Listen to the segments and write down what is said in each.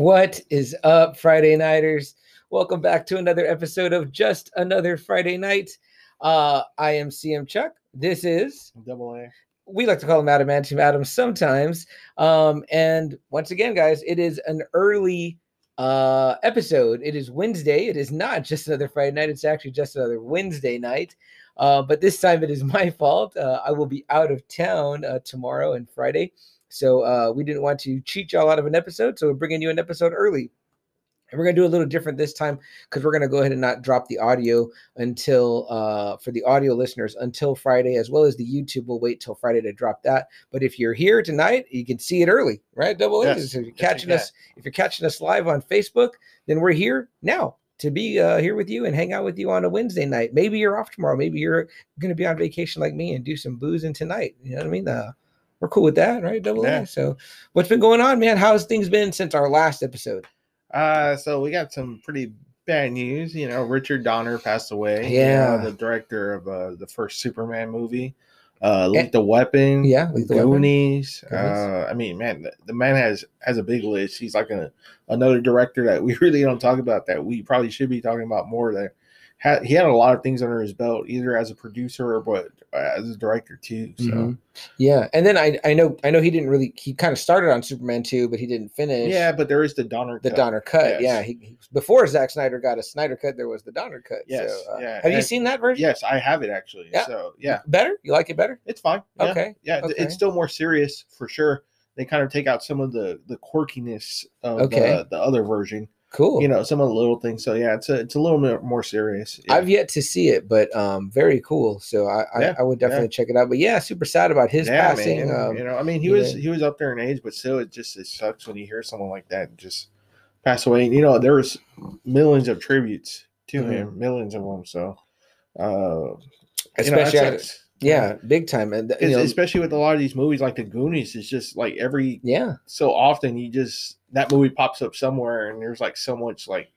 What is up, Friday Nighters? Welcome back to another episode of Just Another Friday Night. Uh, I am CM Chuck. This is Double A. we like to call him Adam Antim Adam sometimes. Um, and once again, guys, it is an early uh episode. It is Wednesday. It is not just another Friday night. It's actually just another Wednesday night. Uh, but this time it is my fault. Uh, I will be out of town uh, tomorrow and Friday. So uh, we didn't want to cheat y'all out of an episode. So we're bringing you an episode early. And we're going to do a little different this time because we're going to go ahead and not drop the audio until uh, for the audio listeners until Friday, as well as the YouTube. We'll wait till Friday to drop that. But if you're here tonight, you can see it early, right? Double. Yes. So if you're Yes, you catching us, if you're catching us live on Facebook, then we're here now to be uh, here with you and hang out with you on a Wednesday night. Maybe you're off tomorrow. Maybe you're going to be on vacation like me and do some boozing tonight. You know what I mean? Uh, we're cool with that, right? Double Yeah. A. So, what's been going on, man? How's things been since our last episode? Uh, so we got some pretty bad news. You know, Richard Donner passed away. you know, Yeah. the director of uh, the first Superman movie. Uh, Lethal Weapon. Yeah, Lethal Weapon. Goonies. Goonies. Uh, I mean, man, the, the man has has a big list. He's like a another director that we really don't talk about that we probably should be talking about more. That had he had a lot of things under his belt, either as a producer or but as a director too. So. Mhm. Yeah, and then I I know I know he didn't really he kind of started on Superman 2, but he didn't finish. Yeah, but there is the Donner. the cut. Donner cut. Yes. Yeah, he, before Zack Snyder got a Snyder cut, there was the Donner cut. Yes, So, uh, yeah, Have you seen that version? Yes, I have it actually. Yeah. So yeah, Better? You like it better? it's fine. Yeah. Okay, Yeah, okay. it's still more serious for sure. They kind of take out some of the the quirkiness of Okay. the, the other version. Cool. You know, some of the little things. So yeah, it's a it's a little bit more serious. Yeah. I've yet to see it, but um, very cool. So I I, Yeah, I would definitely check it out. But yeah, super sad about his yeah, passing. man. Um, you know, I mean, he was he was up there in age, but still, it just it sucks when you hear someone like that just pass away. And, you know, there was millions of tributes to Mhm. him, millions of them. So, uh, you know, especially that out- sucks. yeah, big time. And you know, especially with a lot of these movies like the Goonies, it's just like every yeah, so often you just that movie pops up somewhere and there's like so much like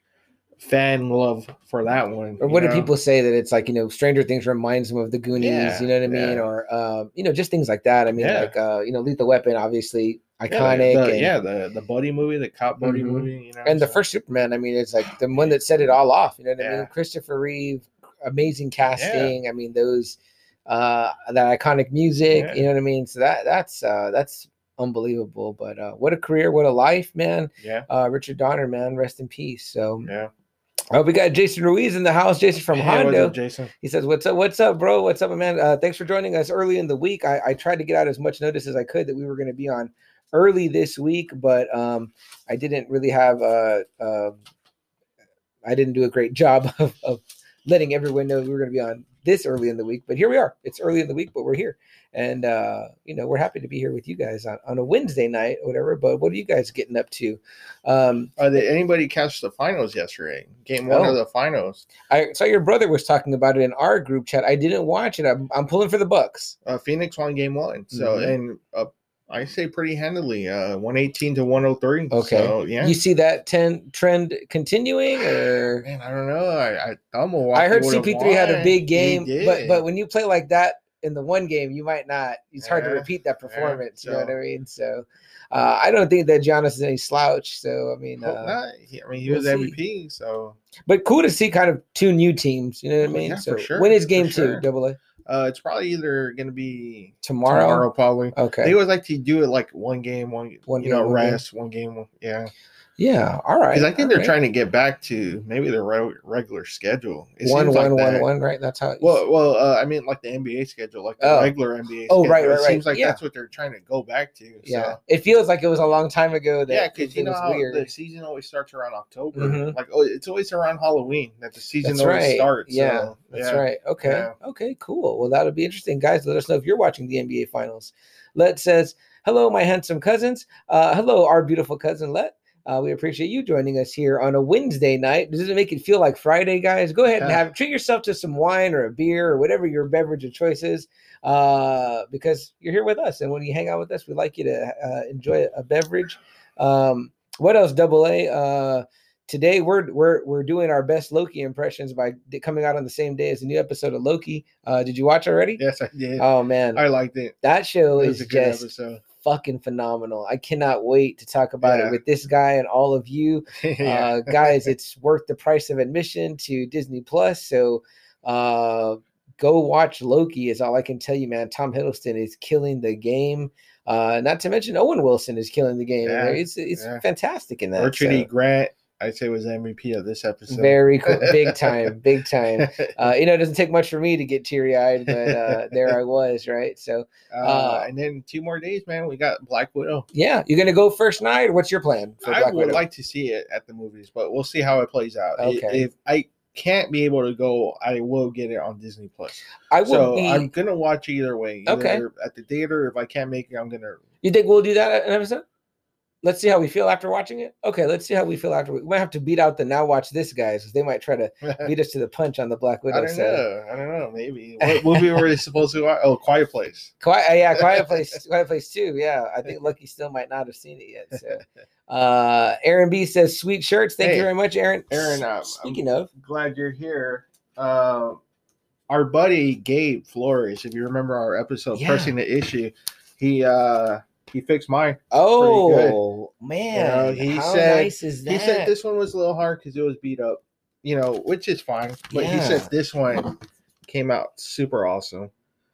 fan love for that one. or what do people say that it's like you know stranger things reminds them of the goonies Yeah, you know what i mean yeah. or uh, you know just things like that i mean Yeah. like uh, you know lethal weapon obviously yeah, iconic the, and, yeah, the the buddy movie, the cop buddy Mhm. movie, you know. and the first superman i mean it's like the one that set it all off you know what i mean christopher reeve amazing casting i mean those uh that iconic music Yeah. you know what i mean so that that's uh that's unbelievable but uh what a career what a life man yeah, uh richard donner man rest in peace so yeah. uh, we got jason ruiz in the house jason from Hey, hondo up, Jason? He says, "What's up? What's up, bro? What's up, man? Uh, thanks for joining us early in the week. I, I tried to get out as much notice as I could that we were going to be on early this week, but um, I didn't really have. Uh, uh, I didn't do a great job of, of letting everyone know we were going to be on this early in the week. But here we are. It's early in the week, but we're here, and uh, you know we're happy to be here with you guys on, on a Wednesday night, or whatever. But what are you guys getting up to? Um, Uh, did anybody catch the finals yesterday? Game one Oh. of the finals. I saw your brother was talking about it in our group chat. I didn't watch it. I'm, I'm pulling for the Bucks. Uh, Phoenix won game one. So Mhm. and uh, I say pretty handily. Uh, one eighteen to one hundred three. Okay. So yeah. You see that ten trend continuing, or Man, I don't know. I I thought Milwaukee I heard CP3 had a big game, but but when you play like that in the one game, you might not. It's hard to repeat that yeah, performance. you know what I mean? So uh, I don't think that Giannis is any slouch. So I mean, uh. He- I mean, he we'll was see. MVP. So but cool to see kind of two new teams. You know what I Oh, mean? yeah, so for sure, when is for game two? sure. Double A uh, it's probably either going to be tomorrow. tomorrow, probably. Okay. They always like to do it like one game, one, One you game, know, one game. rest, one game, one, yeah. Yeah. All right. Because I think they're right. trying to get back to maybe their re- regular schedule. It one, one, like one, that. one, right? That's how. Well, well, uh, I mean, like the NBA schedule, like the Oh. regular NBA. Oh, schedule. right, right, It right. seems like Yeah. that's what they're trying to go back to. yeah. It feels like it was a long time ago. That Yeah, because you know the season always starts around October. Mhm. Like, oh, it's always around Halloween that the season That's always right. starts. Yeah, so, that's yeah. right. Okay. Yeah. Okay, cool. Well, that'll be interesting. Guys, let us know if you're watching the NBA finals. Let says, Hello, my handsome cousins. Uh, hello, our beautiful cousin Let. Uh, we appreciate you joining us here on a Wednesday night. Does it make it feel like Friday, guys? Go ahead and have treat yourself to some wine or a beer or whatever your beverage of choice is, uh, because you're here with us, and when you hang out with us, we like you to uh, enjoy a beverage. Um, what else? Double A. Uh, today we're we're we're doing our best Loki impressions by coming out on the same day as a new episode of Loki. Uh, did you watch already? Yes, I did. Oh man, I liked it. that show It is was a good just episode. Fucking phenomenal. I cannot wait to talk about Yeah. it with this guy and all of you. yeah. Uh, guys, it's worth the price of admission to Disney Plus. So uh, go watch Loki, is all I can tell you, man. Tom Hiddleston is killing the game. Uh, not to mention Owen Wilson is killing the game. Yeah, It's it's fantastic in that. Richard E. so. Grant, I'd say was MVP of this episode. Very cool, big time, big time. Uh, you know, it doesn't take much for me to get teary eyed, but uh, there I was, right? So, uh, uh, and then two more days, man. We got Black Widow. yeah, you're gonna go first night, what's your plan for I Black would Widow? like to see it at the movies, but we'll see how it plays out. Okay. If I can't be able to go, I will get it on Disney Plus. I will So be. I'm gonna watch either way. Okay. At the theater, if I can't make it, I'm gonna. You think we'll do that at an episode? Let's see how we feel after watching it. Okay, let's see how we feel after. We might have to beat out the now watch this guys because they might try to beat us to the punch on the Black Widow. I don't so. know. I don't know. Maybe what movie were they supposed to watch? Oh, Quiet Place. Quiet, uh, yeah, Quiet Place, Quiet Place too. Yeah, I think Lucky still might not have seen it yet. So, uh, Aaron B says sweet shirts. Thank Hey, you very much, Aaron. Aaron, uh, speaking of, Glad you're here. Uh, our buddy Gabe Flores, if you remember our episode Yeah. pressing the issue, he uh he fixed mine. oh man, he how said- nice? He said this one was a little hard because it was beat up, you know, which is fine. But he said this one came out super awesome,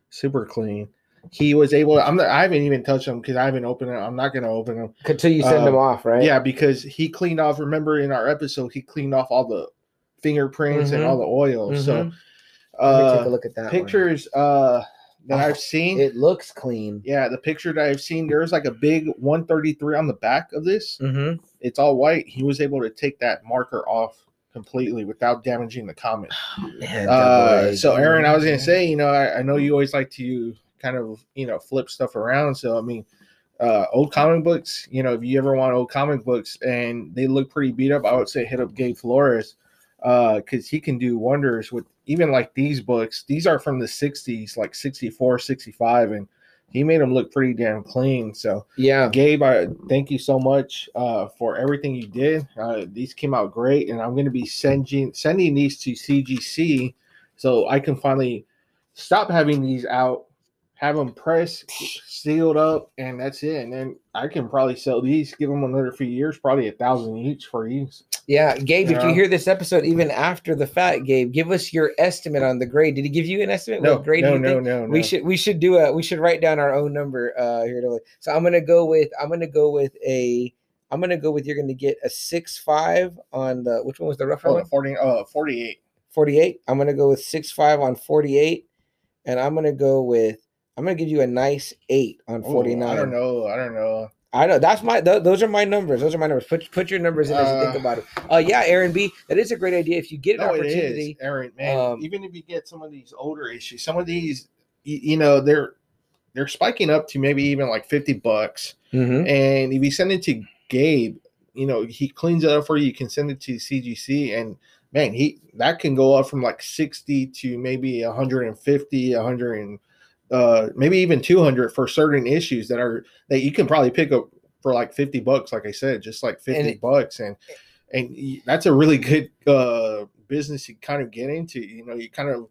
super clean. He was able. To, I'm not. I haven't even touched them because I haven't opened them. I'm not gonna open them. until you send them uh, off, right? Yeah, because he cleaned off. Remember in our episode, he cleaned off all the fingerprints and Mhm. all the oil. So Mhm. Let me take a uh, look at that. one. pictures uh that Oh, I've seen. It looks clean. yeah, the picture that I've seen, there's like a big 133 on the back of this. Mm-hmm. It's all white. He was able to take that marker off completely without damaging the comic. Man, Uh, so Aaron, I was gonna say, you know, I, I know you always like to kind of, you know, flip stuff around. So I mean, uh, old comic books, you know, if you ever want old comic books and they look pretty beat up, I would say hit up Gabe Flores uh because he can do wonders with even like these books. These are from the 60s like 64 65 and he made them look pretty damn clean. So yeah, gabe i thank you so much uh for everything you did. Uh these came out great and i'm going to be sending sending these to cgc so i can finally stop having these out have them pressed sealed up and that's it. And then i can probably sell these give them another few years probably a thousand each for each yeah. Gabe, if you hear this episode even after the fact, Gabe, give us your estimate on the grade. Did he give you an estimate? no what grade no no no no We should we should do a we should write down our own number uh here. To, so I'm gonna go with I'm gonna go with a I'm gonna go with you're gonna get a six five on the which one was the rougher Oh, one? 40, uh, 48. 48. I'm gonna go with six five on 48, and I'm gonna go with I'm gonna give you a nice eight on Ooh, 49. I don't know. I don't know. I know that's my th- those are my numbers. Those are my numbers. Put put your numbers in as you think Uh, about it. Uh, yeah, Aaron B. That is a great idea. If you get an No, opportunity, Aaron. Man, um, even if you get some of these older issues, some of these, you, you know, they're they're spiking up to maybe even like fifty bucks. Mhm. And if you send it to Gabe, you know, he cleans it up for you. You can send it to CGC, and man, he that can go up from like sixty to maybe 150, 100, and uh, maybe even two hundred for certain issues that are that you can probably pick up for like fifty bucks. Like I said, just like fifty it- bucks, and and that's a really good uh business you kind of get into. You know, you kind of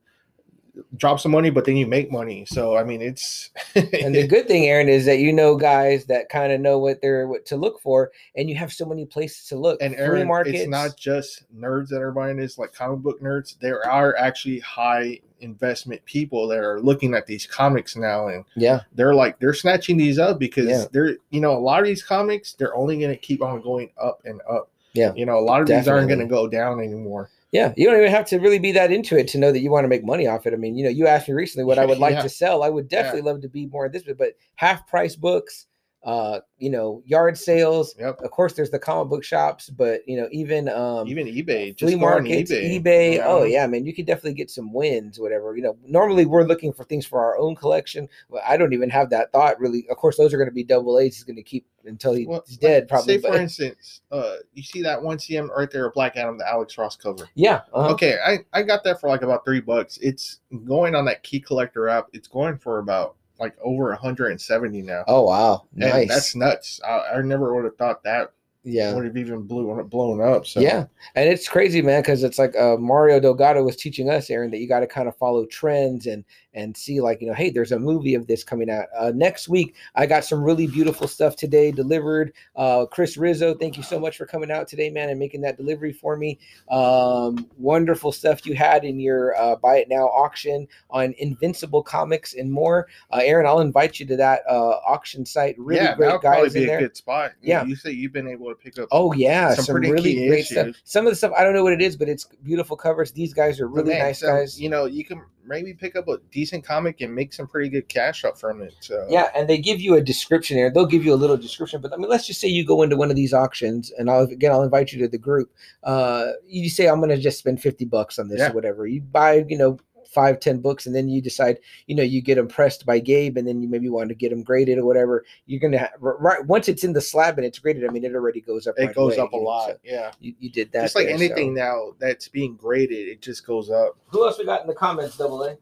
drop some money, but then you make money. So I mean, it's and the good thing, Aaron, is that you know guys that kind of know what they're what to look for, and you have so many places to look. and Aaron, markets. it's not just nerds that are buying this, like comic book nerds. There are actually high investment people that are looking at these comics now, and yeah, they're like they're snatching these up because Yeah. they're you know a lot of these comics they're only going to keep on going up and up. Yeah. you know a lot of these aren't going to go down anymore. Yeah. You don't even have to really be that into it to know that you want to make money off it. I mean, you know, you asked me recently what I would like Yeah. to sell. I would definitely love to be more of this, but half price books. Uh, you know, yard sales. Yep. Of course, there's the comic book shops, but you know, even um, Even eBay, just flea markets, eBay. eBay. you Oh yeah, man, you could definitely get some wins, whatever. You know, normally we're looking for things for our own collection. But I don't even have that thought really. Of course, those are going to be double A's. He's going to keep until he's Well, dead, like, probably. Say for instance, uh, you see that one CM right there, Black Adam, the Alex Ross cover. yeah. uh-huh. Okay, I I got that for like about three bucks. It's going on that Key Collector app. It's going for about like over 170 now. Oh wow, And nice. that's nuts. I, I never would have thought that yeah. would have even blew blown up. So Yeah, and it's crazy, man, because it's like uh, Mario Delgado was teaching us, Aaron, that you got to kind of follow trends and and see, like, you know, hey, there's a movie of this coming out uh, next week. I got some really beautiful stuff today delivered. Uh, Chris Rizzo, thank you so much for coming out today, man, and making that delivery for me. Um, wonderful stuff you had in your uh, buy it now auction on Invincible Comics and more. Uh, Aaron, I'll invite you to that uh, auction site. Really yeah, great guys be in a there. good spot. Yeah. you say you've been able to pick up. Oh yeah, some some, really great stuff. Some of the stuff I don't know what it is, but it's beautiful covers. These guys are really man, nice so, guys. You know, you can maybe pick up a decent comic and make some pretty good cash up from it. So Yeah, and they give you a description there. They'll give you a little description, but I mean, let's just say you go into one of these auctions, and I'll again, I'll invite you to the group. Uh, you say I'm going to just spend fifty bucks on this Yeah. or whatever. You buy, you know, five, ten books, and then you decide, you know, you get impressed by Gabe, and then you maybe want to get them graded or whatever. You're gonna ha- right once it's in the slab and it's graded. I mean, it already goes up. it right goes away, up a know, lot. so yeah, you, you did that. just like there, so. anything now that's being graded, it just goes up. Who else we got in the comments? Double A.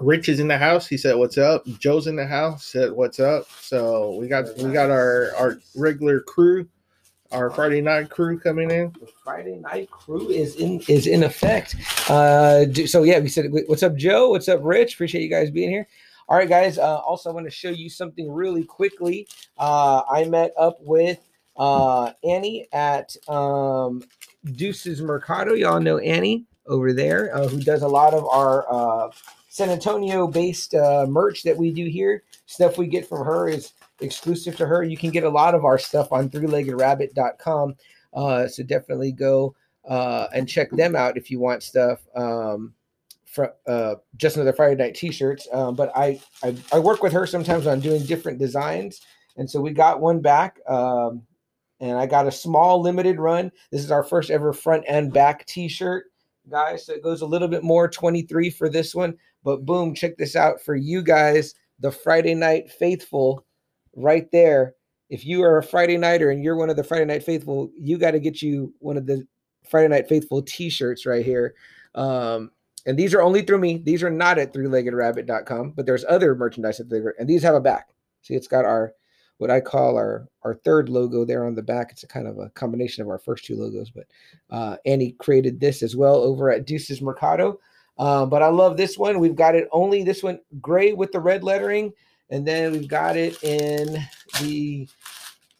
Rich is in the house. He said, "What's up?" Joe's in the house. Said, "What's up?" So we got we got our our regular crew, our Friday night crew coming in. the Friday night crew is in is in effect. Uh, do, so yeah, we said, "What's up, Joe? What's up, Rich? Appreciate you guys being here." All right, guys. Uh, also, I want to show you something really quickly. Uh, I met up with uh, Annie at um, Deuces Mercado. Y'all know Annie over there, uh, who does a lot of our uh, San Antonio based uh, merch that we do here. Stuff we get from her is exclusive to her. You can get a lot of our stuff on threeleggedrabbit.com. Uh, so definitely go uh, and check them out if you want stuff. Um, for uh, just another Friday night T-shirts. Um, but I, I I work with her sometimes on doing different designs, and so we got one back. Um, and I got a small limited run. This is our first ever front and back T-shirt, guys. So it goes a little bit more 23 for this one. But boom, check this out for you guys. The Friday Night Faithful, right there if you are a Friday nighter and you're one of the Friday Night Faithful, you got to get you one of the Friday Night Faithful T-shirts right here. Um, and these are only through me. These are not at threeleggedrabbit.com, but there's other merchandise at the and these have a back. See, it's got our what I call our our third logo there on the back. It's a kind of a combination of our first two logos, but uh, Annie created this as well over at Deuces Mercado. Um, but I love this one. We've got it only this one gray with the red lettering, and then we've got it in the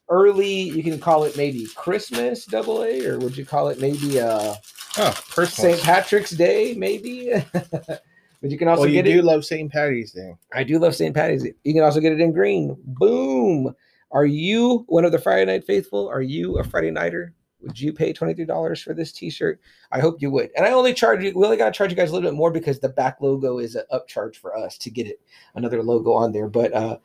early. You can call it maybe Christmas double A, or would you call it maybe uh Oh, St. Patrick's Day, maybe? but you can also Well, you get do it. love St. Patty's Day. I do love St. Patty's. You can also get it in green. Boom. Are you one of the Friday Night Faithful? Are you a Friday Nighter? Would you pay $23 for this t-shirt? I hope you would. And I only charge you, we only got to charge you guys a little bit more because the back logo is an upcharge for us to get it another logo on there. But uh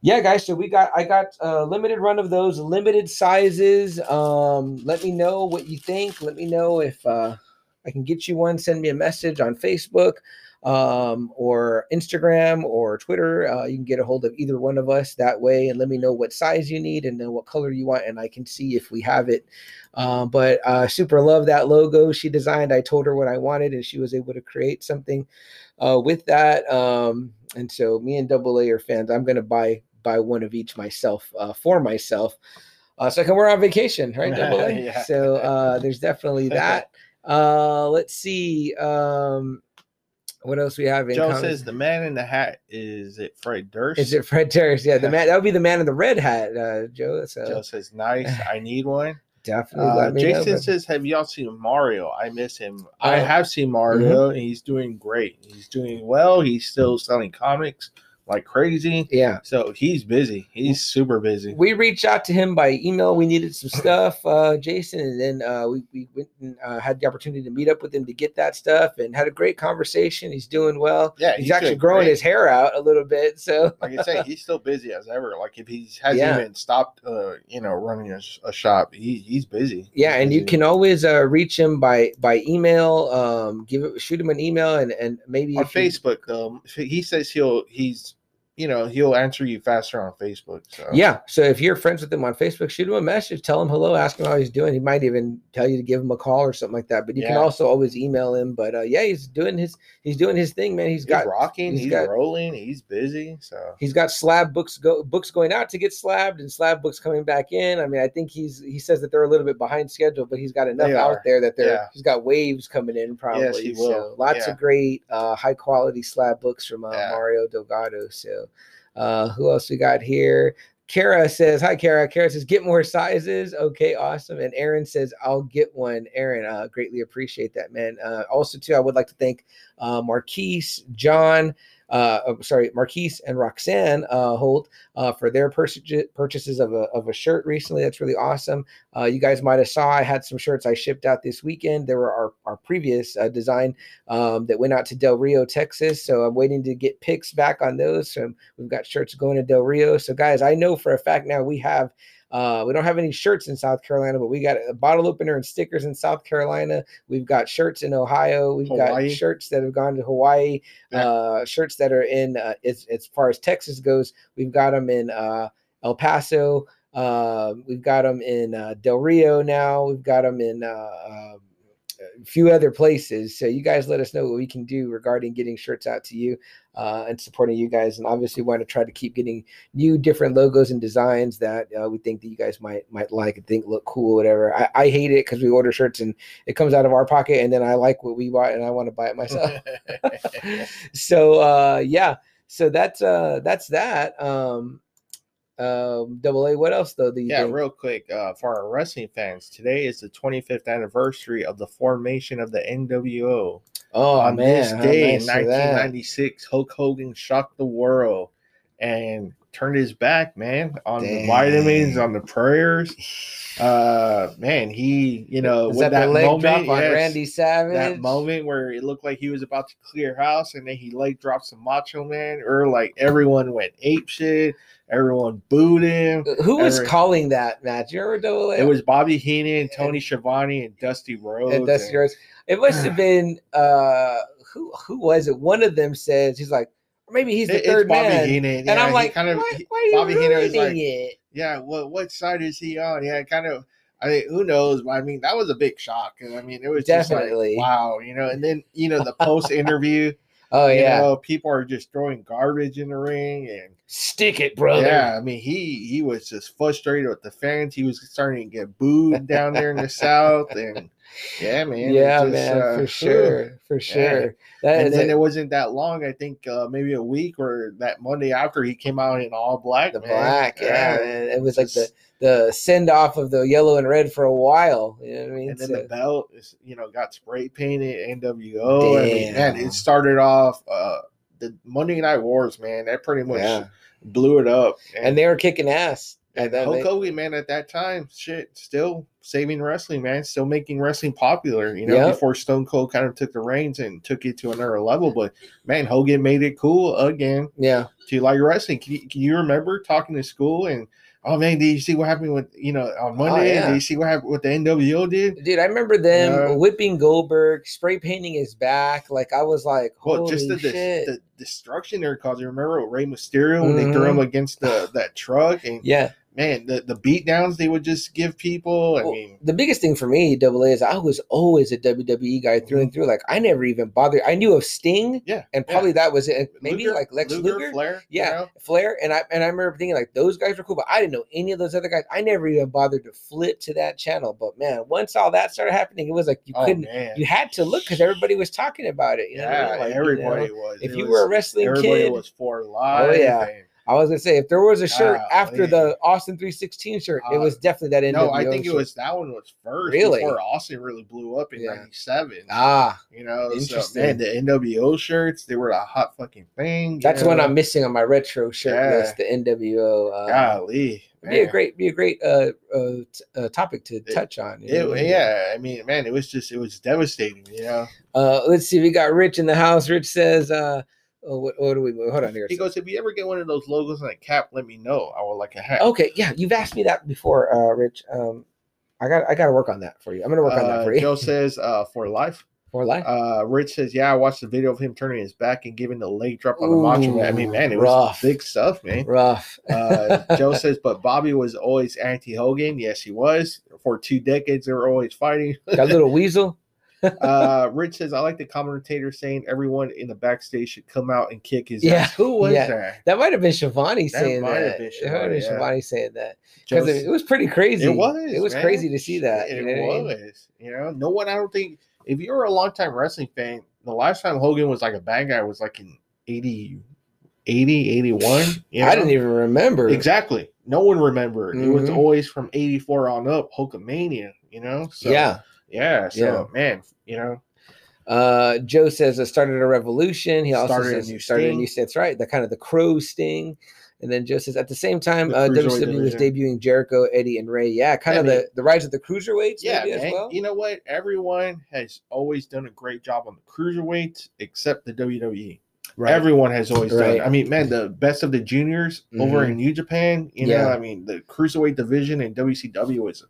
yeah, guys. So we got I got a limited run of those, limited sizes. Um, let me know what you think. Let me know if uh I can get you one. Send me a message on Facebook um, or Instagram or Twitter. Uh, you can get a hold of either one of us that way and let me know what size you need and then what color you want, and I can see if we have it. Um, but uh, super love that logo she designed. I told her what I wanted, and she was able to create something uh, with that. Um, and so me and Double A are fans. I'm gonna buy buy one of each myself uh, for myself. Uh, so I can wear on vacation, right? Double A. Yeah. So uh, there's definitely that. Uh, let's see. Um, what else we have in Joe common? says the man in the hat is it Fred Durst? Is it Fred Terrace? Yeah, the man that would be the man in the red hat, uh, Joe. So Joe says nice. I need one. definitely Uh, let me Jason know. says, "Have y'all seen Mario? I miss him. I Oh. have seen Mario, and he's doing great. He's doing well. He's still selling comics. Like crazy. Yeah. So he's busy. He's super busy. We reached out to him by email. We needed some stuff, uh, Jason, and then uh, we, we went and uh, had the opportunity to meet up with him to get that stuff and had a great conversation. He's doing well. Yeah, He's, actually growing great. his hair out a little bit. So like I say, he's still busy as ever. Like if he hasn't Yeah. even stopped, uh, you know, running a, a shop, he, he's busy. yeah, He's and you can always uh, reach him by by email. Um, give it, shoot him an email, and and maybe on you- Facebook. Um, he says he'll he's you know he'll answer you faster on Facebook. So Yeah. So if you're friends with him on Facebook, shoot him a message, tell him hello, ask him how he's doing. He might even tell you to give him a call or something like that. But you can also always email him. But uh, yeah, he's doing his he's doing his thing, man. he's he's got rocking. he's He's, got- rolling. He's busy. So he's got slab books go books going out to get slabbed and slab books coming back in. I mean, I think he's he says that they're a little bit behind schedule, but he's got enough out there that they're Yeah. he's got waves coming in probably. he So will. lots Yeah. of great uh high quality slab books from uh, Yeah. Mario Delgado. So uh who else we got here? Kara says, Hi, Kara. Kara says, Get more sizes. Okay, awesome. And Aaron says, I'll get one. Aaron, uh, greatly appreciate that, man. Uh, also, too, I would like to thank uh, Marquise, John, uh, uh, sorry, Marquise and Roxanne uh, Holt uh, for their purchase, purchases of a, of a shirt recently. That's really awesome. Uh, you guys might have saw I had some shirts I shipped out this weekend. There were our, our previous uh, design um, that went out to Del Rio, Texas. So I'm waiting to get pics back on those. So we've got shirts going to Del Rio. So guys, I know for a fact now we have uh, we don't have any shirts in South Carolina, but we got a bottle opener and stickers in South Carolina. We've got shirts in Ohio. We've Hawaii. got shirts that have gone to Hawaii. Yeah. Uh, shirts that are in uh, as as far as Texas goes. We've got them in uh, El Paso. Uh, we've got them in uh, Del Rio now. We've got them in uh, um, few other places. So you guys let us know what we can do regarding getting shirts out to you uh, and supporting you guys. And obviously, we want to try to keep getting new different logos and designs that uh, we think that you guys might might like and think look cool, whatever. I, I hate it because we order shirts and it comes out of our pocket, and then I like what we bought and I want to buy it myself. so uh, yeah, so that's uh, that's that. Um, um, double A. What else though? Do you yeah, think? real quick uh, for our wrestling fans, today is the 25th anniversary of the formation of the NWO. oh on man, this day nice in 1996, Hulk Hogan shocked the world and turned his back, man, on the vitamins, on the prayers. Uh, man, he, you know, Is with that, the leg moment, yes, Randy Savage? that moment where it looked like he was about to clear house, and then he leg dropped some Macho Man, or like everyone went ape shit, everyone booed him. Who was Every- calling that match? You remember double A? It was Bobby Heenan, and Tony Schiavone, and Dusty Rhodes. and and- yours. It must have been uh who who was it? One of them says he's like, maybe he's the It- it's third Bobby man. Heenan. and yeah, I'm like, kind of, why, why are you Bobby Heenan was like, it? yeah, what what side is he on? Yeah, kind of. I mean, who knows? But I mean, that was a big shock. I mean, it was Definitely. just like, wow, you know. And then you know the post interview, Oh you yeah, know, people are just throwing garbage in the ring, and stick it, brother. yeah, I mean, he he was just frustrated with the fans. He was starting to get booed down there in the south, and yeah, man, yeah, just, man, uh, for sure, for sure. That And then a- it wasn't that long. I think uh, maybe a week or that Monday after he came out in all black. the man. black, yeah, man. It was like the the send off of the yellow and red for a while. You know what I mean? and then So- the belt is you know got spray painted NWO. I mean, man, Damn. it started off uh the Monday Night Wars, man. That pretty much yeah. blew it up. and they were kicking ass. and then Hulk Hogan, man, at that time, shit, still saving wrestling, man, still making wrestling popular. You know, Yep. before Stone Cold kind of took the reins and took it to another level. But man, Hogan made it cool again yeah, to like wrestling. Can you, can you remember talking to school and? Oh man, did you see what happened with you know on Monday? Oh, yeah. Did you see what happened what the NWO did? dude, I remember them whipping Goldberg, spray painting his back. Like I was like, holy Well, just the, shit. the destruction they're causing. remember Rey Mysterio when they threw Mhm. him against the that truck, and yeah, man, the the beat downs they would just give people. I Well, mean, the biggest thing for me, double A, is I was always a WWE guy through and mm-hmm. through. Like I never even bothered. I knew of Sting, yeah, and probably that was it. Maybe Luger- like Lex Luger, Flair, you yeah, know? Flair, and I and I remember thinking like those guys were cool, but I didn't know any of those other guys. I never even bothered to flip to that channel. But man, once all that started happening, it was like you Oh couldn't. man, You had to look because everybody was talking about it. You know, yeah? Like, you everybody know, was. if It you was- were a wrestling everybody kid, was for oh, life. yeah. and I was gonna say if there was a shirt after the Austin 316 shirt, it Uh, was definitely that NWO No, I think it was that one was first Really? before Austin really blew up in Yeah. '97. ah. You know, so Interesting. man, the NWO shirts they were a hot fucking thing. That's the one? I'm missing on my retro shirt Yeah. list. The NWO. Uh, Golly, be a great, be a great uh, uh, t- uh topic to It- touch on. you know? Yeah, I mean, man, it was just it was devastating. You know, Uh, let's see. We got Rich in the house. Rich says, uh, oh, what, what do we? Hold on here. he goes, if you ever get one of those logos on a cap, let me know. I would like a hat. Okay, yeah, you've asked me that before, uh, Rich. Um, I got, I got to work on that for you. I'm gonna work on that Uh, for you. Joe says, uh, for life. for life. Uh, Rich says, yeah, I watched the video of him turning his back and giving the leg drop on the Macho Man. I mean, man, it was rough. big stuff, man. Rough. Uh, Joe says, but Bobby was always anti Hogan. Yes, he was. For two decades, they were always fighting. got a little weasel. uh, Rich says, I like the commentator saying everyone in the backstage should come out and kick his Yeah, ass. Who was yeah. that? That might have been Schiavone That saying might have that. been It might have been Schiavone, yeah. Saying that because it, it was pretty crazy. It was. It was man. crazy to see that. It you know what I mean? was. You know, no one. I don't think if you were a longtime wrestling fan, the last time Hogan was like a bad guy was like in 80, 80 81. You I didn't even remember. exactly. No one remembered. It was Mhm. always from eighty four on up, Hulkamania. You know. So, yeah. Yeah. So Yeah. man, you know, Uh, Joe says it started a revolution. He also Started a says new started a sting. new. That's right. The kind of the crow sting. And then Joe says at the same time, The uh, WCW was debuting Jericho, Eddie, and Rey. Yeah, kind Yeah, of mean- the, the rise of the cruiserweights. yeah, man. well. You know what? Everyone has always done a great job on the cruiserweights, except the WWE. Right. Everyone has always Right. done. I mean, man, the best of the juniors over Mhm. in New Japan. You know, I mean, the cruiserweight division in WCW is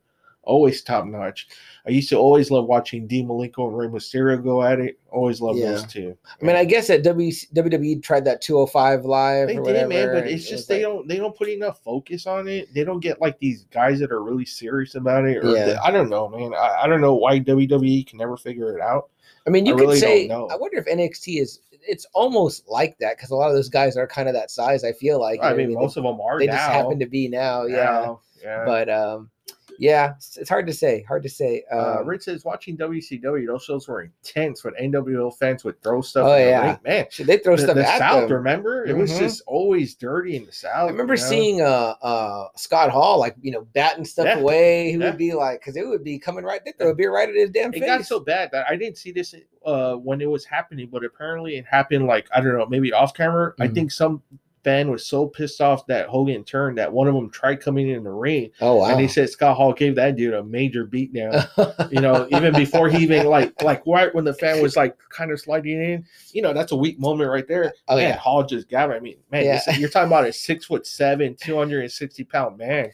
always top notch. I used to always love watching Dean Malenko and Rey Mysterio go at it. Always love Yeah. those two. I mean, I guess that w, WWE tried that 205 live they did, man, but it's just was they like- don't they don't put enough focus on it. They don't get like these guys that are really serious about it. Or Yeah. I don't know, man. I, I don't know why WWE can never figure it out. I mean, you I could really don't say. know. I wonder if NXT is. It's almost like that because a lot of those guys are kind of that size. I feel like. I know what mean, most of them are they now. just happen to be now. Yeah. Now, yeah. But um, yeah, it's, it's hard to say. Hard to say. Uh, Um, Rich says watching WCW, those shows were intense when NWO fans would throw stuff. Oh, yeah. ring. man. should they throw The, stuff the at South, them? remember? It was Mhm. just always dirty in the South. I remember you know? seeing uh uh Scott Hall like you know batting stuff Yeah. away. He Yeah. would be like because it would be coming right. They throw a beer right at his damn it face. got so bad that I didn't see this uh, when it was happening, but apparently it happened like I don't know, maybe off camera. I Mhm. think some fan was so pissed off that Hogan turned that one of them tried coming in the ring, oh wow. and he said Scott Hall gave that dude a major beatdown. you know, even before he even like like right when the fan was like kind of sliding in, you know, that's a weak moment right there. Oh, man, yeah. Hall just got it. I mean, man, Yeah. this- you're talking about a six foot seven, two hundred and sixty pound man.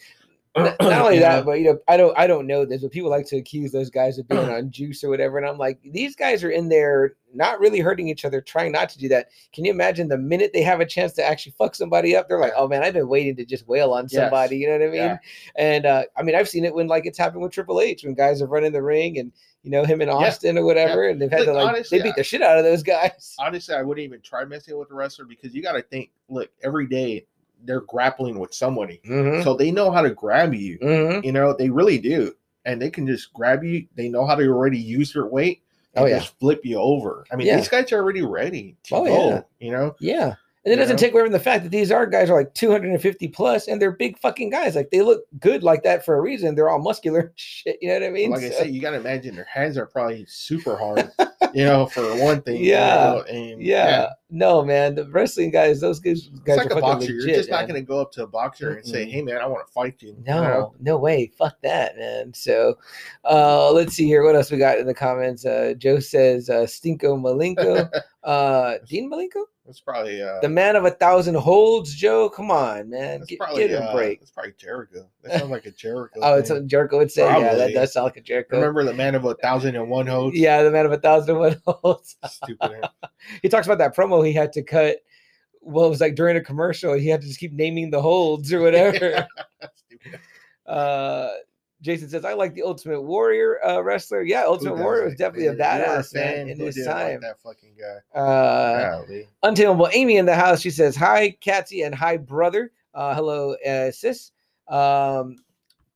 Not not only You that, but you know, I don't, I don't know this, but people like to accuse those guys of being on juice or whatever, and I'm like, these guys are in there not really hurting each other, trying not to do that. Can you imagine the minute they have a chance to actually fuck somebody up, they're like, oh man, I've been waiting to just wail on Yes. somebody. You know what I mean? Yeah. And uh, I mean, I've seen it when like it's happened with Triple H when guys have run in the ring and you know him in Austin or whatever, and they've had Look, to like honestly, they beat the shit out of those guys. honestly, I wouldn't even try messing with the wrestler because you got to think. Look, every day they're grappling with somebody, Mm-hmm. so they know how to grab you. Mm-hmm. You know, they really do, and they can just grab you. They know how to already use their weight. And Oh, yeah. just flip you over. I mean, Yeah. these guys are already ready to Oh, go. yeah. You know, Yeah. And it doesn't know? take away from the fact that these are guys are like 250 plus and they're big fucking guys. Like they look good like that for a reason. They're all muscular shit. You know what I mean? like I So- said, you got to imagine their hands are probably super hard. you know, for one thing. you Yeah. know, and yeah. No, man. The wrestling guys, those guys, It's guys like are a boxer. legit. You're just not going to go up to a boxer and say, Mm-mm. "Hey, man, I want to fight you." you No, know? no way. Fuck that, man. So uh let's see here. What else we got in the comments? Uh Joe says uh Stinko Malenko. uh Dean Malenko? It's probably uh, The man of a thousand holds, Joe. Come on, man. That's Get, probably get a uh, break. It's probably Jericho. That sounds like a Jericho. Oh, it's what Jericho would say. Yeah, that does sound like a Jericho. Remember the man of a thousand and one holds? Yeah, the man of a thousand and one holds. Stupid. he talks about that promo he had to cut. Well, it was like during a commercial, he had to just keep naming the holds or whatever. Uh, Jason says, "I like the Ultimate Warrior uh, wrestler. Yeah, Ultimate Warrior was definitely a badass man in his like time." that fucking guy. Uh, Golly. Untamable Amy in the house. She says, "Hi, Katsy, and hi, brother. Uh, hello, uh, sis. Um,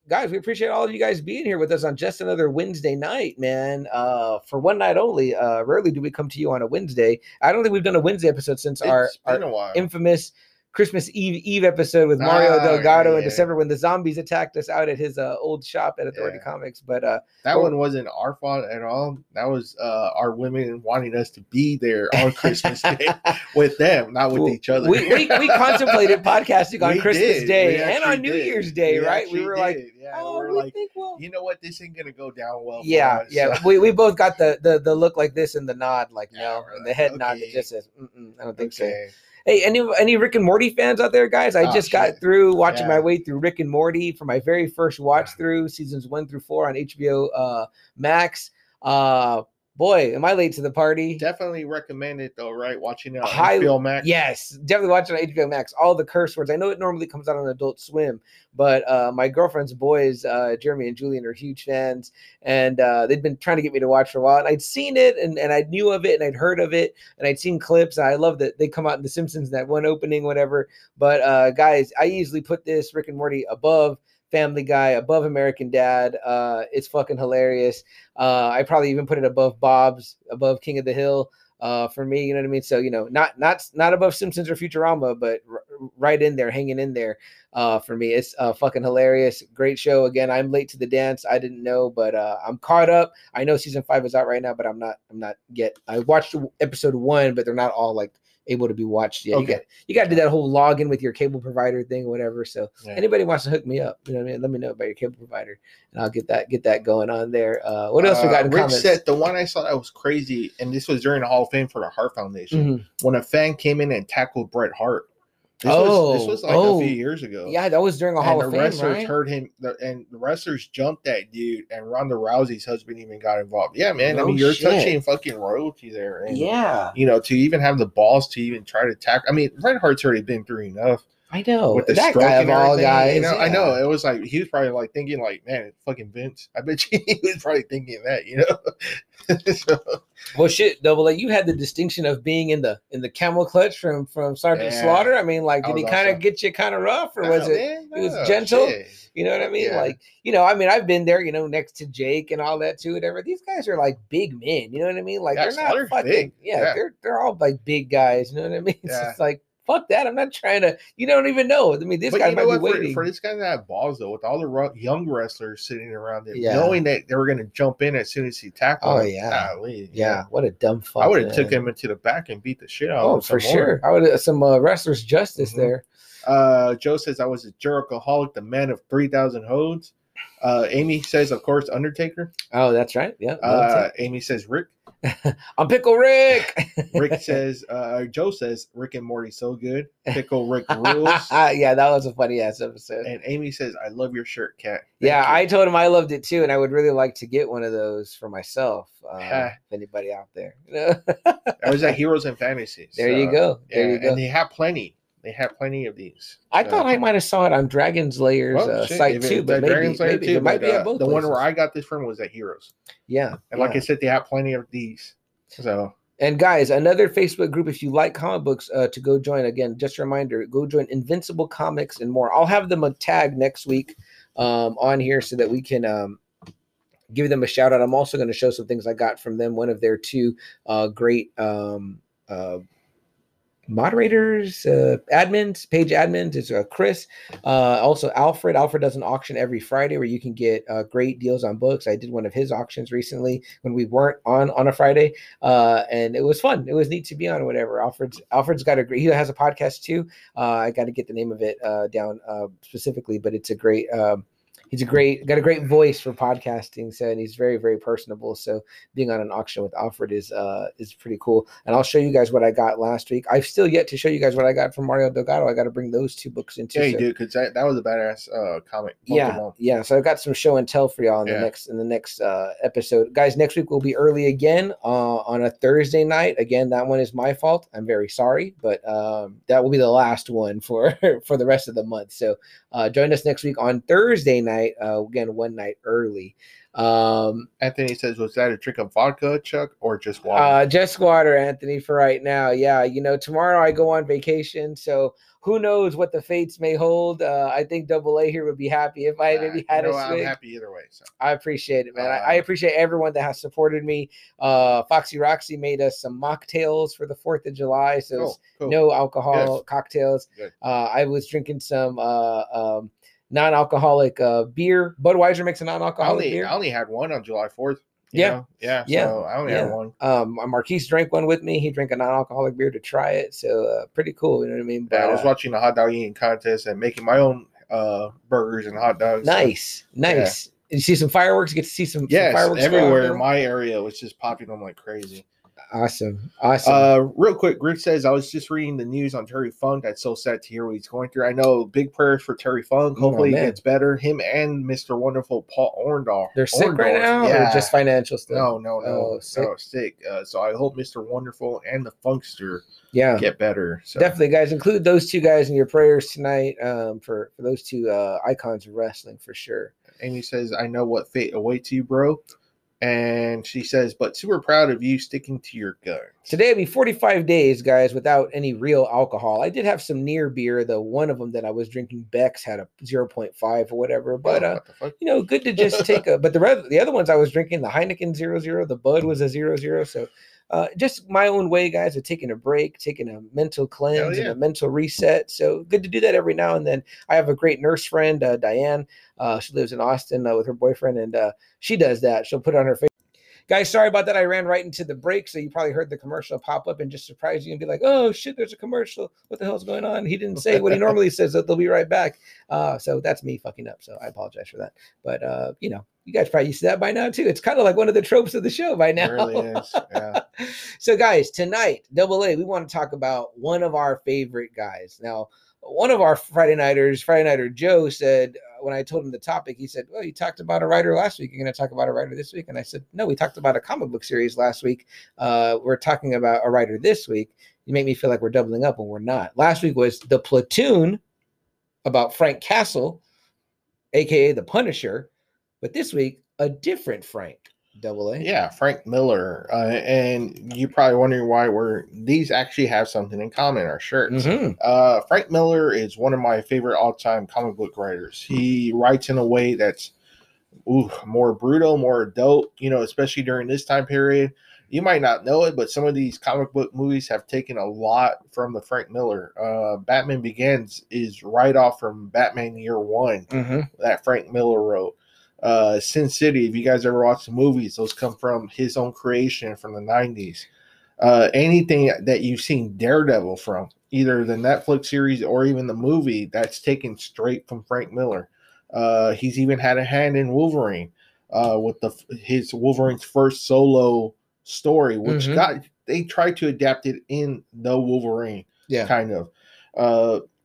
guys, we appreciate all of you guys being here with us on just another Wednesday night, man. Uh, for one night only. Uh, rarely do we come to you on a Wednesday. I don't think we've done a Wednesday episode since our our infamous Christmas Eve Eve episode with Mario Ah, Delgado yeah, in. December when the zombies attacked us out at his uh, old shop at Authority Yeah. Comics. But uh, That Oh. one wasn't our fault at all. That was uh, our women wanting us to be there on Christmas Day with them, not with Well, each other. We, we, we contemplated podcasting on We Christmas did. Day and on New did. Year's Day, right? We were like, did. yeah, oh, we we like, think we'll. you know what, this ain't gonna go down well. Yeah, us. yeah. So- We, we both got the, the the look like this and the nod, like Yeah, no, and the like, head nod that just says, Mm-mm, I don't think so. Hey, any any Rick and Morty fans out there, guys? I Oh, just got through watching Yeah. my way through Rick and Morty for my very first watch through seasons one through four on HBO uh, Max. Uh, boy, am I late to the party? Definitely recommend it though, right? Watching it on High- HBO Max. Yes, definitely watching on HBO Max. All the curse words. I know it normally comes out on Adult Swim, but uh, my girlfriend's boys, uh, Jeremy and Julian, are huge fans, and uh, they'd been trying to get me to watch for a while. And I'd seen it, and, and I knew of it, and I'd heard of it, and I'd seen clips. I love that they come out in The Simpsons that one opening, whatever. But uh, guys, I easily put this Rick and Morty above. Family Guy, above American Dad. Uh, it's fucking hilarious. Uh, I probably even put it above Bob's, above King of the Hill uh, for me. You know what I mean? So you know, not not not above Simpsons or Futurama, but r- right in there, hanging in there uh, for me. It's uh, fucking hilarious. Great show. Again, I'm late to the dance. I didn't know, but uh, I'm caught up. I know season five is out right now, but I'm not. I'm not yet. I watched episode one, but they're not all like able to be watched yet. You got you got to do that whole login with your cable provider thing, whatever. So Yeah. anybody wants to hook me up, you know what I mean? Let me know about your cable provider, and I'll get that get that going on there. Uh, what else we got in Rick comments? said the one I saw that was crazy, and this was during the Hall of Fame for the Hart Foundation. Mhm. When a fan came in and tackled Bret Hart. This Oh, was, this was like oh. a few oh. years ago. Yeah, that was during a Hall and of the Fame, wrestlers right? heard him, and the wrestlers jumped that dude, and Ronda Rousey's husband even got involved. Yeah, man. I mean, you're shit. touching fucking royalty there, and Yeah, you know, to even have the balls to even try to tackle. I mean, Bret Hart's already been through enough I know with the that stroke guy of all everything, guys. You know, I know it was like he was probably like thinking, like, man, fucking Vince. I bet you he was probably thinking that, you know. so, Well, shit, double A, you had the distinction of being in the in the camel clutch from from Sergeant Yeah. Slaughter. I mean, like, did he kind of get you kind of rough, or was no, it? man, it was oh, gentle? shit. You know what I mean? Yeah. Like, you know, I mean, I've been there, you know, next to Jake and all that too, whatever. These guys are like big men, you know what I mean? Like Yeah, they're not Slaughter's fucking big. Yeah, Yeah. they're they're all like big guys, you know what I mean? It's Yeah. just like fuck that. I'm not trying to. You don't even know. I mean, this But guy you might know be what? For, waiting. for this guy to have balls though, with all the young wrestlers sitting around him, Yeah. knowing that they were going to jump in as soon as he tackled. Oh, him, yeah. golly, yeah, what a dumb fuck. I would have took him into the back and beat the shit out. Oh, of him for some more. sure. I would have some uh, wrestlers justice Mhm. there. Uh, Joe says I was a Jerichoholic, the man of three thousand hodes. Uh, Amy says, of course, Undertaker. Oh, that's right. Yeah. Uh, Amy says Rick. I'm Pickle Rick. Rick says, uh, Joe says Rick and Morty so good. Pickle Rick rules. yeah, that was a funny ass episode. and Amy says, I love your shirt, cat. Yeah, you." I told him I loved it too, and I would really like to get one of those for myself. Uh, if anybody out there, you know? I was at Heroes and Fantasies. there you go. There yeah, you go. And they have plenty. They have plenty of these. I So- thought I might have saw it on Dragon's Lair's Well, uh, site too, but maybe, Dragon's Lair maybe too, it might but, be at uh, both. The one where. I got this from was at Heroes. yeah, And like yeah. I said, they have plenty of these. So And guys, another Facebook group, if you like comic books, uh, to go join. Again, just a reminder, go join Invincible Comics and more. I'll have them a tag next week um, on here so that we can um, give them a shout out. I'm also going to show some things I got from them. One of their two uh, great um, uh, moderators, uh, admins, page admins is uh, Chris. Uh, also, Alfred. Alfred does an auction every Friday where you can get uh, great deals on books. I did one of his auctions recently when we weren't on on a Friday, uh, and it was fun. It was neat to be on. Whatever. Alfred's Alfred's got a great. He has a podcast too. Uh, I got to get the name of it uh, down uh, specifically, but it's a great. Um, He's a great, got a great voice for podcasting, so and he's very, very personable. So being on an auction with Alfred is uh is pretty cool. And I'll show you guys what I got last week. I've still yet to show you guys what I got from Mario Delgado. I got to bring those two books into. yeah, you so- do because that, that was a badass uh, comic. yeah, yeah. So I've got some show and tell for y'all in the next in the next uh, episode, guys. Next week will be early again uh, on a Thursday night. Again, that one is my fault. I'm very sorry, but um, that will be the last one for for the rest of the month. So uh, join us next week on Thursday night night. Uh, again, one night early. Um, Anthony says, "Was that a drink of vodka, Chuck, or just water?" uh, just water, Anthony, for right now. Yeah, you know, tomorrow I go on vacation, so who knows what the fates may hold. Uh, I think Double A here would be happy if I Uh, maybe you had know, a I'm happy either way. So I appreciate it, man. I, I Uh, appreciate everyone that has supported me. Uh, Foxy Roxy made us some mocktails for the Fourth of July, so cool, cool. no alcohol cocktails. Uh, I was drinking some uh, um, non-alcoholic uh, beer. Budweiser makes a non-alcoholic only, beer. I only had one on July Fourth. Yeah. yeah, Yeah. So I only Yeah. had one. Um, Marquise drank one with me. He drank a non-alcoholic beer to try it, so uh, pretty cool. You know what I mean? Yeah, I was uh, watching the hot dog eating contest and making my own uh burgers and hot dogs. so- nice, nice. You see some fireworks. You get to see some, some fireworks everywhere in my area was just popping them like crazy. Awesome, awesome. Uh, real quick, Griff says I was just reading the news on Terry Funk. That's so sad to hear what he's going through. I know big prayers for Terry Funk. Oh, Hopefully he gets better. Him and Mr. Wonderful Paul Orndorff. They're sick right now, Yeah. just financial stuff? no, no, no, Oh, no, sick. sick. Uh, so I hope Mr. Wonderful and the Funkster Yeah, get better. So definitely, guys. Include those two guys in your prayers tonight um, for for those two uh, icons of wrestling for sure. Amy says, I know what fate awaits you, bro. And she says, but super proud of you sticking to your gun. Today will be 45 days, guys, without any real alcohol. I did have some near beer. The one of them that I was drinking, Beck's, had a 0.5 or whatever. But Oh, uh, what the you know, good to just take a. But the the other ones I was drinking, the Heineken zero zero, the Bud was a zero zero. So, uh, just my own way, guys, of taking a break, taking a mental cleanse and a mental reset. So good to do that every now and then. I have a great nurse friend, uh, Diane. Uh, she lives in Austin uh, with her boyfriend, and uh, she does that. She'll put it on her face. Guys, sorry about that. I ran right into the break, so you probably heard the commercial pop up and just surprise you and be like, "Oh shit, there's a commercial. What the hell's going on?" He didn't say what he normally says. That they'll be right back. Uh, so that's me fucking up. So I apologize for that. But uh, you know, you guys probably used to that by now too. It's kind of like one of the tropes of the show by It now. really is. Yeah. so guys, tonight, double A, we want to talk about one of our favorite guys. Now, one of our Friday nighters, Friday nighter Joe said uh, when I told him the topic, he said, "Well, you talked about a writer last week. You're going to talk about a writer this week." And I said, "No, we talked about a comic book series last week. Uh, we're talking about a writer this week." You make me feel like we're doubling up when we're not. Last week was the Platoon about Frank Castle, aka the Punisher, but this week a different Frank. Double A. Yeah, Frank Miller. Uh, and you're probably wondering why we're these actually have something in common, our shirts. Mhm. Uh, Frank Miller is one of my favorite all time comic book writers. He writes in a way that's ooh, more brutal, more adult, you know, especially during this time period. You might not know it, but some of these comic book movies have taken a lot from the Frank Miller. Uh, Batman Begins is right off from Batman Year One Mhm. that Frank Miller wrote. Uh, Sin City, if you guys ever watched the movies, those come from his own creation from the 90s. Uh, anything that you've seen Daredevil from, either the Netflix series or even the movie, that's taken straight from Frank Miller. Uh, he's even had a hand in Wolverine uh, with the his Wolverine's first solo story, which Mhm. got they tried to adapt it in the Wolverine Yeah. kind of.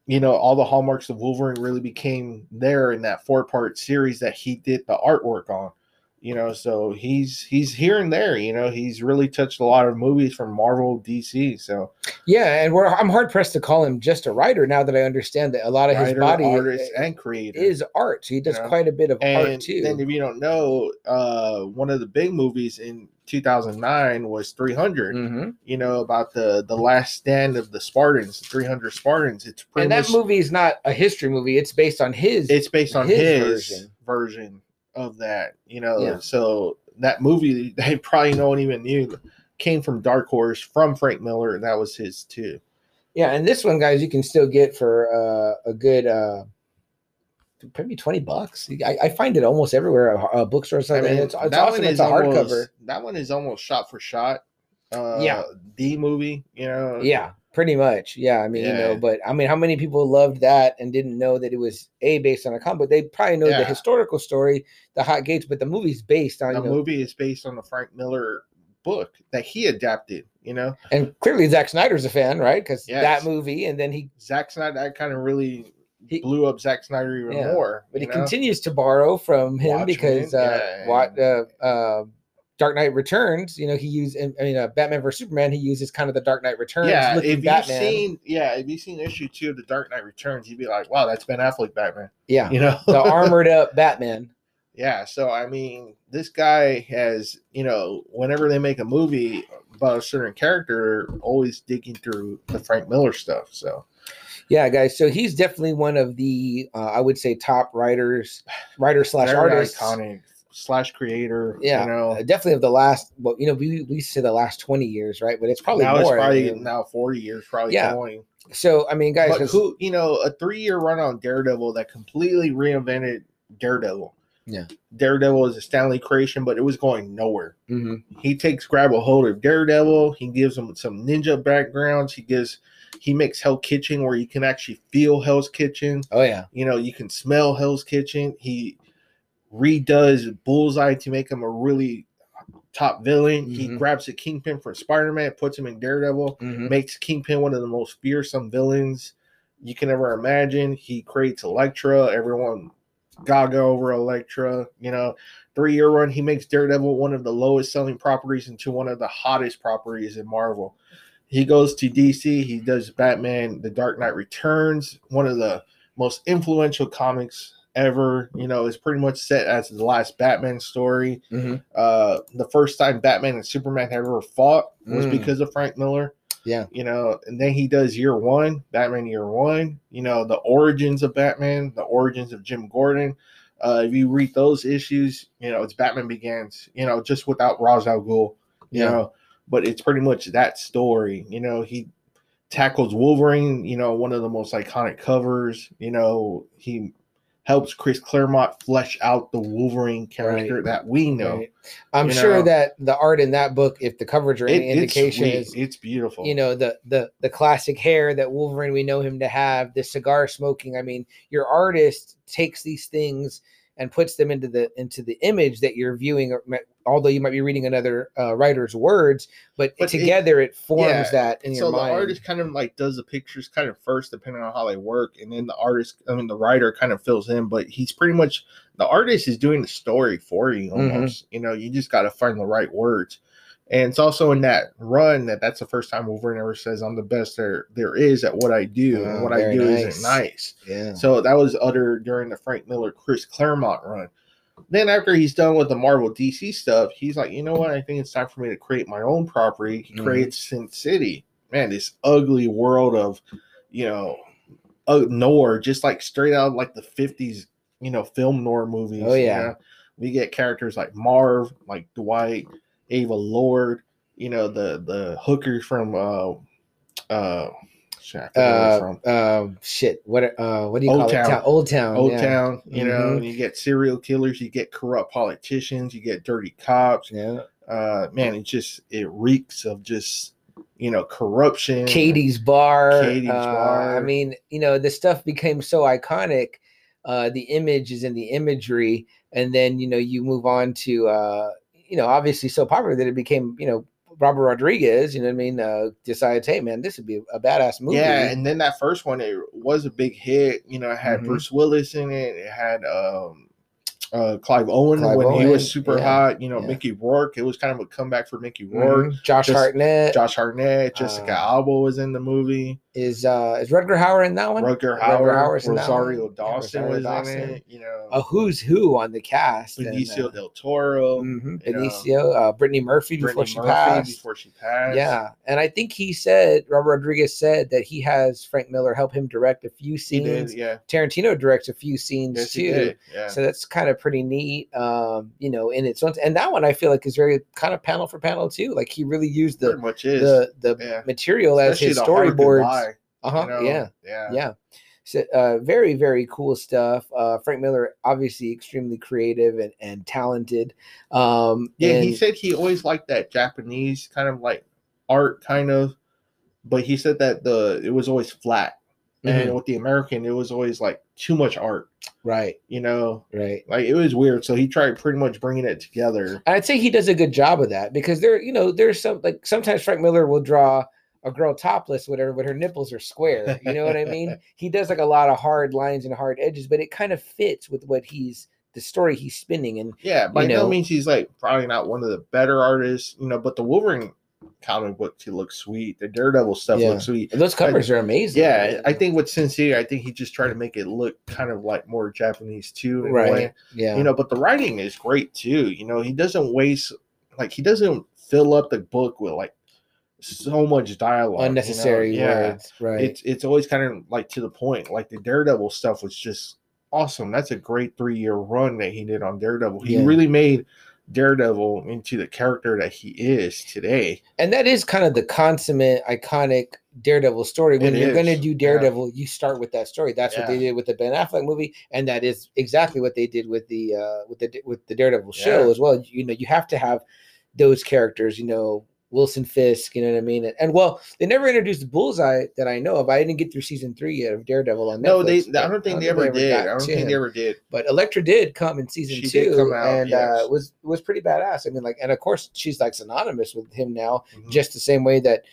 You know, all the hallmarks of Wolverine really became there in that four part series that he did the artwork on. You know, so he's he's here and there. You know, he's really touched a lot of movies from Marvel, DC. So Yeah, and we're I'm hard pressed to call him just a writer now that I understand that a lot of his body artist, and creator is art. He does Yeah. quite a bit of art too. and if you don't know, uh, one of the big movies in 2009 was 300. Mhm. You know about the the last stand of the Spartans, the 300 Spartans. It's pretty And that much movie is not a history movie. It's based on his. it's based on his his, version. version. Of that. You know, Yeah. so that movie they probably no one even knew came from Dark Horse from Frank Miller. and That was his too. yeah, and this one, guys, you can still get for uh, a good uh, maybe twenty bucks. I, I find it almost everywhere. A, a bookstore. or I mean, it's, it's that awesome. one It's is a hardcover. almost that one is almost shot for shot. Uh, Yeah. the movie. You know, Yeah, pretty much. Yeah, I mean, you know, but I mean, how many people loved that and didn't know that it was a based on a comic? But They probably know the historical story, the Hot Gates, but the movie's based on the you know, movie is based on the Frank Miller book that he adapted. You know, and clearly Zack Snyder's a fan, right? Because Yes. that movie, and then he, Zack Snyder that kind of really He- blew up Zack Snyder even Yeah, more. but he know? continues to borrow from him Watchmen, because uh, yeah, what uh, uh, Dark Knight Returns, you know, he used. I mean, uh, Batman vs Superman, he uses kind of the Dark Knight Returns. yeah, if you've Batman. seen, yeah, if you've seen issue two of the Dark Knight Returns, you'd be like, wow, that's Ben Affleck Batman. yeah, You know, the armored up Batman. Yeah, so I mean, this guy has, you know, whenever they make a movie about a certain character, always digging through the Frank Miller stuff. So Yeah, guys. So he's definitely one of the, uh, I would say, top writers, writer slash artists. iconic slash creator. Yeah, you know, uh, definitely of the last. Well, you know, we we say the last twenty years, right? But it's probably now more. it's probably I mean, now forty years, probably Yeah, going. so I mean, guys, But who, you know, a three year run on Daredevil that completely reinvented Daredevil. Yeah. Daredevil is a Stan Lee creation, but it was going nowhere. Mhm. he takes grab a hold of Daredevil. He gives him some ninja backgrounds. He gives he makes Hell Kitchen where you can actually feel Hell's Kitchen. Oh yeah, You know, you can smell Hell's Kitchen. He redoes Bullseye to make him a really top villain. He Mhm. grabs the Kingpin from Spider Man, puts him in Daredevil, Mhm. makes Kingpin one of the most fearsome villains you can ever imagine. He creates Elektra. Everyone gaga over Elektra. You know, three year run, he makes Daredevil one of the lowest selling properties into one of the hottest properties in Marvel. He goes to DC. He does Batman: The Dark Knight Returns, one of the most influential comics ever. You know, it's pretty much set as the last Batman story. Mhm. Uh, the first time Batman and Superman had ever fought was Mm. because of Frank Miller. Yeah. You know, and then he does year one, Batman year one, you know, the origins of Batman, the origins of Jim Gordon. Uh, if you read those issues, you know, it's Batman Begins, you know, just without Ra's al Ghul, you Yeah. know, but it's pretty much that story. You know, he tackles Wolverine, you know, one of the most iconic covers, you know, he helps Chris Claremont flesh out the Wolverine character that we know. Right. I'm you sure know. that the art in that book, if the coverage or any it's indication, sweet. is it's beautiful. you know the the the classic hair that Wolverine we know him to have, the cigar smoking. I mean, your artist takes these things and puts them into the into the image that you're viewing. Although you might be reading another uh, writer's words, but, But together it, forms yeah, that in so your the artist kind of like does the pictures kind of first depending on how they work and then the artist i mean the writer kind of fills in but he's pretty much the artist is doing the story for you Mhm. almost you know you just got to find the right words and it's also in that run that that's the first time Wolverine ever says I'm the best there there is at what I do, and Oh, what I do nice. isn't nice. yeah. So that was uttered during the Frank Miller Chris Claremont run. Then after he's done with the Marvel DC stuff, he's like, you know what? I think it's time for me to create my own property. He Mhm. creates Sin City. Man, this ugly world of, you know, uh, noir, just like straight out of like the fifties, you know, film noir movies. Oh, you yeah. know? we get characters like Marv, like Dwight, Ava Lord. You know, the the hookers from uh uh. Shit, I forget where they're Uh, uh, shit. What? Uh, what do you Old call Town. it? Old Town. Old yeah. Town, you know, Mhm. and you get serial killers, you get corrupt politicians, you get dirty cops. Yeah. Uh, man, it just it reeks of just you know corruption. Kadie's bar. Kadie's uh, Bar. I mean, you know, the stuff became so iconic. Uh, the image is in the imagery, and then you know you move on to uh, you know obviously so popular that it became you know Robert Rodriguez. You know what I mean? Uh, decides, hey man, this would be a badass movie. Yeah, and then that first one it was a big hit. You know, it had Mhm. Bruce Willis in it. It had um, uh, Clive Owen Clive when he was super yeah, hot. You know, yeah. Mickey Rourke. It was kind of a comeback for Mickey Rourke. Mhm. Josh Just- Hartnett Josh Hartnett, Jessica Uh, Alba was in the movie. Is uh, is Rutger Hauer in that one? Rutger Rutger Hauer, Hauer's Rosario one. Yeah, Dawson Rosario was Dawson. in it. You know, A who's who on the cast? and, Benicio uh, del Toro, mhm, know, Benicio, uh, Brittany Murphy before she Murphy passed. before she passed. Yeah, and I think he said Robert Rodriguez said that he has Frank Miller help him direct a few scenes. did. Yeah, Tarantino directs a few scenes yes, too. Yeah, So that's kind of pretty neat. Um, you know, in its own and that one I feel like is very kind of panel for panel too. Like he really used the the the yeah. material as his storyboards. Goodbye, Uh huh. you know? Yeah. yeah, Yeah. So uh, very, very cool stuff. Uh, Frank Miller, obviously extremely creative and, and talented. Um, Yeah, and, he said he always liked that Japanese kind of like art, kind of, but he said that the it was always flat, Mhm. and with the American, it was always like too much art. right, You know, right. like it was weird. So he tried pretty much bringing it together. And I'd say he does a good job of that because there, you know, there's some like sometimes Frank Miller will draw a girl topless, whatever, but her nipples are square. You know what I mean? He does like a lot of hard lines and hard edges, but it kind of fits with what he's the story he's spinning and Yeah, by you no means he's like probably not one of the better artists, you know. But the Wolverine comic book he looks sweet. The Daredevil stuff Yeah. looks sweet. those covers are amazing. Yeah, I think with Sin City, I think he just tried to make it look kind of like more Japanese too, right. Yeah. You know, but the writing is great too. You know, he doesn't waste like he doesn't fill up the book with like so much dialogue, you know? unnecessary Yeah. words. Right. It's it's always kind of like to the point. Like the Daredevil stuff was just awesome. That's a great three year run that he did on Daredevil. He Yeah. really made Daredevil into the character that he is today. and that is kind of the consummate iconic daredevil story when It you're going to do yeah. daredevil you start with that story that's what they did with the ben affleck movie and that is exactly what they did with the uh with the with the daredevil show Yeah. as well you know you have to have those characters you know wilson fisk you know what i mean and, and well they never introduced bullseye that i know of i didn't get through season three yet of daredevil on Netflix. No, they. I don't think they ever did. I don't think they ever did. but Elektra did come in season She did two, come out, and uh, was was pretty badass. I mean, like, and of course, she's like synonymous with him now, Mhm. just the same way that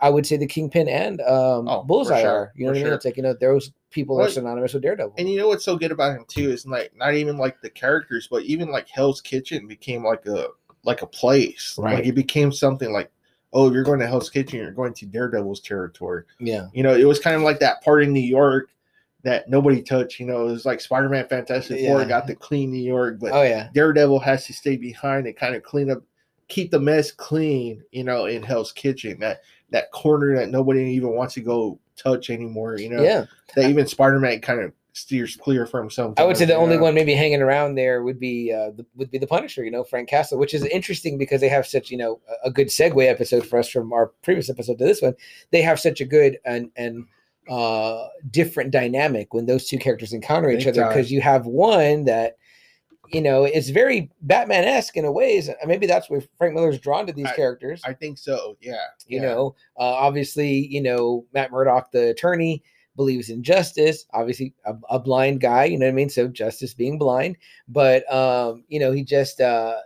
I would say the Kingpin and um, Oh, Bullseye sure, are. You know for what I mean? sure. It's like you know those people are synonymous with Daredevil. And you know what's so good about him too is like not even like the characters, but even like Hell's Kitchen became like a like a place. Right. Like it became something like, oh, you're going to Hell's Kitchen, you're going to Daredevil's territory. yeah, You know, it was kind of like that part in New York that nobody touched. You know, it was like Spider Man Fantastic Four got to clean New York, but oh yeah, Daredevil has to stay behind and kind of clean up, keep the mess clean. You know, in Hell's Kitchen, that that corner that nobody even wants to go touch anymore. You know, yeah. that even Spider Man kind of steers clear from some. I would say the only know? one maybe hanging around there would be uh, the, would be the Punisher. You know, Frank Castle, which is interesting because they have such you know a- good segue episode for us from our previous episode to this one. They have such a good and and uh different dynamic when those two characters encounter each other because you have one that you know it's very Batman-esque in a ways. Maybe that's where Frank Miller's drawn to these I- characters I think so. Yeah. you yeah. know uh, obviously you know matt murdock the attorney believes in justice obviously a, a blind guy you know what i mean? So justice being blind but um you know he just uh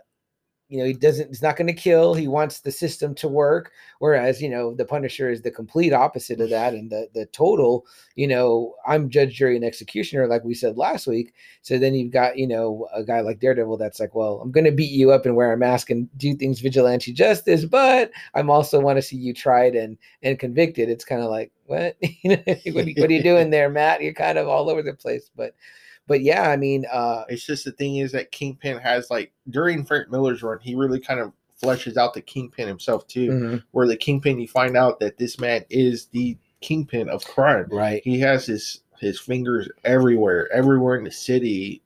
you know he doesn't he's not going to kill he wants the system to work whereas you know the punisher is the complete opposite of that and the the total you know i'm judge jury and executioner like we said last week. So then you've got you know a guy like daredevil that's like well i'm going to beat you up and wear a mask and do things vigilante justice but i'm also want to see you tried and and convicted. It's kind of like what? You know what, are you, what are you doing there matt? You're kind of all over the place but but yeah i mean uh It's just the thing is that Kingpin has like during Frank Miller's run, he really kind of fleshes out the Kingpin himself too. mhm, Where the Kingpin, you find out that this man is the Kingpin of crime. right He has his his fingers everywhere, everywhere in the city.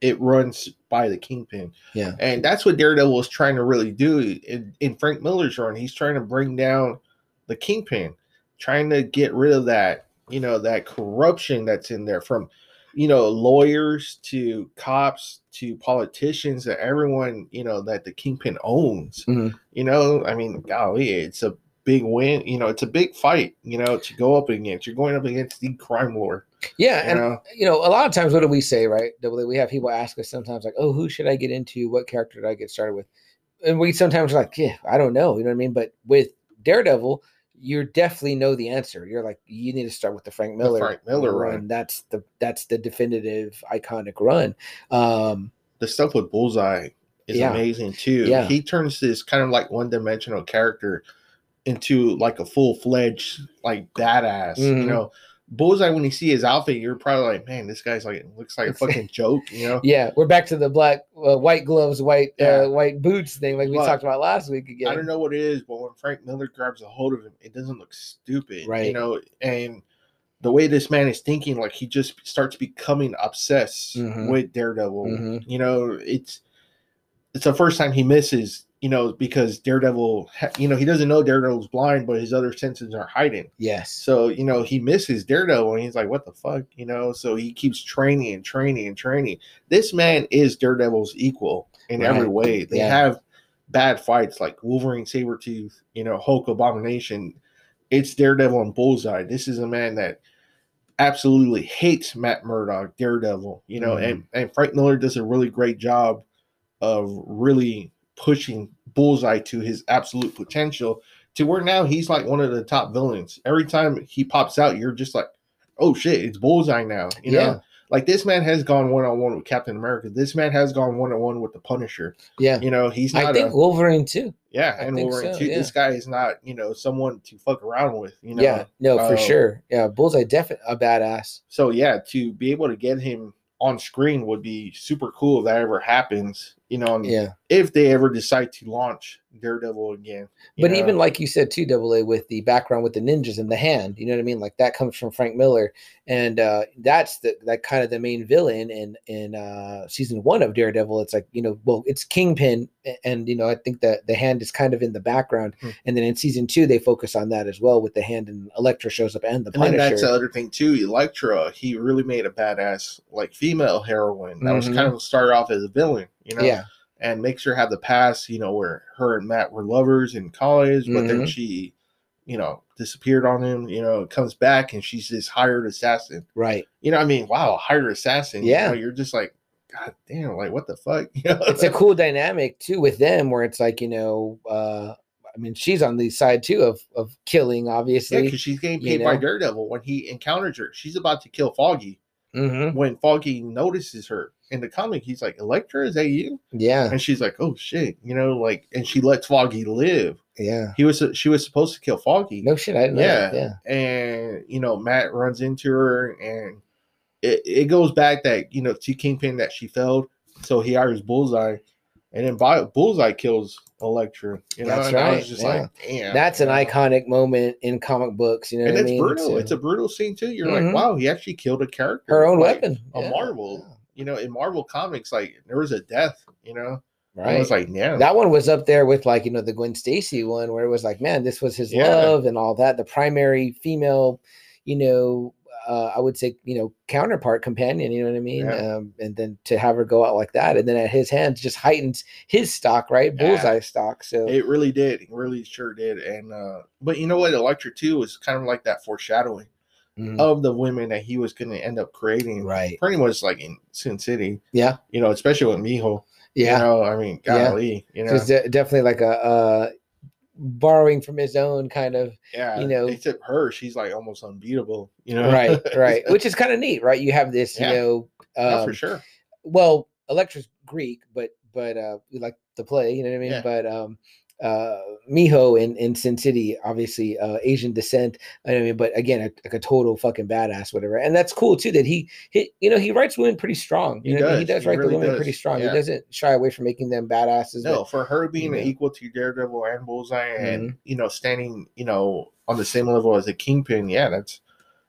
It runs by the Kingpin. Yeah. And that's what Daredevil is trying to really do in, in Frank Miller's run. He's trying to bring down the Kingpin, trying to get rid of that, you know, that corruption that's in there from, you know, lawyers to cops to politicians and everyone, you know, that the Kingpin owns. Mhm. You know, I mean, golly, it's a big win. You know, it's a big fight, you know, to go up against. You're going up against the crime lord. yeah You and know, you know, a lot of times, what do we say, right? We have people ask us sometimes, like, "Oh, who should I get into? What character did I get started with?" And we sometimes are like, "Yeah, I don't know." You know what I mean? But with Daredevil, you definitely know the answer. You're like, you need to start with the Frank Miller, Frank Miller run. That's the that's the definitive, iconic run. Um, the stuff with Bullseye is Yeah. amazing too. Yeah. He turns this kind of like one dimensional character into like a full fledged like badass. You Mhm. know, Bullseye when he see his outfit, you're probably like, man, this guy's like looks like a fucking joke. You know, yeah, we're back to the black, uh, white gloves, white, Yeah. uh, white boots thing, like we But talked about last week again. I don't know what it is, but when Frank Miller grabs a hold of him, it doesn't look stupid. Right? You know, and the way this man is thinking, like he just starts becoming obsessed Mhm. with Daredevil. Mhm. You know, it's it's the first time he misses. You know, because Daredevil, you know, he doesn't know Daredevil's blind, but his other senses are hiding. Yes. So you know, he misses Daredevil, and he's like, "What the fuck?" You know. So he keeps training and training and training. This man is Daredevil's equal in every way. They Yeah. have bad fights like Wolverine, Sabretooth, you know, Hulk, Abomination. It's Daredevil and Bullseye. This is a man that absolutely hates Matt Murdock, Daredevil. You know, Mm-hmm. and and Frank Miller does a really great job of really pushing Bullseye to his absolute potential to where now he's like one of the top villains. Every time he pops out, you're just like, oh shit, it's Bullseye now. You Yeah. know, like this man has gone one on one with Captain America. This man has gone one on one with the Punisher. Yeah. You know, he's not I think a, Wolverine too. yeah, I and Wolverine so, too. yeah. This guy is not, you know, someone to fuck around with. You know, yeah, no, for uh, sure. Yeah, Bullseye definitely a badass. So yeah, to be able to get him on screen would be super cool if that ever happens. You know, and Yeah, if they ever decide to launch Daredevil again. but know? even like you said too, Double A with the background with the ninjas and the hand, you know what I mean? Like that comes from Frank Miller, and uh that's the that kind of the main villain in in uh season one of Daredevil. It's like you know, well, it's Kingpin, and you know, I think that the hand is kind of in the background, Hmm. and then in season two they focus on that as well with the hand and Elektra shows up and the And Punisher. that's the other thing too. Elektra, he really made a badass like female heroine that was Mhm. kind of started off as a villain, you know, yeah, and makes her have the past, you know, where her and Matt were lovers in college, but then Mhm. she, you know, disappeared on him. You know, comes back and she's this hired assassin. right. You know, I mean, wow, hired assassin. Yeah. you know, you're just like, God damn, like what the fuck? You know, it's a cool dynamic too with them where it's like you know uh i mean she's on the side too of of killing obviously. yeah, because she's getting you paid by. Daredevil when he encounters her. She's about to kill Foggy. Hmm When Foggy notices her in the comic, he's like, "Elektra, is that you?" yeah. And she's like, "Oh shit," you know, like, and she lets Foggy live. yeah. He was she was supposed to kill Foggy, no shit i didn't yeah, that, yeah. And you know, Matt runs into her, and it, it goes back that you know to Kingpin that she failed, so he hires Bullseye, and then Bullseye kills Elektra. You know, That's and I right, was just yeah. like, damn, that's an iconic moment in comic books you know and what it's i mean brutal. So- it's a brutal scene too. You're Mhm. like, wow, he actually killed a character. her own like, weapon A yeah, Marvel. You know, in Marvel comics, like there was a death. You know, yeah, I was like, yeah, that one was up there with like you know the Gwen Stacy one where it was like man this was his Yeah. love and all that the primary female you know uh, I would say you know counterpart companion you know what I mean Yeah. um, and then to have her go out like that and then at his hands just heightens his stock right Yeah. bullseye stock so it really did. It really sure did. And uh but you know what, Elektra too is kind of like that foreshadowing mhm, of the women that he was going to end up creating. right Pretty much like in Sin City. Yeah. You know, especially with Miho. yeah You know, I mean, Yeah. golly. You know, so it's de- definitely like a uh borrowing from his own kind of yeah. you know- except her, she's like almost unbeatable. You know, right right which is kind of neat right you have this you Yeah. know Yeah, um, for sure. well elektra's greek but but uh we like the play you know what i mean Yeah. but um uh miho in in sin city obviously uh asian descent i mean but again a, like a total fucking badass whatever and that's cool too that he, he you know he writes women pretty strong He you know what I mean? he does, does he write really the women does, pretty strong yeah. he doesn't shy away from making them badasses but- No, for her being Yeah. an equal to Daredevil and Bullseye, and Mm-hmm. you know, standing, you know, on the same level as a Kingpin, yeah, that's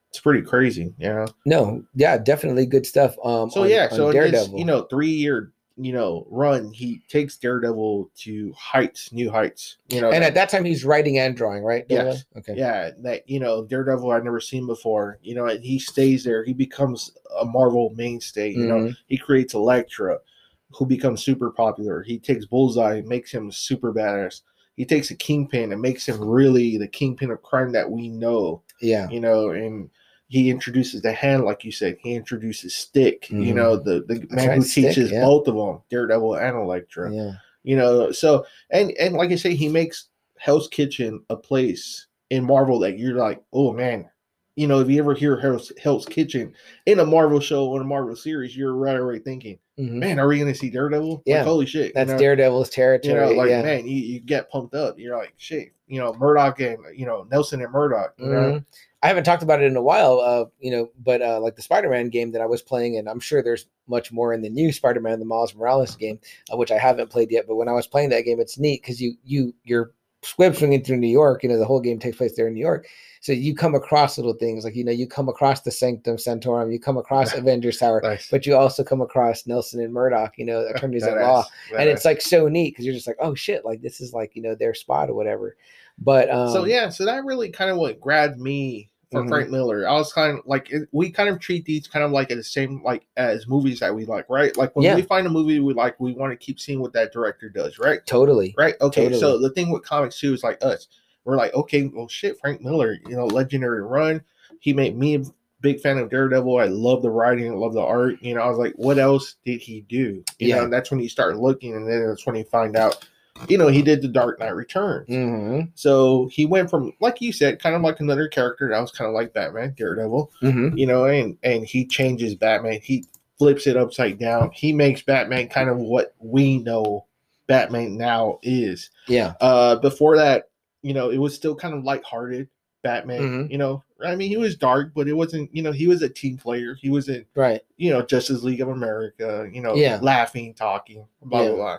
it's pretty crazy, Yeah. no yeah definitely good stuff um So on- yeah, so daredevil you know, three year, you know, run, he takes Daredevil to heights, new heights, you know. and at that time he's writing and drawing right A? Yes. okay yeah, that you know, Daredevil I've never seen before, you know, and he stays there. He becomes a Marvel mainstay. You know, Mhm. he creates Elektra, who becomes super popular. He takes Bullseye, makes him super badass. He takes a Kingpin and makes him really the Kingpin of crime that we know. yeah You know, and he introduces the hand, like you said. He introduces Stick. You Mhm. know, the the man right, who Stick, teaches yeah. both of them, Daredevil and Elektra yeah you know so and and like i say he makes hell's kitchen a place in marvel that you're like oh man you know if you ever hear hell's, hell's kitchen in a marvel show or a marvel series you're right away thinking mhm. man are we gonna see daredevil Yeah, like, holy shit that's you know? daredevil's you territory know like yeah. man you, you get pumped up you're like shit you know murdock and you know nelson and murdock you know Mhm. I haven't talked about it in a while, uh, you know, but uh, like the Spider-Man game that I was playing, and I'm sure there's much more in the new Spider-Man, the Miles Morales game, uh, which I haven't played yet. But when I was playing that game, it's neat because you you you're web swinging through New York. You know, the whole game takes place there in New York, so you come across little things like you know you come across the Sanctum Sanctorum, you come across Avengers Tower, Nice. but you also come across Nelson and Murdock, you know, attorneys at law, and it's like so neat because you're just like, oh shit, like this is like you know their spot or whatever. But um, so yeah, so that really kind of what grabbed me for Mhm. Frank Miller. I was kind of like, it, we kind of treat these kind of like the same like as movies that we like, right? Like when Yeah. we find a movie we like, we want to keep seeing what that director does, right? totally, Right. Okay. So the thing with comics too is like us, we're like, okay, well, shit, Frank Miller, you know, legendary run. He made me a big fan of Daredevil. I love the writing, I love the art. You know, I was like, what else did he do? You Yeah. know, and that's when you start looking, and then that's when you find out you know, he did the Dark Knight Returns. Mm-hmm. So he went from, like you said, kind of like another character that was kind of like Batman, Daredevil, Mm-hmm. you know, and and he changes Batman. He flips it upside down. He makes Batman kind of what we know Batman now is. Yeah. Uh, before that, you know, it was still kind of lighthearted Batman. Mhm. You know, I mean, he was dark, but it wasn't. You know, he was a team player. He was in, Right. you know, Justice League of America. You know, Yeah. laughing, talking, blah Yeah. blah blah.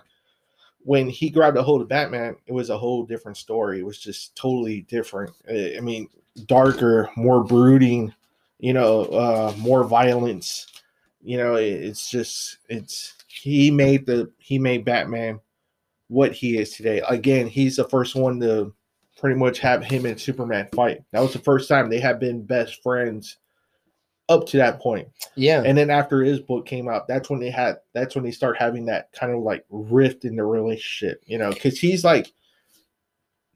When he grabbed a hold of Batman, it was a whole different story. It was just totally different. I mean, darker, more brooding. You know, uh, more violence. You know, it- it's just it's he made the he made Batman what he is today. Again, he's the first one to pretty much have him and Superman fight. That was the first time they had been best friends up to that point. Yeah. And then after his book came out, that's when they had that's when they start having that kind of like rift in the relationship, you know, because he's like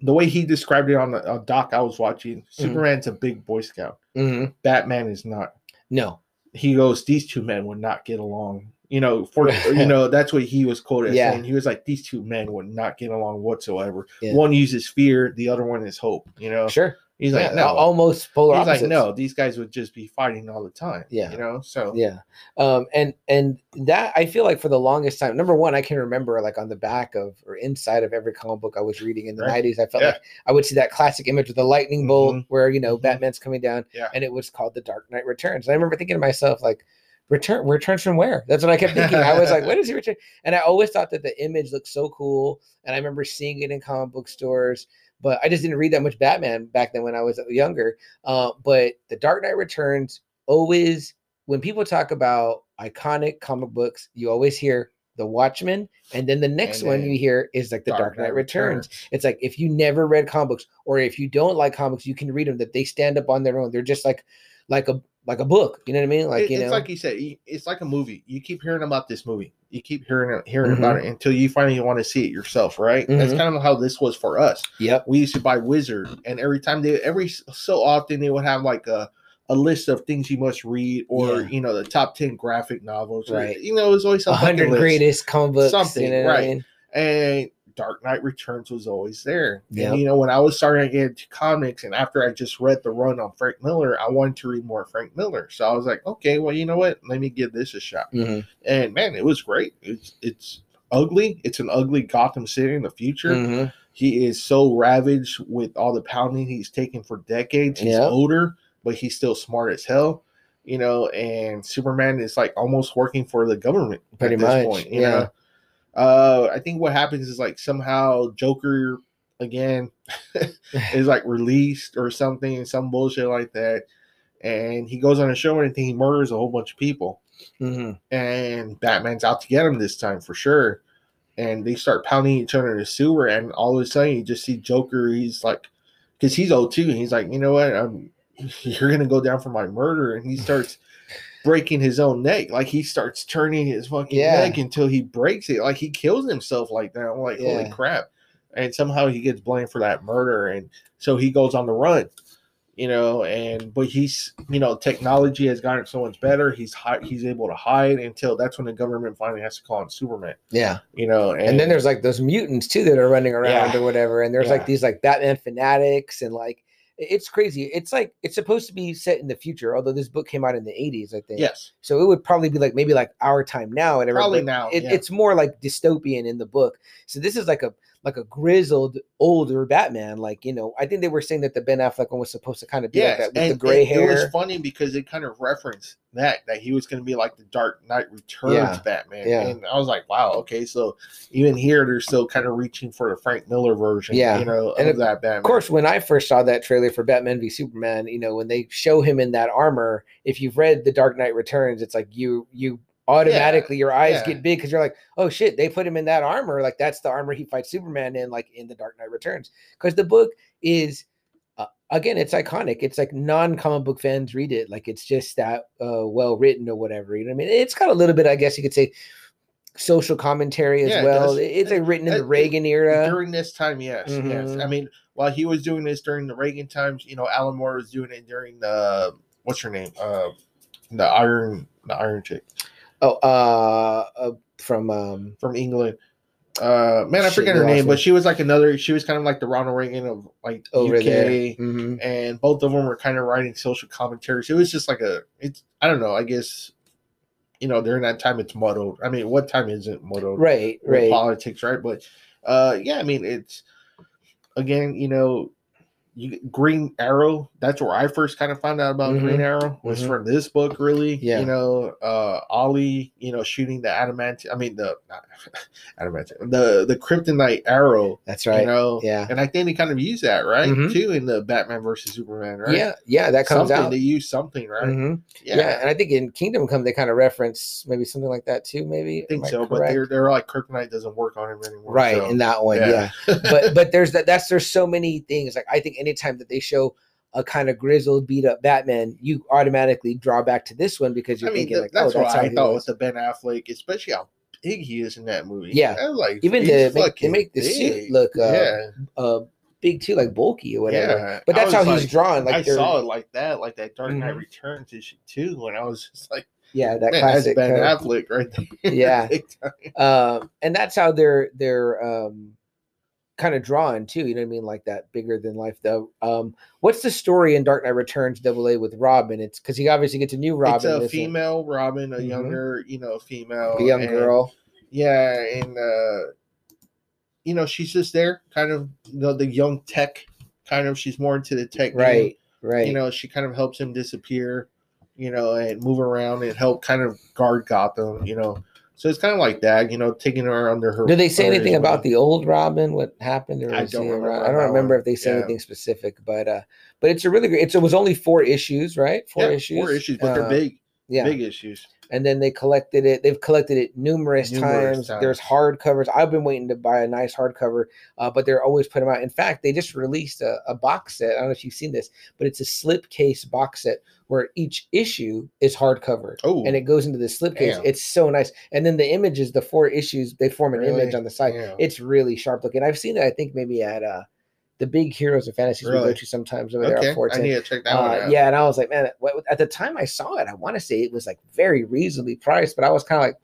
the way he described it on the uh, doc I was watching, Superman's a big boy scout. hmm Batman is not. No. He goes, these two men would not get along. You know, for you know, that's what he was quoted as Yeah. saying. He was like, these two men would not get along whatsoever. Yeah. One uses fear, the other one is hope. You know, Sure. He's like, Yeah, no, Almost polar he's like, opposites. no, these guys would just be fighting all the time. Yeah. you know, so Yeah. Um, and and that I feel like for the longest time, number one, I can remember like on the back of or inside of every comic book I was reading in the Right. 90s, I felt Yeah. like I would see that classic image of the lightning bolt Mhm. where you know Mhm. Batman's coming down Yeah. and it was called the Dark Knight Returns. And I remember thinking to myself, like, return returns from where? That's what I kept thinking. I was like, when does he return? And I always thought that the image looked so cool. And I remember seeing it in comic book stores. But I just didn't read that much Batman back then when I was younger. Uh, but the Dark Knight Returns always, when people talk about iconic comic books, you always hear the Watchmen, and then the next And one you hear is like the Dark, Knight, Returns. It's like if you never read comics, or if you don't like comics, you can read them. That they stand up on their own. They're just like like a like a book. You know what I mean? Like It- you it's like you said, it's like a movie. You keep hearing about this movie. You keep hearing it, hearing about it until you finally want to see it yourself, right? That's Mhm. kind of how this was for us. yep, We used to buy Wizard, and every time they, every so often they would have like a a list of things you must read, or Yeah. you know the top ten graphic novels. or- Right. You know, it was always a hundred greatest comic books. Something, you know what I right. mean? and Dark Knight Returns was always there. And you know, when I was starting to get into comics, and after I just read the run on Frank Miller, I wanted to read more Frank Miller. So I was like, okay, well, you know what? Let me give this a shot. Mhm, And man, it was great. It's it's ugly. It's an ugly Gotham City in the future. mhm. He is so ravaged with all the pounding he's taken for decades. He's Yeah. older, but he's still smart as hell. You know, and Superman is like almost working for the government Pretty at this much, point. You yeah. know, uh, I think what happens is like somehow Joker again is like released or something, some bullshit like that, and he goes on a show and I think he murders a whole bunch of people Mhm. and Batman's out to get him this time for sure. And they start pounding each other in the sewer, and all of a sudden you just see Joker. He's like, because he's old too. And He's like, you know what? I'm, you're gonna go down for my murder, and he starts breaking his own neck. Like he starts turning his fucking Yeah. neck until he breaks it. Like he kills himself like that. I'm like, holy crap! And somehow he gets blamed for that murder, and so he goes on the run you know and but he's you know technology has gotten so much better he's hi- he's able to hide until that's when the government finally has to call on superman Yeah. you know and, And then there's like those mutants too that are running around Yeah. or whatever. And there's Yeah. like these like Batman fanatics and like it's crazy. It's like it's supposed to be set in the future, although this book came out in the 80s, I think. yes So it would probably be like maybe like our time now, whatever. Probably now, It, yeah. It's more like dystopian in the book. So this is like a like a grizzled older Batman. Like you know, I think they were saying that the Ben Affleck one was supposed to kind of be yes like that with and the gray hair. it was funny because it kind of referenced that that he was going to be like the dark knight returns Yeah. batman Yeah. and i was like wow okay so even here they're still kind of reaching for the frank miller version Yeah. you know And of of that batman Of course, when I first saw that trailer for Batman v Superman, you know, when they show him in that armor, if you've read The Dark Knight Returns, it's like you you automatically your eyes yeah. get big because you're like, oh shit, they put him in that armor. Like that's the armor he fights Superman in, like in The Dark Knight Returns. Because the book is uh, again, it's iconic. It's like non-comic book fans read it, like it's just that uh, well written or whatever. You know what I mean? It's got a little bit, I guess you could say, social commentary as Yeah, well. does. It's like written in the Reagan era. during this time yes yes Mhm. i mean while he was doing this during the reagan times you know alan moore was doing it during the what's her name uh the iron the iron chick Oh, uh, uh from um, from england uh man, I forget her name, but she was like another. She was kind of like the Ronald Reagan of like over UK, there. Mhm. and both of them were kind of writing social commentaries. It was just like a. It's I don't know. I guess you know during that time it's muddled. I mean, what time isn't muddled? Right, right. Politics, right? But uh yeah, I mean it's again, you know. You, Green Arrow. That's where I first kind of found out about Mhm. Green Arrow was Mhm. from this book. Really, Yeah. You know, uh, Ollie. You know, shooting the adamant. I mean, the not adamant. The the kryptonite arrow. That's right. You know, Yeah. and I think they kind of use that right Mhm. too in the Batman versus Superman, right? Yeah, yeah, that comes something out. they use something, right? Mhm. Yeah, Yeah. and I think in Kingdom Come they kind of reference maybe something like that too. Maybe I think so. But they're they're like kryptonite doesn't work on him anymore. right so, in that one. Yeah, but but there's that. That's there's so many things. Like I think anytime that they show a kind of grizzled, beat up Batman, you automatically draw back to this one because you're mean, thinking th- like, that's oh, what that's how I thought was. with the Ben Affleck, especially how big he is in that movie. Yeah. I like Even to make- they make the suit big. look, uh, yeah, uh, big too, like bulky or whatever. yeah. But that's how was he's like- drawn. Like I they're- saw it like that, like that Dark Knight Mhm. Returns issue too, when I was just like, yeah, that man, classic. Ben Affleck right there. Yeah. Um, and that's how they're they're um, kind of drawn too. You know what I mean? Like that bigger than life. Though, um, what's the story in Dark Knight Returns Double A with Robin? It's because he obviously gets a new Robin, it's a female Robin, a Mhm. younger, you know, female, a young and- girl. Yeah, and uh you know, she's just there, kind of you know, the young tech kind of she's more into the tech game. Right, right. You know, she kind of helps him disappear, you know, and move around and help kind of guard Gotham, you know. So it's kind of like that, you know, taking her under her Did they say anything about the old Robin? What happened? Or I don't remember I don't remember one. if they said Yeah. anything specific, but uh, but it's a really great. It's, it was only four issues, right? Four Yeah, issues. Four issues, but they're Uh, big, Yeah, big issues. And then they collected it. They've collected it numerous, Numerous times. There's times. hardcovers. I've been waiting to buy a nice hardcover, uh, but they're always putting them out. In fact, they just released a, a box set. I don't know if you've seen this, but it's a slipcase box set where each issue is hardcover. Oh, And it goes into the slipcase. It's so nice. And then the images, the four issues, they form an Really? image on the side. Yeah. It's really sharp looking. I've seen it, I think, maybe at uh, the big Heroes of Fantasies we go to sometimes over there okay. at Fort I need to check that one uh, out. yeah, and I was like, man, at the time I saw it, I want to say it was like very reasonably priced, but I was kind of like,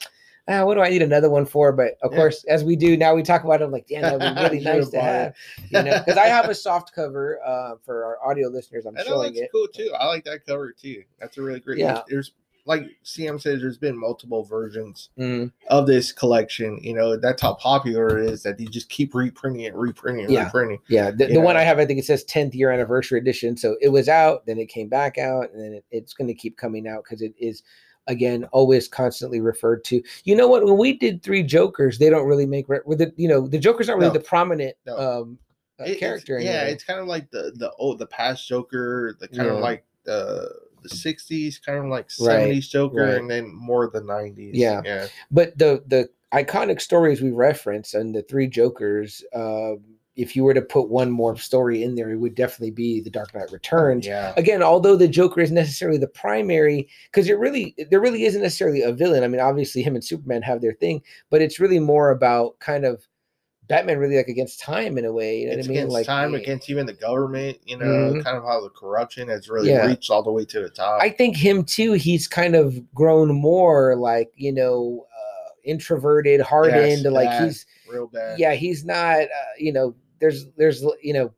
ah, what do I need another one for? But of Yeah. course, as we do now, we talk about it. I'm like, damn, that would be really nice to have, you know, because I have a soft cover uh, for our audio listeners. I'm I showing that's it. cool too. I like that cover too. That's a really great. Yeah. There's like CM says, there's been multiple versions Mm, of this collection. You know, that's how popular it is that they just keep reprinting it, reprinting it, Yeah. reprinting. yeah, the, the one I have, I think it says 10th year anniversary edition. So it was out, then it came back out, and then it, it's going to keep coming out because it is. Again, always constantly referred to. You know what? When we did three Jokers, they don't really make re- with the you know the Joker's not really No. the prominent No. um, uh, It- it's- character. yeah, it's kind of like the the oh the past Joker, the kind Yeah. of like the the '60s, kind of like Right, '70s Joker, right. and then more the '90s. Yeah. yeah, but the the iconic stories we reference and the three jokers um if you were to put one more story in there it would definitely be the dark knight returns yeah. again although the joker is necessarily the primary because it really there really isn't necessarily a villain i mean obviously him and superman have their thing but it's really more about kind of batman really like against time in a way you know It's what i mean against like time, eh, against even the government. You know, Mhm. kind of how the corruption has really Yeah. reached all the way to the top. I think him too. He's kind of grown more like you know uh, introverted, hardened. like bad. he's Real bad. yeah he's not uh, you know there's there's you know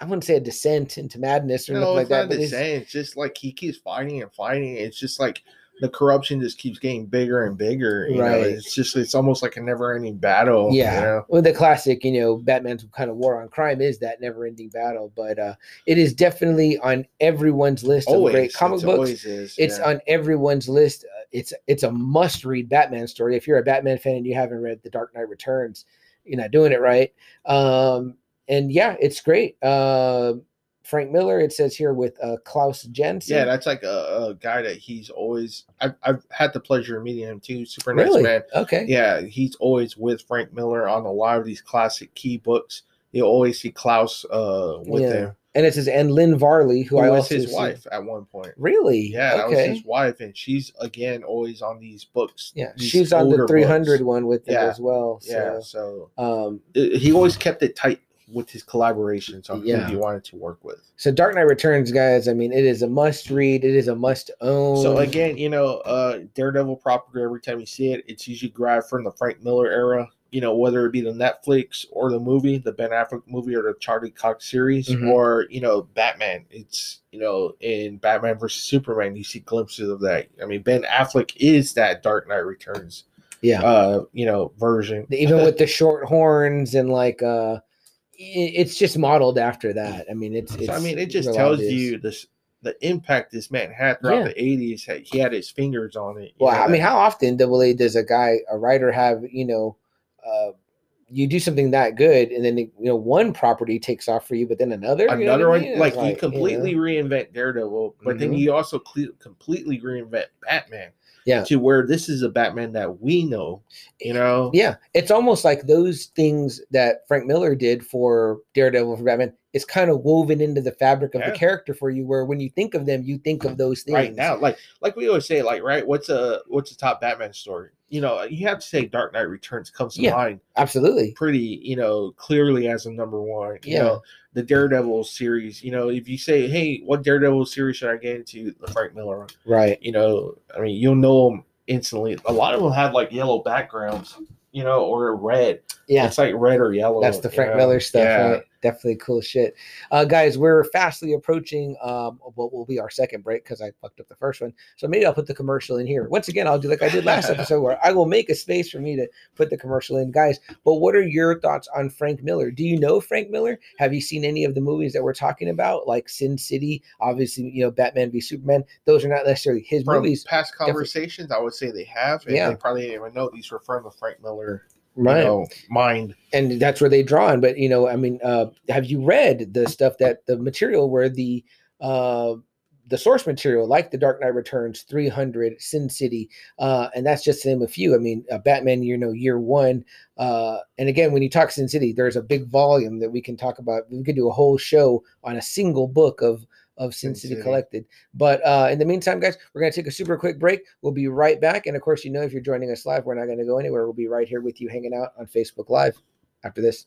i wouldn't say a descent into madness or No, nothing like that but same. It's just like he keeps fighting and fighting. It's just like the corruption just keeps getting bigger and bigger. You Right. know, it's just it's almost like a never ending battle. yeah You know? well the classic you know batman's kind of war on crime is that never ending battle but uh it is definitely on everyone's list of Always. great comic it's books is. it's yeah. on everyone's list Uh, it's it's a must read batman story if you're a batman fan and you haven't read the dark knight returns you're not doing it right um and yeah it's great um frank miller it says here with uh klaus janson Yeah, that's like a, a guy that he's always. I've, I've had the pleasure of meeting him too. Super nice really man. okay Yeah, he's always with Frank Miller on a lot of these classic key books. You always see Klaus uh, with Yeah. him. and it says and Lynn Varley, who Who I was also his see- wife at one point. Really? Yeah, that was his wife, and she's again always on these books. yeah, these she's on the older 300 books. one with them Yeah. as well. Yeah, So, so um, uh, he always kept it tight with his collaborations on Yeah. who he wanted to work with. so Dark Knight Returns, guys. I mean, it is a must read. It is a must own. So again, you know, uh Daredevil proper every time you see it, it's usually grabbed from the Frank Miller era. you know, whether it be the Netflix or the movie, the Ben Affleck movie or the Charlie Cox series, Mhm. or you know, Batman. It's you know, in Batman versus Superman, you see glimpses of that. I mean, Ben Affleck is that Dark Knight Returns, Yeah. uh, you know, version. Even with the short horns and like uh it's just modeled after that. I mean it's, it's So, I mean, it just tells you this the impact this man had throughout Yeah. the '80s. He had his fingers on it. Well, know, I mean, how often double A does a guy, a writer, have you know, uh, you do something that good, and then you know one property takes off for you, but then another, you know another what I one mean? like, It's you know, completely reinvent Daredevil, but then Mhm. you also completely reinvent Batman. Yeah. To where this is a Batman that we know, you know. yeah, it's almost like those things that Frank Miller did for Daredevil for Batman. It's kind of woven into the fabric of Yeah. the character for you, where when you think of them, you think of those things. Right now, like like we always say, like right, what's a what's the top Batman story? You know, you have to say Dark Knight Returns comes to Yeah. mind absolutely. pretty, you know, clearly as a number one. You Yeah. know, the Daredevil series. You know, if you say, hey, what Daredevil series should I get into? The Frank Miller one. Right. you know, I mean, you'll know them instantly. A lot of them have like yellow backgrounds, you know, or red. Yeah. It's like red or yellow. That's the you Frank know? Miller stuff, Yeah. right? Definitely cool shit. Uh, guys, we're fastly approaching um, what will be our second break because I fucked up the first one. So maybe I'll put the commercial in here. Once again, I'll do like I did last episode where I will make a space for me to put the commercial in. Guys, but what are your thoughts on Frank Miller? Do you know Frank Miller? Have you seen any of the movies that we're talking about, like Sin City? Obviously, you know, Batman v Superman. Those are not necessarily his From movies. past definitely- conversations, I would say they have, and Yeah. they probably didn't even know these were from Frank Miller, Right. know, mind. and that's where they draw on. But you know, I mean, uh, have you read the stuff that the material where the uh, the source material, like the Dark Knight Returns, 300, Sin City, uh, and that's just to name a few. I mean, uh, Batman, you know, year one. Uh, and again, when you talk Sin City, there's a big volume that we can talk about. We could do a whole show on a single book of of Sin, City, City. Collected. But uh, in the meantime, guys, we're going to take a super quick break. We'll be right back. And of course, you know, if you're joining us live, we're not going to go anywhere. We'll be right here with you hanging out on Facebook Live after this.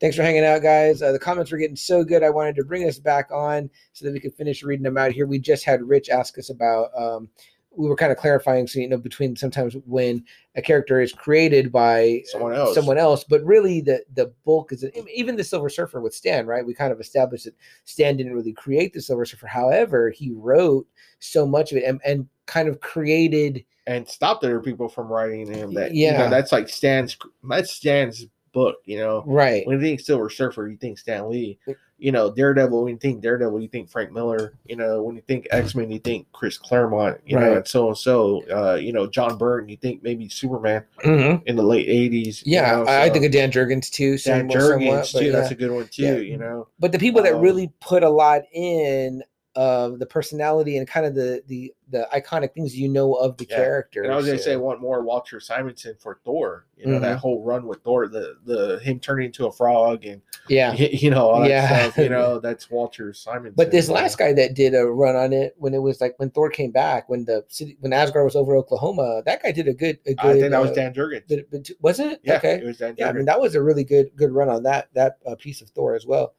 Thanks for hanging out, guys. Uh, the comments were getting so good. I wanted to bring us back on so that we could finish reading them out here. We just had Rich ask us about. Um, we were kind of clarifying, so you know, between sometimes when a character is created by Someone else. someone else, but really the the bulk is even the Silver Surfer with Stan, right? We kind of established that Stan didn't really create the Silver Surfer. However, he wrote so much of it and, and kind of created. and stopped other people from writing him that you Yeah. know that's like Stan's that's Stan's book, you know. Right. When you think Silver Surfer, you think Stan Lee. You know, Daredevil, when you think Daredevil, you think Frank Miller. You know, when you think X Men, you think Chris Claremont, you know, and so and so. Uh, you know, John Byrne, you think maybe Superman Mhm. in the late eighties. Yeah, you know, I, I think of Dan Jurgens too. Dan somewhat, Jurgens too. yeah. That's a good one too. Yeah. You know, but the people that Um, really put a lot in of the personality and kind of the the the iconic things you know of the Yeah. character. and I was gonna so- say one more Walter Simonson for Thor. You know Mm-hmm. that whole run with Thor, the the him turning into a frog and yeah. you know Yeah. stuff. You know that's Walter Simonson. But this last guy that did a run on it when it was like when Thor came back, when the city when Asgard was over Oklahoma, that guy did a good a good. I think that was uh, Dan Jurgens. did- but wasn't it? Yeah, okay. it was Dan Jurgens. Yeah, I mean that was a really good good run on that that uh, piece of Thor as well.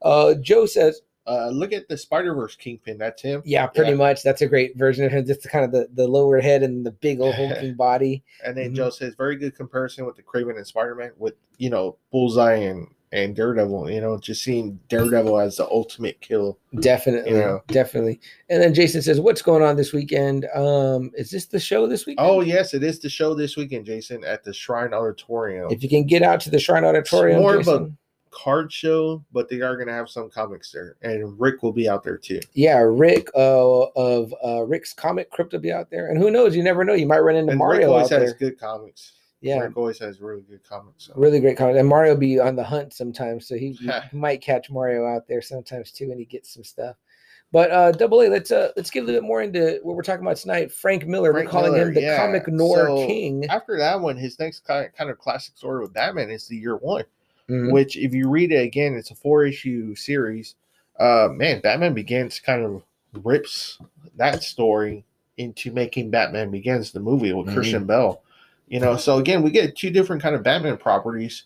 Uh, Joe says, uh, look at the Spider Verse Kingpin. That's him. "Yeah, pretty Yeah. much. That's a great version of him. Just kind of the the lower head and the big old hulking body. And then Mhm. Joe says very good comparison with the Kraven and Spider Man with you know Bullseye and and Daredevil. You know, just seeing Daredevil as the ultimate kill. Definitely, Yeah. definitely. And then Jason says, "What's going on this weekend? Um, is this the show this weekend? Oh yes, it is the show this weekend, Jason, at the Shrine Auditorium. if you can get out to the Shrine Auditorium, more of a- Jason. Card show, but they are gonna have some comics there, and Rick will be out there too. yeah, Rick uh, of uh, Rick's Comic Crypt will be out there, and who knows? You never know. You might run into And Rick Mario always out has there. good comics. Yeah, Rick always has really good comics. So. really great comic. And Mario be on the hunt sometimes, so he, he might catch Mario out there sometimes too, and he gets some stuff. But uh, double A, let's uh, let's get a little bit more into what we're talking about tonight. Frank Miller, Frank we're calling Miller, him the yeah. comic noir So, king. After that one, his next kind kind of classic story with Batman is the Year One, Mhm. which if you read it again, it's a four issue series. Uh, man, Batman Begins kind of rips that story into making Batman Begins the movie with Mhm. Christian Bale. You know, so again, we get two different kind of Batman properties,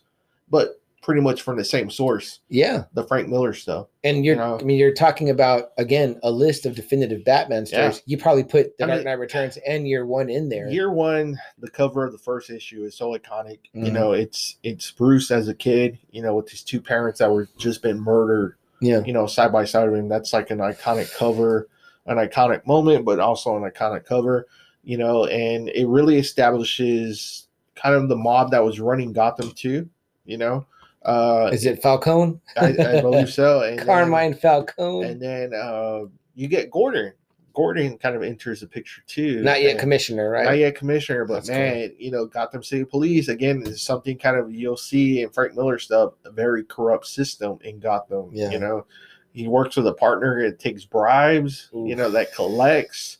but pretty much from the same source, Yeah, the Frank Miller stuff. and you're know. I mean you're talking about again a list of definitive Batman Yeah. stories. You probably put The I Dark mean, Knight Returns and Year One in there. Year one, the cover of the first issue is so iconic. You Mhm. know, it's it's Bruce as a kid, you know, with his two parents that were just been murdered, yeah, you know, side by side of him. That's like an iconic cover, an iconic moment, but also an iconic cover, you know, and it really establishes kind of the mob that was running Gotham too, you know. Uh is it Falcone? I, I believe so. And then- Carmine Falcone. and then uh you get Gordon. Gordon kind of enters the picture too. Not yet and- commissioner, right? not yet commissioner, but That's cool. man, you know, Gotham City Police again is something kind of you'll see in Frank Miller stuff, a very corrupt system in Gotham. Yeah. You know, he works with a partner that takes bribes, you know, that collects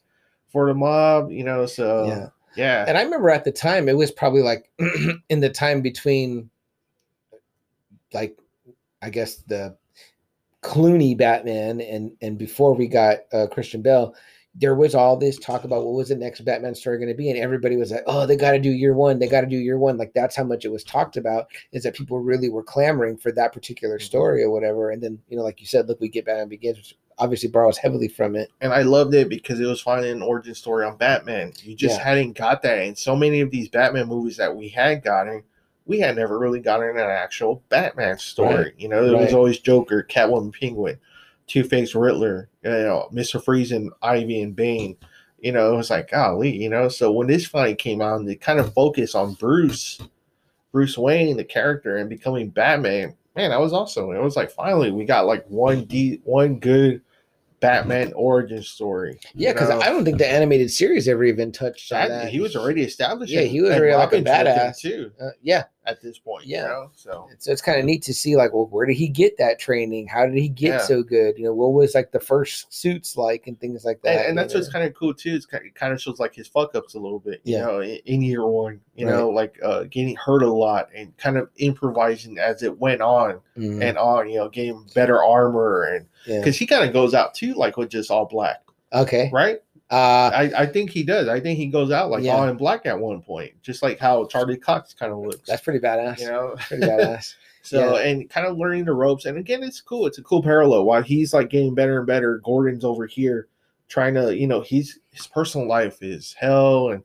for the mob, you know, so Yeah. yeah. And I remember at the time, it was probably like in the time between, like, I guess the Clooney Batman and and before we got uh, Christian Bale, there was all this talk about what was the next Batman story going to be, and everybody was like, "Oh, they got to do year one. They got to do year one." Like that's how much it was talked about. Is that people really were clamoring for that particular story or whatever. And then you know, like you said, look, we get Batman Begins, which obviously borrows heavily from it. and I loved it because it was finally an origin story on Batman. You just Yeah. hadn't got that in so many of these Batman movies that we had gotten. We had never really gotten an actual Batman story. Right. You know, it was always Joker, Catwoman, Penguin, Two Face, Riddler, you know, Mister Freeze, and Ivy and Bane. You know, it was like, golly, you know. So when this finally came out, and they kind of focus on Bruce, Bruce Wayne, the character, and becoming Batman. Man, that was awesome. It was like finally we got like one d one good Batman origin story. Yeah, because? I don't think the animated series ever even touched on that, that. he was already established. Yeah, he was already like a Robin's with him badass. too Uh, yeah, at this point. Yeah. you know? so so it's kind of neat to see like, well, where did he get that training? How did he get Yeah. so good? You know, what was like the first suits like and things like that. and, and that's what's kind of cool too. It's kind of, it kind of shows like his fuck ups a little bit. You Yeah. know, in, in year one, you know, like uh, getting hurt a lot and kind of improvising as it went on Mhm, and on. You know, getting better armor and yeah. because he kind of goes out too, like with just all black, okay. right? Uh, I, I think he does. I think he goes out like Yeah. all in black at one point, just like how Charlie Cox kind of looks. that's pretty badass. you know. Pretty badass. So Yeah. and kind of learning the ropes, and again, it's cool. It's a cool parallel. While he's like getting better and better, Gordon's over here trying to, you know, he's his personal life is hell, and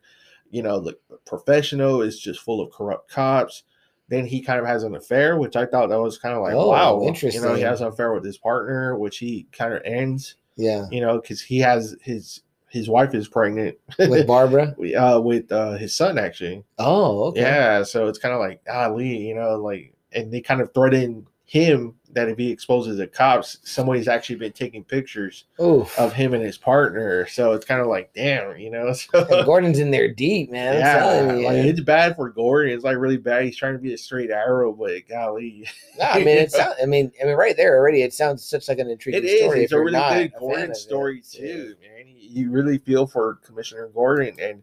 you know the professional is just full of corrupt cops. Then he kind of has an affair, which I thought that was kind of like, Oh, wow, interesting. You know, he has an affair with his partner, which he kind of ends, Yeah, you know, because he has his his wife is pregnant with Barbara. uh, with uh, his son actually. Oh, okay. Yeah, so it's kind of like Ali, you know, like, and they kind of threaten him that if he exposes the cops, somebody's actually been taking pictures Oof. of him and his partner. So it's kind of like, damn, you know. So And Gordon's in there deep, man. I'm yeah, like it's bad for Gordon. It's like really bad. He's trying to be a straight arrow, but golly, No, I mean, it sounds. I mean, I mean, right there already, it sounds such like an intriguing it is. story. if It's a really good Gordon it. story Yeah. too, man. You you really feel for Commissioner Gordon, and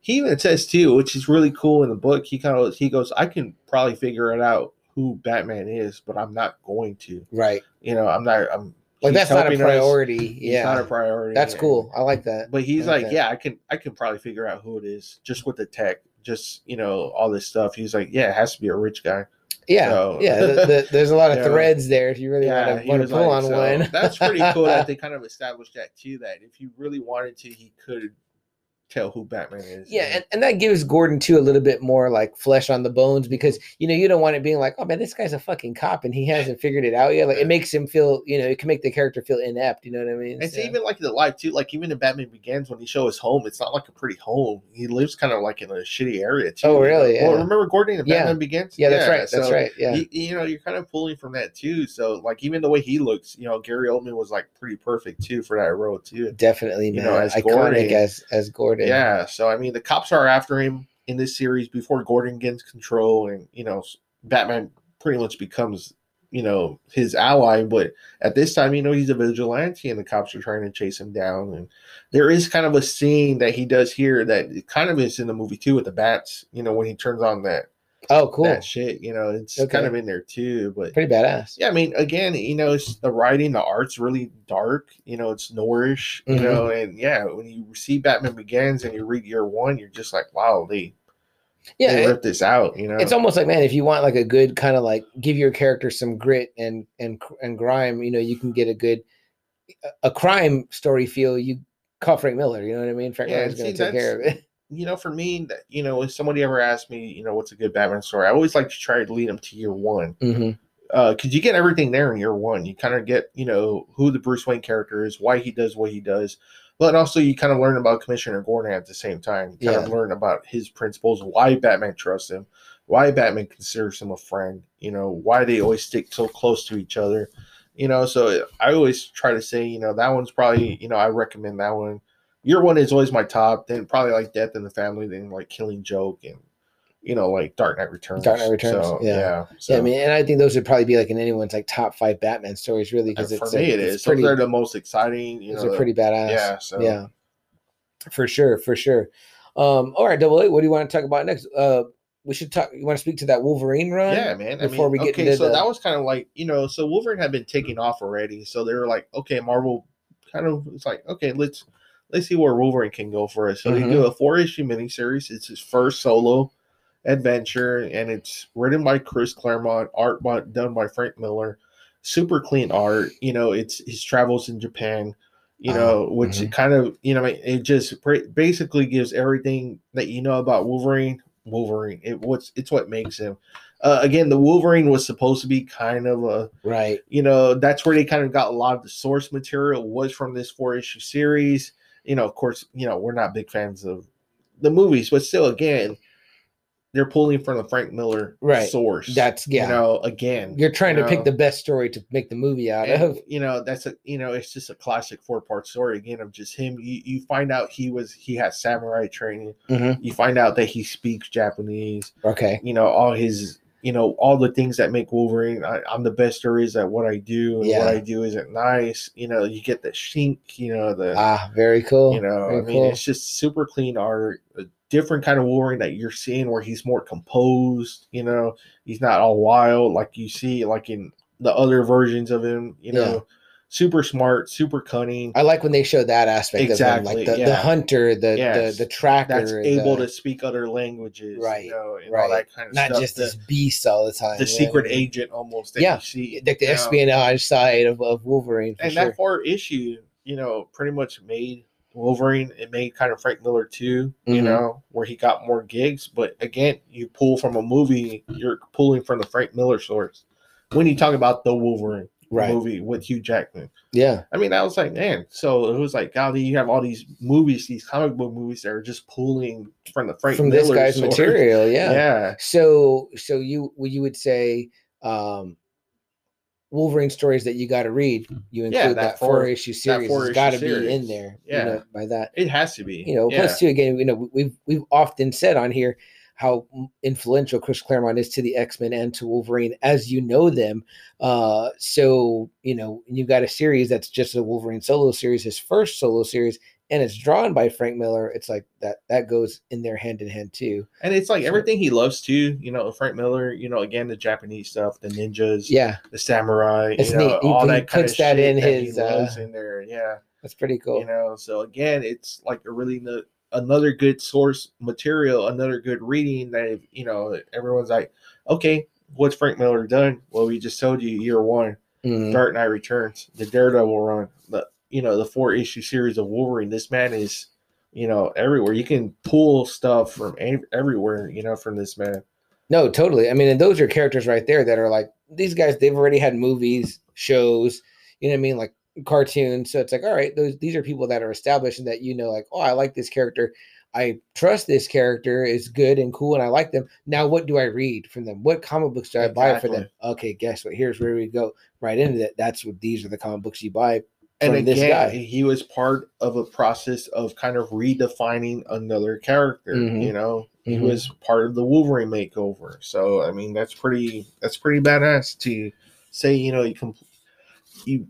he even says too, which is really cool in the book. He kind of he goes, I can probably figure it out who Batman is, but I'm not going to. Right. You know, I'm not. I'm Like that's not a helping us. priority. He's yeah. not a priority. That's cool. I like that. But he's I like like, yeah, I can I can probably figure out who it is just with the tech, just you know all this stuff. He's like, yeah, it has to be a rich guy. Yeah. So- yeah. The, the, there's a lot of Yeah. threads there if you really want to want to pull like- on so one. that's pretty cool that they kind of established that too. That if you really wanted to, he could tell who Batman is. Yeah, and, and that gives Gordon too a little bit more like flesh on the bones because you know you don't want it being like, oh man, this guy's a fucking cop and he hasn't figured it out yet. Like it makes him feel, you know, it can make the character feel inept. You know what I mean? It's So- even like the life too. Like even in Batman Begins, when he show his home, it's not like a pretty home. He lives kind of like in a shitty area too. Oh, you know? really? Well, remember Gordon in Yeah. Batman Begins? yeah, that's right. That's so right. Yeah, You, you know, you're kind of pulling from that too. So like even the way he looks, you know, Gary Oldman was like pretty perfect too for that role too. definitely, you man. know, as Iconic Gordon. as as Gordon. Yeah. So I mean, the cops are after him in this series before Gordon gains control, and you know, Batman pretty much becomes you know, his ally. But at this time, you know, he's a vigilante, and the cops are trying to chase him down. And there is kind of a scene that he does here that kind of is in the movie too with the bats. You know, when he turns on that Oh, cool. that shit. You know, it's Okay. kind of in there too. But Pretty badass. yeah, I mean, again, you know, it's the writing, the art's really dark. You know, it's noirish. You Mhm. know, and yeah, when you see Batman Begins and you read year one, you're just like, wow, they Yeah, they this out. You know, it's almost like man, if you want like a good kind of like give your character some grit and and and grime, you know, you can get a good a crime story feel. You call Frank Miller, you know what I mean? Frank Yeah, Miller's going to take care of it. you know, for me, that you know, if somebody ever asked me, you know, what's a good Batman story, I always like to try to lead them to year one. hmm Uh, cause you get everything there in year one. You kind of get, you know, who the Bruce Wayne character is, why he does what he does, but also you kind of learn about Commissioner Gordon at the same time. You kind of Yeah. learn about his principles, why Batman trusts him, why Batman considers him a friend, you know, why they always stick so close to each other. You know, so I always try to say, you know, that one's probably, you know, I recommend that one. Year one is always my top, then probably like Death in the Family, then like Killing Joke and you know, like Dark Knight Returns. Dark Knight Returns, So, yeah. yeah. Yeah, I mean, and I think those would probably be like in anyone's like top five Batman stories, really, because it's for me, it's is. pretty. Those are the most exciting. You those know, are pretty badass. Yeah. So yeah, for sure, for sure. Um, all right, double A. What do you want to talk about next? Uh, we should talk. You want to speak to that Wolverine run? Yeah, man. I before mean, we get okay, into so the- that was kind of like you know, so Wolverine had been taking off already, so they were like, okay, Marvel kind of it's like, okay, let's let's see where Wolverine can go for us. So Mhm. they do a four issue miniseries. It's his first solo adventure, and it's written by Chris Claremont, art by, done by Frank Miller. Super clean art. You know, it's his travels in Japan. You Ah, know, which mhm. kind of you know it just basically gives everything that you know about Wolverine. Wolverine. It what's it's what makes him. Uh, again, the Wolverine was supposed to be kind of a right. you know that's where they kind of got a lot of the source material was from this four issue series. You know, of course, you know we're not big fans of the movies, but still, again, they're pulling from the Frank Miller Right. source. That's yeah. you know again You're trying you to pick the best story to make the movie out and, of. you know that's a you know it's just a classic four part story again of just him you, you find out he was he has samurai training Mhm. you find out that he speaks japanese Okay. you know all his you know all the things that make wolverine I, i'm the best there is at what i do and Yeah. what i do isn't nice you know you get the shink you know the Ah, very cool. you know very i mean cool. it's just super clean art a different kind of wolverine that you're seeing where he's more composed you know he's not all wild like you see like in the other versions of him you know Yeah. Super smart super cunning I like when they show that aspect of him, Exactly, like the, the hunter, the Yes, the, the tracker, that's able the- to speak other languages Right, you know, and right. all that kind of not stuff just the, this beast all the time. the know secret agent almost that Yeah, you see like the know. espionage side of, of Wolverine. For and sure. that four issue, you know, pretty much made Wolverine. It made kind of Frank Miller too, you Mhm. know, where he got more gigs. But again, you pull from a movie, you're pulling from the Frank Miller source. When you talk about the Wolverine right? movie with Hugh Jackman, Yeah, I mean, I was like, man. So it was like, golly, you have all these movies, these comic book movies that are just pulling from the Frank from Miller this guy's material. Yeah. Yeah. So so you you would say um Wolverine stories that you got to read. You Yeah, include that that, four- four issue series. four-issue It's got to be in there. Yeah. You know, by that. it has to be. you know yeah. plus too again you know we've we've often said on here how influential chris claremont is to the x-men and to wolverine as you know them uh so you know you've got a series that's just a wolverine solo series his first solo series and it's drawn by frank miller it's like that that goes in there hand in hand too And it's like So- everything he loves too, you know, Frank Miller, you know, again the Japanese stuff, the ninjas, yeah the samurai, It's you know, neat. He- all he that kind puts of that in that he his, uh, in there. Yeah. that's pretty cool You know, so again, it's like a really no- another good source material, another good reading that if, you know, everyone's like, okay, what's Frank Miller done? Well, we just told you year one, Mhm. Dark Knight Returns, the Daredevil run, the you know, the four issue series of Wolverine. This man is, you know, everywhere. You can pull stuff from ev- everywhere, you know, from this man. No, totally. I mean, and those are characters right there that are like these guys. They've already had movies, shows. You know what I mean? Like cartoons. So it's like, all right, those these are people that are established and that you know, like, oh, I like this character. I trust this character is good and cool, and I like them. Now, what do I read from them? What comic books do I buy for them? Okay, guess what? Here's where we go right into that. That's what these are the comic books you buy. And from this again, guy. he was part of a process of kind of redefining another character. Mhm. You know, he Mhm. was part of the Wolverine makeover. So I mean, that's pretty that's pretty badass to say you know you com- you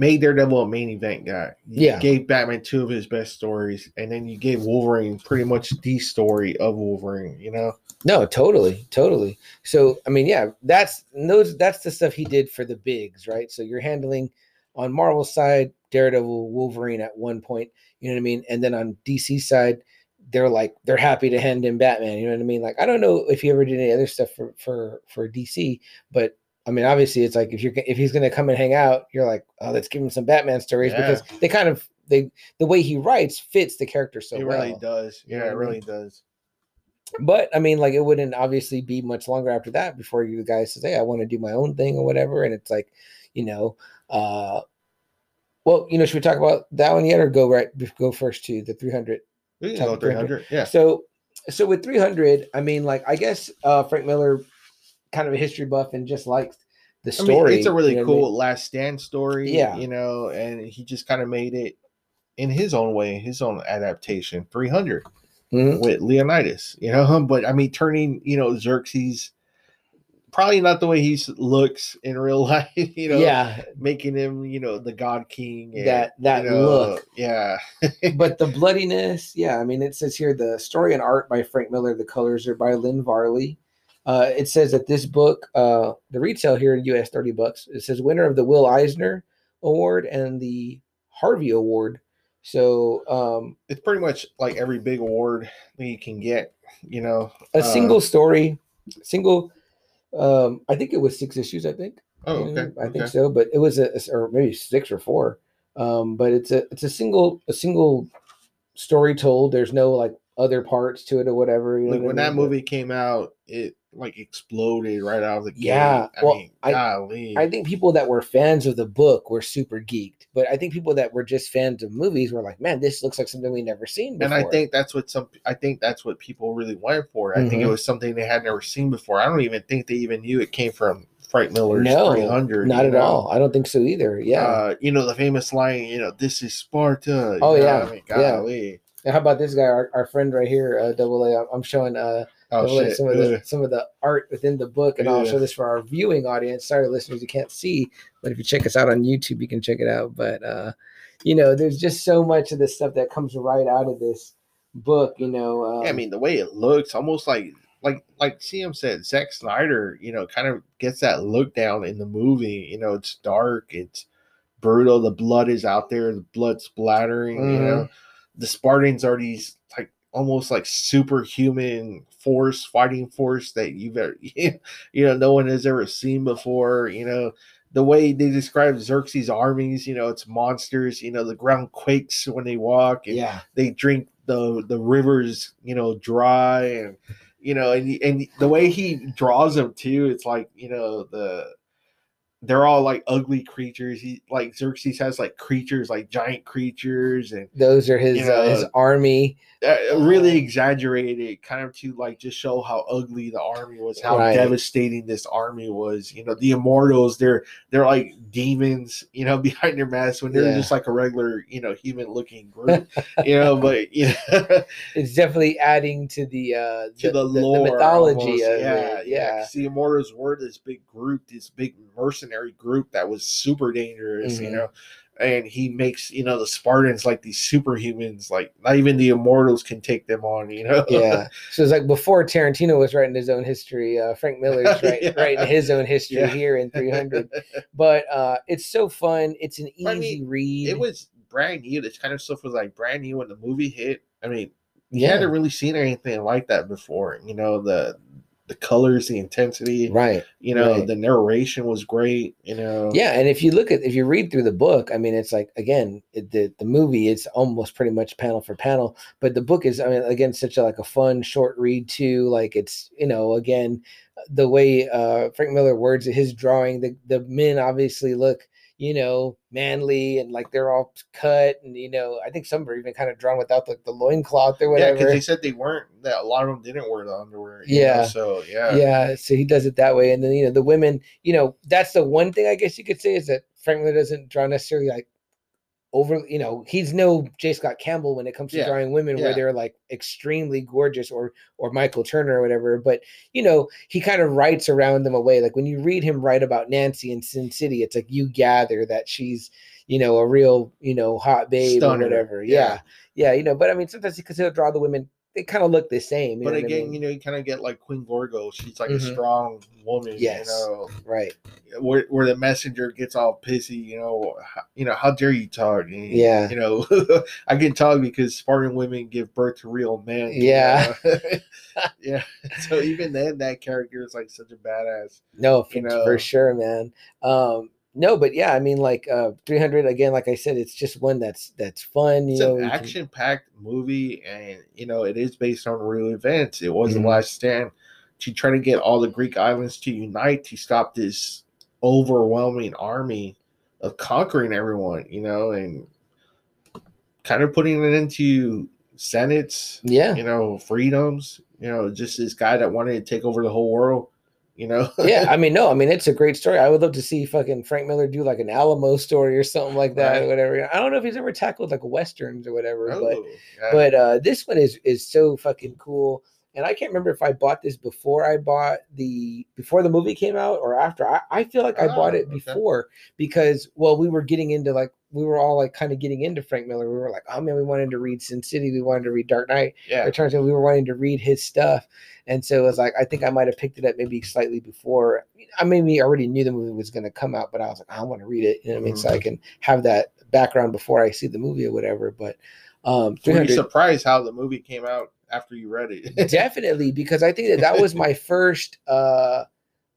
made Daredevil a main event guy. You Yeah. gave Batman two of his best stories, and then you gave Wolverine pretty much the story of Wolverine. You know, No, totally, totally. So I mean, yeah, that's those that's the stuff he did for the bigs, right? So you're handling on Marvel side, Daredevil, Wolverine at one point, you know what I mean? And then on DC side, they're like they're happy to hand in Batman, you know what I mean? Like I don't know if he ever did any other stuff for for for DC, but I mean, obviously, it's like if you're if he's gonna come and hang out, you're like, oh, let's give him some Batman stories Yeah. because they kind of they the way he writes fits the character so well. it well. really does. You Yeah, know it really does. But I mean, like it wouldn't obviously be much longer after that before you guys say, "Hey, I want to do my own thing" or whatever. And it's like, you know, uh, well, you know, should we talk about that one yet, or go right go first to the three hundred? We can go 300. Yeah. So, so with three hundred, I mean, like I guess uh, Frank Miller, kind of a history buff, and just likes the I story. mean, it's a really you know what I cool mean? last stand story. Yeah. You know, and he just kind of made it in his own way, his own adaptation. 300 Mhm. with Leonidas, you know, but I mean, turning, you know, Xerxes probably not the way he looks in real life, you know, Yeah, making him, you know, the God King. and, That- that you know, look. Yeah. but the bloodiness, yeah. I mean, it says here the story and art by Frank Miller. The colors are by Lynn Varley. Uh, it says that this book, uh, the retail here in U.S. thirty bucks. It says winner of the Will Eisner Award and the Harvey Award. So um, It's pretty much like every big award that you can get, you know. a Uh, single story, single. Um, I think it was six issues. I think. Oh, okay. I think okay. so, but it was a or maybe six or four. Um, but it's a it's a single a single story told. There's no like other parts to it or whatever. You know Like I when that mean? But movie came out, it like exploded right out of the gate. Yeah, I well, mean, I- golly. I think people that were fans of the book were super geeked, but I think people that were just fans of movies were like, "Man, this looks like something we never seen before." and I think that's what some I think that's what people really wanted for. I think it Mhm. was something they had never seen before. I don't even think they even knew it came from Frank Miller's no, 300. not at know? all. I don't think so either. Yeah. Uh, you know the famous line, you know, this is Sparta. Oh, yeah, I mean, yeah. golly. And how about this guy, our, our friend right here, uh, Double A? I'm- I'm showing uh, Oh shit. some of the some of the art within the book, and I'll show this for our viewing audience. Sorry, listeners, you can't see, but if you check us out on YouTube, you can check it out. But uh, you know, there's just so much of the stuff that comes right out of this book. You know, um, Yeah, I mean the way it looks, almost like like like CM said, Zack Snyder, you know, kind of gets that look down in the movie. You know, it's dark, it's brutal, the blood is out there, the blood splattering, you Mm-hmm. know. The Spartans are these like almost like superhuman force, fighting force that you've ever you know, no one has ever seen before, you know. The way they describe Xerxes' armies, you know, it's monsters. You know, the ground quakes when they walk, and yeah, they drink the the rivers you know dry and you know and and the way he draws them too it's like you know the they're all like ugly creatures he like xerxes has like creatures like giant creatures and those are his You uh, his army. really exaggerated kind of to like just show how ugly the army was how Right. devastating this army was you know the immortals they're they're like demons you know behind their masks when they're Yeah. just like a regular you know human looking group you know but you know It's definitely adding to the uh, to the, lore, mythology almost. of yeah, it. Yeah, 'cause The Immortals were this big group, this big mercenary group that was super dangerous, you Mhm. know. And he makes you know the Spartans like these superhumans, like not even the Immortals can take them on, you know. yeah. So it's like before Tarantino was writing his own history, uh, Frank Miller's write, Yeah. writing his own history Yeah. here in 300. But uh, it's so fun. It's an easy I mean, read. it was brand new. This kind of stuff was like brand new when the movie hit. I mean, you yeah, hadn't really seen anything like that before. You know the the colors, the intensity. right. You know right. the narration was great. You know. Yeah, and if you look at if you read through the book, I mean, it's like again it, the the movie is almost pretty much panel for panel, but the book is I mean again such a like a fun short read too. Like it's you know again the way uh Frank Miller words his drawing, the the men obviously look you know manly and like they're all cut and you know I think some are even kind of drawn without the, the loincloth or Yeah, whatever. because they said they weren't that a lot of them didn't wear the underwear. you know, Yeah. so yeah. yeah so he does it that way and then you know the women you know that's the one thing i guess you could say is that frank miller doesn't draw necessarily like over you know he's no j. Scott campbell when it comes to Yeah, drawing women where they're like extremely gorgeous or or michael turner or whatever but you know he kind of writes around them away. Like when you read him write about nancy in sin city it's like you gather that she's you know a real you know hot babe Stunner, or whatever. Yeah. yeah. Yeah you know but i mean sometimes because he'll draw the women they kind of look the same But what I again, mean? you know, you kind of get like Queen Gorgo. She's like Mhm. a strong woman. Yes. You know, right where, where the messenger gets all pissy. You know, how, you know, how dare you talk? Yeah. You know, I can talk because Spartan women give birth to real men. you Yeah. know? yeah. So even then, that character is like such a badass. No, for, you know. for sure, man. Um, no, but yeah, I mean, like uh, 300 again. Like I said, it's just one that's that's fun. You It's know, an action-packed movie, and you know, it is based on real events. It was Mhm. the last stand to try to get all the Greek islands to unite to stop this overwhelming army of conquering everyone. You know, and kind of putting it into senates. yeah, You know, freedoms. You know, just this guy that wanted to take over the whole world. You know. yeah. I mean, no, I mean, it's a great story. I would love to see fucking Frank Miller do like an Alamo story or something like that, or whatever. I don't know if he's ever tackled like westerns or whatever, but Oh, yeah. but uh this one is is so fucking cool and i can't remember if i bought this before i bought the before the movie came out or after i, I feel like i bought Oh, it okay. before because well we were getting into like we were all like kind of getting into frank miller. We were like oh man we wanted to read sin city. We wanted to read dark knight. Yeah. returns and we were wanting to read his stuff. And so it was like i think i might have picked it up maybe slightly before. I maybe already knew the movie was going to come out but i was like i want to read it. You know what i mean? So i can have that background before i see the movie or whatever. But um Were you surprised how the movie came out after you read it? definitely because i think that that was my first uh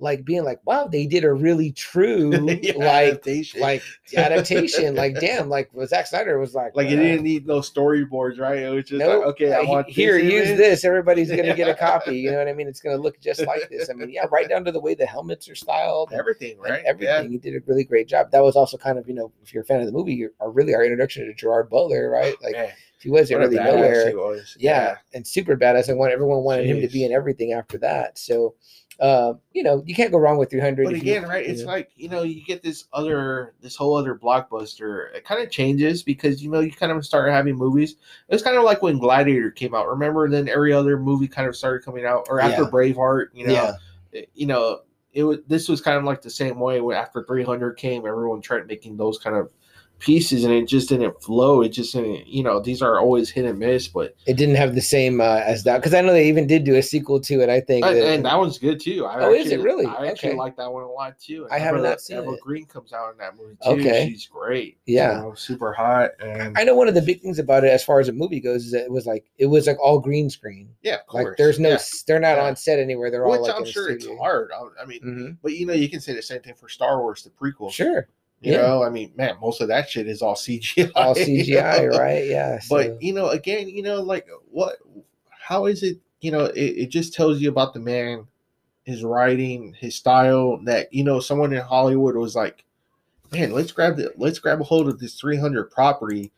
like being like wow they did a really true Yeah, like adaptation. like adaptation like damn like Zack Snyder was like Like it uh, didn't need no storyboards, right? It was just Nope. like, okay, I want here this use image. this everybody's gonna get a copy you know what i mean it's gonna look just like this i mean yeah right down to the way the helmets are styled everything, right? everything he did a really great job that was also kind of you know if you're a fan of the movie you're, are really our introduction to gerard butler right like Man, he wasn't really nowhere was. yeah, and super badass. I want everyone wanted him to be Jeez. in everything after that. So, uh, you know, you can't go wrong with 300. But if you- again, right? you It's know. like you know, you get this other, this whole other blockbuster. It kind of changes because you know you kind of start having movies. It's kind of like when Gladiator came out. Remember, then every other movie kind of started coming out, or after Yeah. Braveheart. You know, yeah, it- you know, it was this was kind of like the same way when after 300 came, everyone tried making those kind of pieces, and it just didn't flow. It just didn't, you know, these are always hit and miss, but it didn't have the same uh, as that because I know they even did do a sequel to it. I think. and, that- and that one's good too. I Oh, is it really? I actually Okay. like that one a lot too. And I have not seen Eva it. Green comes out in that movie too. Okay. she's great. Yeah. you know, super hot, and I know one of the big things about it, as far as a movie goes, is that it was like it was like all green screen. yeah, of course. Like there's no, yeah. they're not Yeah. on set anywhere. They're all Which like I'm sure it's hard. I, mean, Mhm. but you know, you can say the same thing for Star Wars, the prequel. Sure, You yeah. know, I mean, man, most of that shit is all CGI. all you CGI, know? right? Yeah, so- But you know, again, you know, like what? How is it? You know, it, it just tells you about the man, his writing, his style. That you know, someone in Hollywood was like, man, let's grab the let's grab a hold of this 300 property.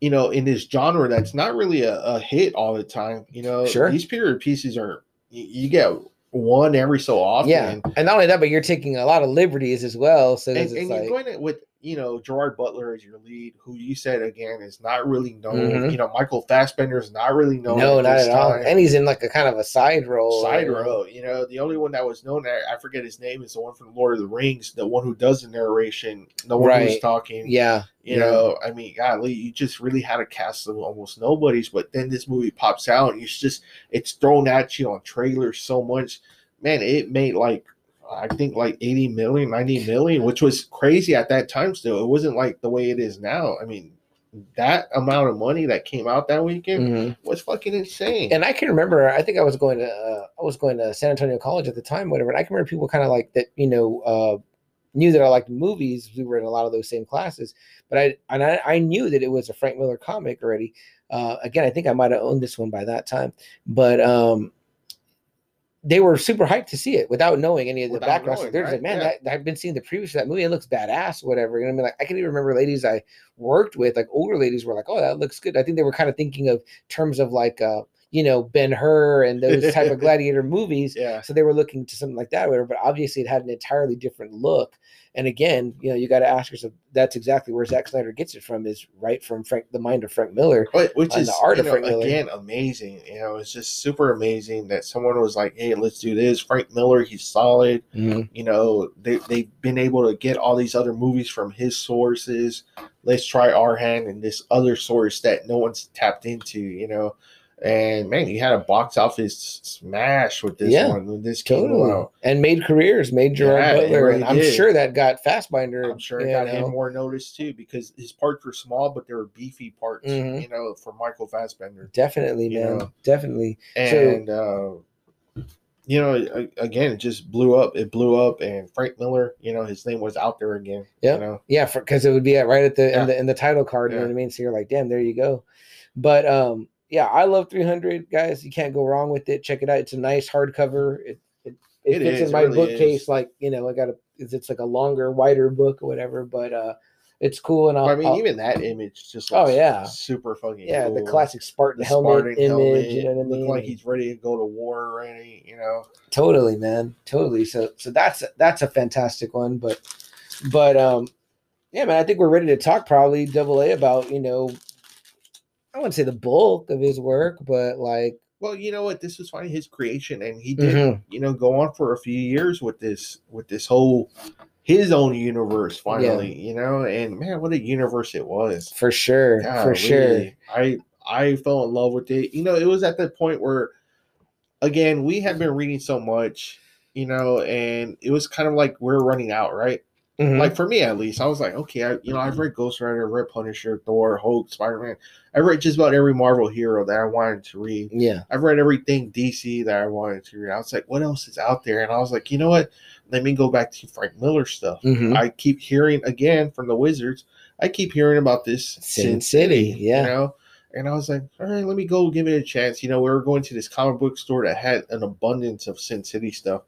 You know, in this genre that's not really a, a hit all the time. You know, Sure. these period pieces are you, you get one every so often. yeah, and not only that, but you're taking a lot of liberties as well. So and, and like, you're going it with you know Gerard Butler is your lead, who you said again is not really known. Mhm. You know Michael Fassbender is not really known. no, not this at all. time. And he's in like a kind of a side role. side role. You know the only one that was known I forget his name is the one from Lord of the Rings, the one who does the narration, the one who's talking. Yeah, You yeah. know, I mean, golly, you just really had a cast of almost nobodies, but then this movie pops out and it's just it's thrown at you on trailers so much. Man, it made like I think like 80 million, 90 million, which was crazy at that time still. It wasn't like the way it is now. I mean, that amount of money that came out that weekend Mhm. was fucking insane. And I can remember, I think I was going to, uh, I was going to San Antonio College at the time, whatever. And I can remember people kind of like that, you know, uh, knew that I liked movies. We were in a lot of those same classes, but I and I, I knew that it was a Frank Miller comic already. Uh, again, I think I might have owned this one by that time, but um, they were super hyped to see it without knowing any of the Without background. knowing, They're just like, man, Yeah. that, I've been seeing the previews for that movie. It looks badass, whatever. And I mean, like, I can even remember ladies I worked with, like older ladies, were like, oh, that looks good. I think they were kind of thinking of terms of like, uh, you know Ben Hur and those type of gladiator movies. Yeah. So they were looking to something like that, or whatever. But obviously, it had an entirely different look. And again, you know, you got to ask yourself. That's exactly where Zack Snyder gets it from. Is right from Frank, the mind of Frank Miller. But which is the art of know, Frank Miller. again amazing. You know, it's just super amazing that someone was like, "Hey, let's do this." Frank Miller, he's solid. Mm-hmm. You know, they they've been able to get all these other movies from his sources. Let's try our hand in this other source that no one's tapped into. You know, and man, he had a box office smash with this Yeah, one when this came Totally. out. And made careers, made Gerard Yeah, Butler, really and I'm did. sure that got Fassbender. I'm sure it got know. him more notice too because his parts were small, but they were beefy parts. Mhm. You know, for Michael Fassbender. Definitely, man. know. Definitely. and uh, you know, again, it just blew up. It blew up, and Frank Miller, you know, his name was out there again. Yeah, You know, Yeah, because it would be at, right at the Yeah. in the in the title card. You know what I mean? So you're like, damn, there you go. But um, yeah, I love 300 guys. You can't go wrong with it. Check it out. It's a nice hardcover. It it, it, It fits is, in my really bookcase. is. Like you know, I got a it's it's like a longer, wider book or whatever. But uh, it's cool. And I'll, I mean, I'll- even that image just Oh, yeah. super fucking yeah, the classic Spartan The helmet Spartan image. helmet, You know what I mean? like he's ready to go to war already. You know, totally man totally so so that's that's a fantastic one but but um yeah man i think we're ready to talk probably double a about you know i wouldn't say the bulk of his work but like well, you know what? This was finally his creation, and he did, Mhm. you know, go on for a few years with this, with this whole his own universe. Finally, you know, and man, what a universe it was. for sure for sure I I fell in love with it. You know, it was at the point where again, we had been reading so much, you know, and it was kind of like we're running out, right? Mhm. Like for me at least, I was like, okay, I, you know, I've read Ghost Rider, I've read Punisher, Thor, Hulk, Spider Man. I read just about every Marvel hero that I wanted to read. yeah I've read everything DC that I wanted to read. I was like, what else is out there? And I was like, you know what? Let me go back to Frank Miller stuff. Mhm. I keep hearing again from the Wizards. I keep hearing about this Sin City, yeah. You know, and I was like, all right, let me go give it a chance. You know, we were going to this comic book store that had an abundance of Sin City stuff,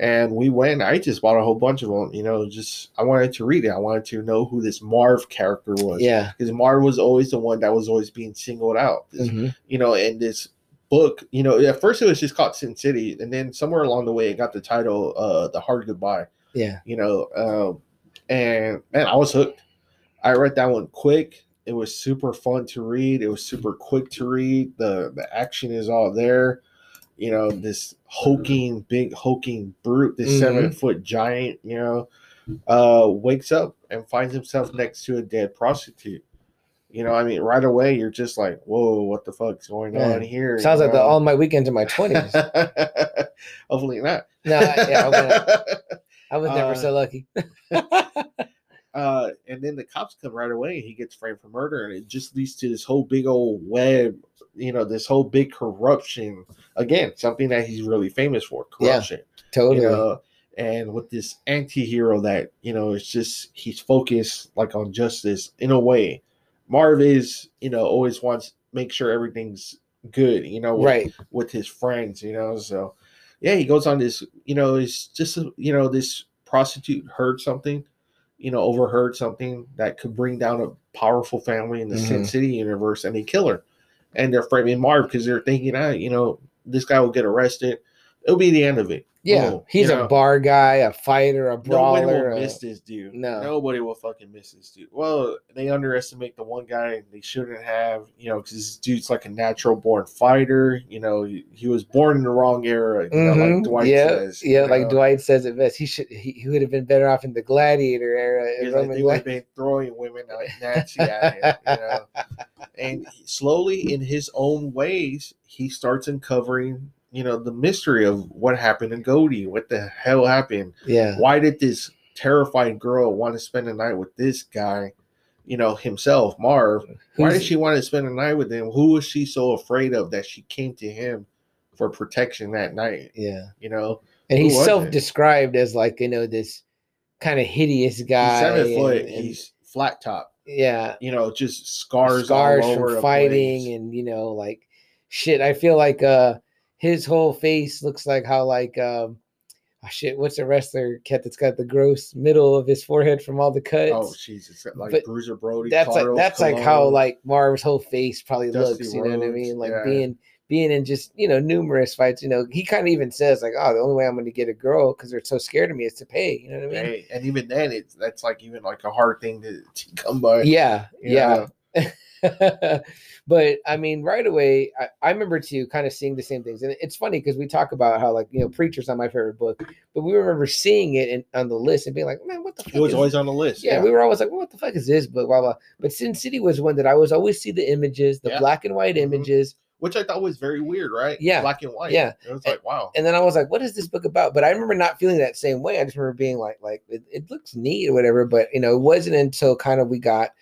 and we went. I just bought a whole bunch of them. You know, just I wanted to read it. I wanted to know who this Marv character was. yeah because Marv was always the one that was always being singled out. Mhm. You know, and this book, you know, at first it was just called Sin City, and then somewhere along the way it got the title, uh, The Hard Goodbye yeah you know um and man i was hooked i read that one quick it was super fun to read it was super quick to read the the action is all there you know this hulking big hulking brute this Mhm. seven foot giant you know uh wakes up and finds himself next to a dead prostitute. You know i mean right away you're just like whoa what the fuck's going Yeah. on here? You sounds like the all my weekends in my 20s hopefully not. No I- yeah I, I was never Uh, so lucky uh, and then the cops come right away and he gets framed for murder and it just leads to this whole big old web you know this whole big corruption. Again something that he's really famous for Yeah, corruption. Totally. you know and with this anti-hero that you know it's just he's focused like on justice in a way. Marv is you know always wants to make sure everything's good you know with, right. with his friends, you know. So yeah, he goes on this, you know, it's just you know, this prostitute heard something, you know, overheard something that could bring down a powerful family in the Sin Mhm. City universe, and they kill her. And they're framing Marv because they're thinking, ah, you know, this guy will get arrested. It'll be the end of it. yeah Oh, he's a know, bar guy a fighter a brawler. Nobody will a- miss this dude. no. Nobody will fucking miss this dude. Well, they underestimate the one guy they shouldn't have, you know, because this dude's like a natural born fighter. You know, he, he was born in the wrong era, you know, like mm-hmm. Dwight yeah, says. yeah, like know. Dwight says it best. He should he, he would have been better off in the gladiator era. Roman they would have been throwing women like Nancy at him, you know. And slowly, in his own ways, he starts uncovering, you know, the mystery of what happened in Goldie. What the hell happened? yeah, why did this terrified girl want to spend the night with this guy you know himself marv why did she want to spend the night with him who was she so afraid of that she came to him for protection that night yeah, you know and he's self-described as like you know this kind of hideous guy. he's seven foot and- he's flat top yeah, you know just scars scars all over from fighting place. and you know like shit. I feel like uh his whole face looks like how like um. Oh shit! What's the wrestler cat that's got the gross middle of his forehead from all the cuts? oh jesus like But bruiser brody that's like that's like how like Marv's whole face probably Dusty looks. You know what I mean? Like yeah. being being in just you know numerous fights. You know, he kind of even says like, "Oh, the only way I'm going to get a girl because they're so scared of me is to pay." You know what I mean? Hey, and even then, it's that's like even like a hard thing to, to come by. Yeah, yeah. but I mean, right away, I, I remember too kind of seeing the same things. And it's funny because we talk about how, like, you know, Preacher's not my favorite book, but we remember seeing it in, on the list and being like, man, what the fuck? It was is always on the list. yeah, we were always like, well, what the fuck is this book? Blah, blah. But Sin City was one that I was always see the images, the Yeah. black and white Mhm. images. which I thought was very weird, right? Yeah. black and white. Yeah. it was like wow. And then I was like, what is this book about? But I remember not feeling that same way. I just remember being like, like it, it looks neat or whatever. But you know, it wasn't until kind of we got,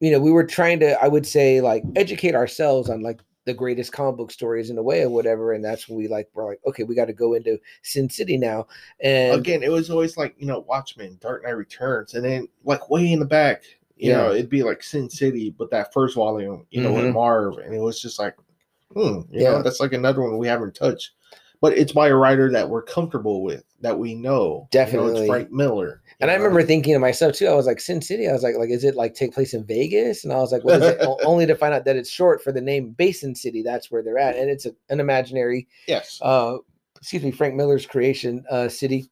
you know, we were trying to, I would say, like educate ourselves on like the greatest comic book stories in a way or whatever. And that's when we like were like, okay, we got to go into Sin City now. And Again, it was always like you know Watchmen, Dark Knight Returns, and then like way in the back, you know, it'd be like Sin City, but that first volume, you know, Mhm. with Marv, and it was just like, hmm, you Yeah. know, that's like another one we haven't touched. But it's by a writer that we're comfortable with, that we know. You know, Definitely. it's Frank Miller. And I remember thinking to myself too, I was like, Sin City. I was like, like, is it like take place in Vegas? And I was like, what is it? Only to find out that it's short for the name Basin City. That's where they're at, and it's a, an imaginary yes, uh excuse me frank miller's creation uh city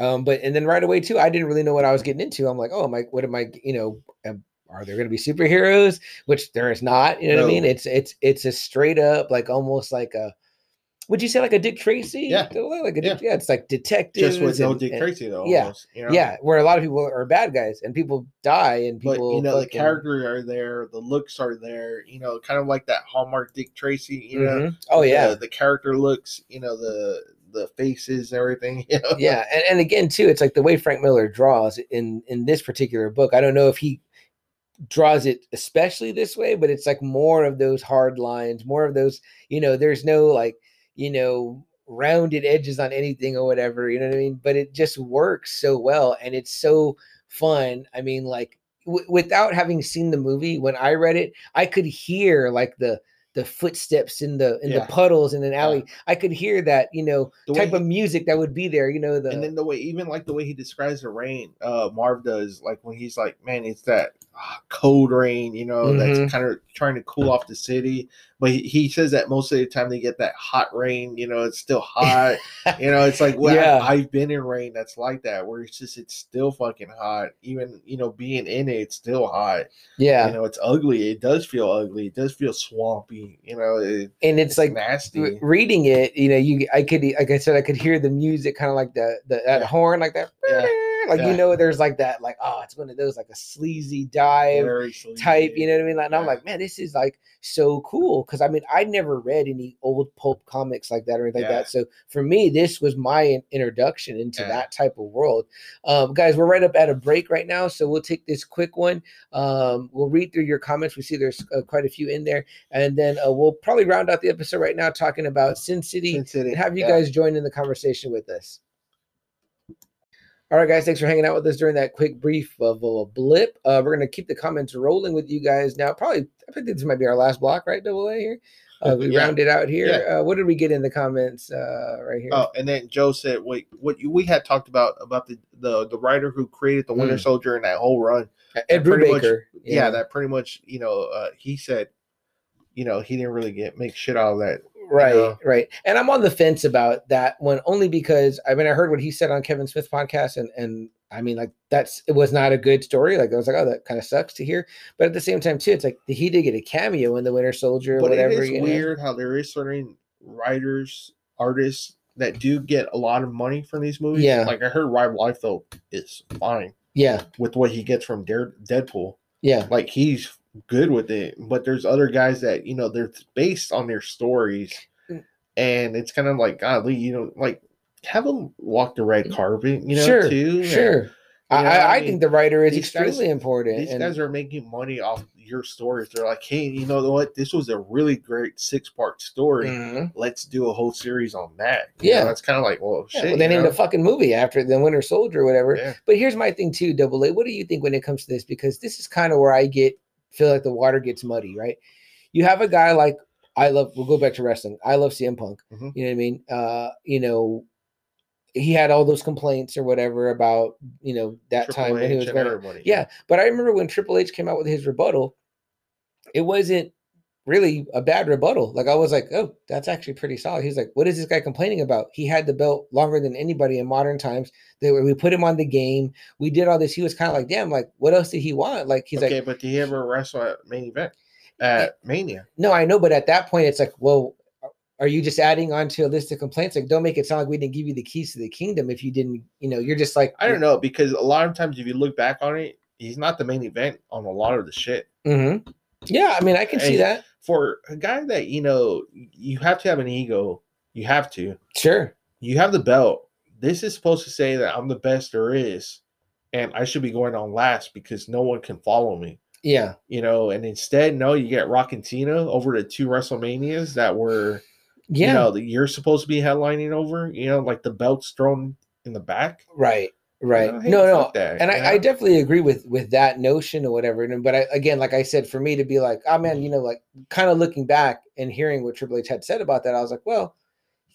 um but and then right away too i didn't really know what i was getting into i'm like oh am i what am i you know am, are there going to be superheroes which there is not you know what i mean it's it's it's a straight up like almost like a would you say like a dick tracy Yeah. like a Yeah. Dick- yeah it's like detectives just with no and- Dick and- Tracy though. yeah, almost, you know? yeah where a lot of people are bad guys and people die and But people you know, the characters are there, the looks are there, you know, kind of like that Hallmark Dick Tracy, you know. Mhm. oh the- yeah the, character looks, you know, the the faces, everything. You know? yeah and, and again too it's like the way frank miller draws in in this particular book i don't know if he draws it especially this way but it's like more of those hard lines more of those you know there's no like you know rounded edges on anything or whatever you know what i mean? But it just works so well and it's so fun i mean like w- without having seen the movie when i read it i could hear like the the footsteps in the in Yeah. the puddles in an alley. I could hear that you know The type he- of music that would be there you know the and then the way, even like the way he describes the rain, uh, Marv does, like when he's like, "Man, it's that cold rain," you know, Mhm. that's kind of trying to cool off the city. But he, he says that most of the time they get that hot rain, you know, it's still hot. you know, it's like, well, Yeah. I've, I've been in rain that's like that, where it's just it's still fucking hot. Even you know, being in it, it's still hot. yeah You know, it's ugly. It does feel ugly. It does feel swampy. You know, it, and it's, it's like nasty. reading it you know you i could like i said i could hear the music kind of like the, the that Yeah. horn like that Yeah. Like Yeah. you know there's like that like oh it's one of those like a sleazy dive Very type you know what i mean? Like, and i'm like man this is like so cool. Because i mean i never read any old pulp comics like that or anything like that. So for me this was my introduction into Yeah. that type of world. Um guys we're right up at a break right now so we'll take this quick one. Um we'll read through your comments. We see there's uh, quite a few in there. And then uh, we'll probably round out the episode right now talking about sin city. Sin City, and have you yeah. guys join in the conversation with us. All right, guys, thanks for hanging out with us during that quick brief of a blip. Uh, we're going to keep the comments rolling with you guys now. Probably, I think this might be our last block, right? Double A here. Uh, we Yeah. round it out here. Yeah. Uh, what did we get in the comments uh, right here? Oh, and then Joe said, "Wait, what you, we had talked about about the the the writer who created the Winter Mm. Soldier and that whole run. Ed pretty much- Brubaker. Yeah, that pretty much, you know, uh, he said, you know, he didn't really get make shit out of that. Right know? right and i'm on the fence about that one only because i mean i heard what he said on kevin smith podcast and and i mean like that's it was not a good story like i was like oh that kind of sucks to hear but at the same time too it's like he did get a cameo in the winter soldier or But whatever it is you know? weird how there is certain writers, artists that do get a lot of money from these movies. Yeah. like I heard Rob Liefeld is fine yeah with what he gets from Dare, Deadpool. yeah Like he's good with it, but there's other guys that you know they're based on their stories, Mm. and it's kind of like godly, you know, like have them walk the red carpet, you know, Mm. sure too. and sure I, know, I, I I mean, think the writer is these guys- extremely important These and guys are making money off your stories. They're like, hey, you know what? This was a really great six part story. Mhm. Let's do a whole series on that. You know, Yeah. that's kind of like, well, Yeah, shit. well, they named know? a fucking movie after the Winter Soldier or whatever. Yeah. But here's my thing too, Double A. What do you think when it comes to this? Because this is kind of where I get feel like the water gets muddy, right? You have a guy like I love. We'll go back to wrestling. I love CM Punk. Mhm. You know what I mean? Uh, you know, he had all those complaints or whatever about you know that Triple time when he was going. everybody. Yeah, but I remember when Triple H came out with his rebuttal, it wasn't really a bad rebuttal. Like I was like, oh, that's actually pretty solid. He's like, what is this guy complaining about? He had the belt longer than anybody in modern times. They we put him on the game. We did all this. He was kind of like, damn, like what else did he want? Like he's like, okay, like, but did he ever wrestle at main event at Mania? no, I know, but at that point, it's like, well, are you just adding on to a list of complaints? Like, don't make it sound like we didn't give you the keys to the kingdom if you didn't, you know, you're just like, I don't know because a lot of times if you look back on it, he's not the main event on a lot of the shit. Mm-hmm. Yeah, I mean, I can see that. For a guy that you know, you have to have an ego. You have to. Sure. You have the belt. This is supposed to say that I'm the best there is, and I should be going on last because no one can follow me. Yeah. You know, and instead, no, you get Rock and Cena over the two WrestleManias that were, Yeah. you know, that you're supposed to be headlining over. You know, like the belts thrown in the back. right. You Right. know, hey, no, no. fuck that, and I, I definitely agree with with that notion or whatever. But I, again, like I said, for me to be like, oh man, you know, like kind of looking back and hearing what Triple H had said about that, I was like, well,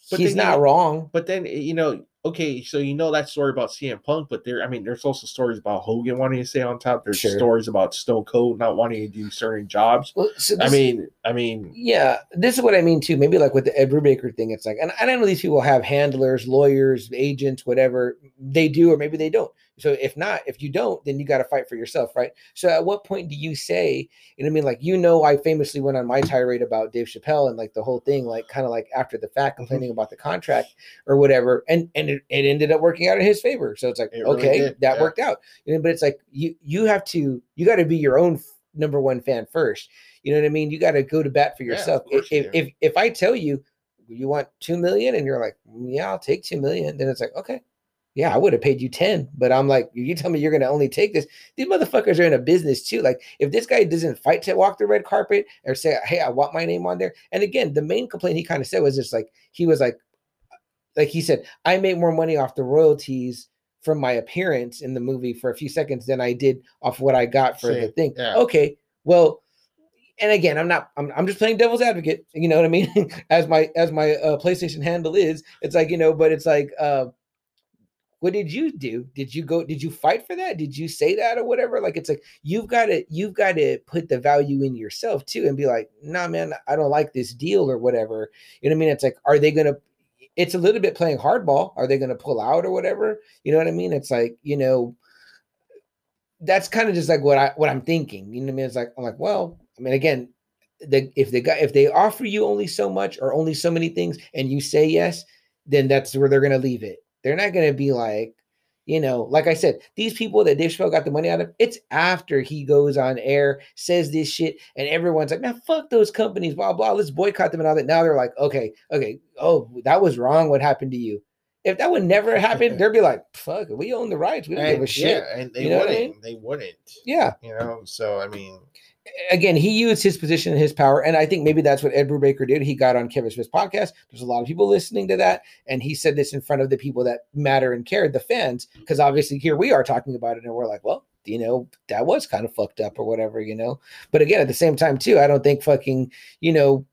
But he's then you- not wrong. But then eh, you know, okay, so you know that story about CM Punk, but there, I mean, there's also stories about Hogan wanting to stay on top. There's Sure. stories about Stone Cold not wanting to do certain jobs. Well, so I mean, I mean, yeah, this is what I mean too. Maybe like with the Ed Brubaker thing, it's like, and I don't know these people have handlers, lawyers, agents, whatever they do, or maybe they don't. So if not, if you don't, then you got to fight for yourself, right? So at what point do you say, you know, I mean, like you know, I famously went on my tirade about Dave Chappelle and like the whole thing, like kind of like after the fact, complaining about the contract or whatever, and and it, it ended up working out in his favor. So it's like, It okay, that yeah. worked out. You know, but it's like you you have to you got to be your own number one fan first. You know what I mean? You got to go to bat for yourself. course if, you if if if I tell you you want two million and you're like, "Mm, yeah, I'll take two million, then it's like, okay, yeah, I would have paid you 10, but I'm like, you tell me you're gonna only take this. These motherfuckers are in a business too. Like, if this guy doesn't fight to walk the red carpet or say, hey, I want my name on there. And again, the main complaint he kind of said was just like he was like, like he said, I made more money off the royalties from my appearance in the movie for a few seconds than I did off what I got for the thing. yeah. Okay, well, and again, I'm not. I'm, I'm just playing devil's advocate. You know what I mean? as my as my uh, PlayStation handle is, it's like you know, but it's like, uh, what did you do? Did you go? Did you fight for that? Did you say that or whatever? Like it's like you've got to you've got to put the value in yourself too, and be like, nah, man, I don't like this deal or whatever. You know what I mean? It's like, are they gonna? It's a little bit playing hardball. Are they gonna pull out or whatever? You know what I mean? It's like you know that's kind of just like what I what I'm thinking. You know what I mean? It's like I'm like, well, I mean, again, the if they got if they offer you only so much or only so many things and you say yes, then that's where they're gonna leave it. They're not gonna be like, you know, like I said, these people that Dave Chappelle got the money out of, it's after he goes on air, says this shit, and everyone's like, man, fuck those companies, blah blah. Let's boycott them and all that. Now they're like, okay, okay, oh, that was wrong. What happened to you? If that would never happen, they'd be like, fuck, we own the rights. We don't give a shit. yeah, and they You know wouldn't. mean? They wouldn't. yeah. You know, so I mean, again, he used his position and his power, and I think maybe that's what Ed Brubaker did. He got on Kevin Smith's podcast. There's a lot of people listening to that, and he said this in front of the people that matter and care, the fans, because obviously here we are talking about it, and we're like, well, you know, that was kind of fucked up or whatever, you know. But again, at the same time, too, I don't think fucking, you know.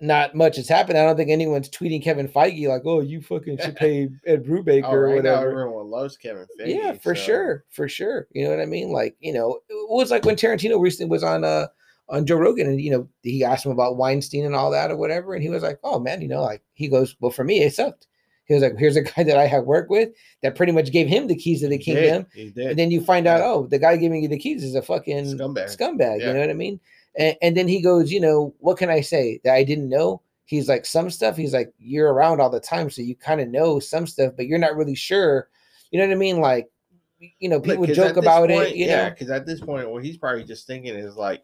Not much has happened. I don't think anyone's tweeting Kevin Feige like, "Oh, you fucking should pay Ed Brubaker oh, or right whatever." everyone loves Kevin Feige. yeah for so- sure for sure you know what i mean like you know it was like when tarantino recently was on uh on joe rogan and you know he asked him about weinstein and all that or whatever and he was like oh man you know like he goes well for me it sucked he was like here's a guy that i have worked with that pretty much gave him the keys to the kingdom and then you find out Yeah. oh the guy giving you the keys is a fucking Scumbag. scumbag Yeah. you know what i mean and, and then he goes you know what can i say that i didn't know? He's like some stuff he's like you're around all the time so you kind of know some stuff but you're not really sure. You know what i mean? Like you know Look, joke about point- it you yeah, because at this point, what he's probably just thinking is like,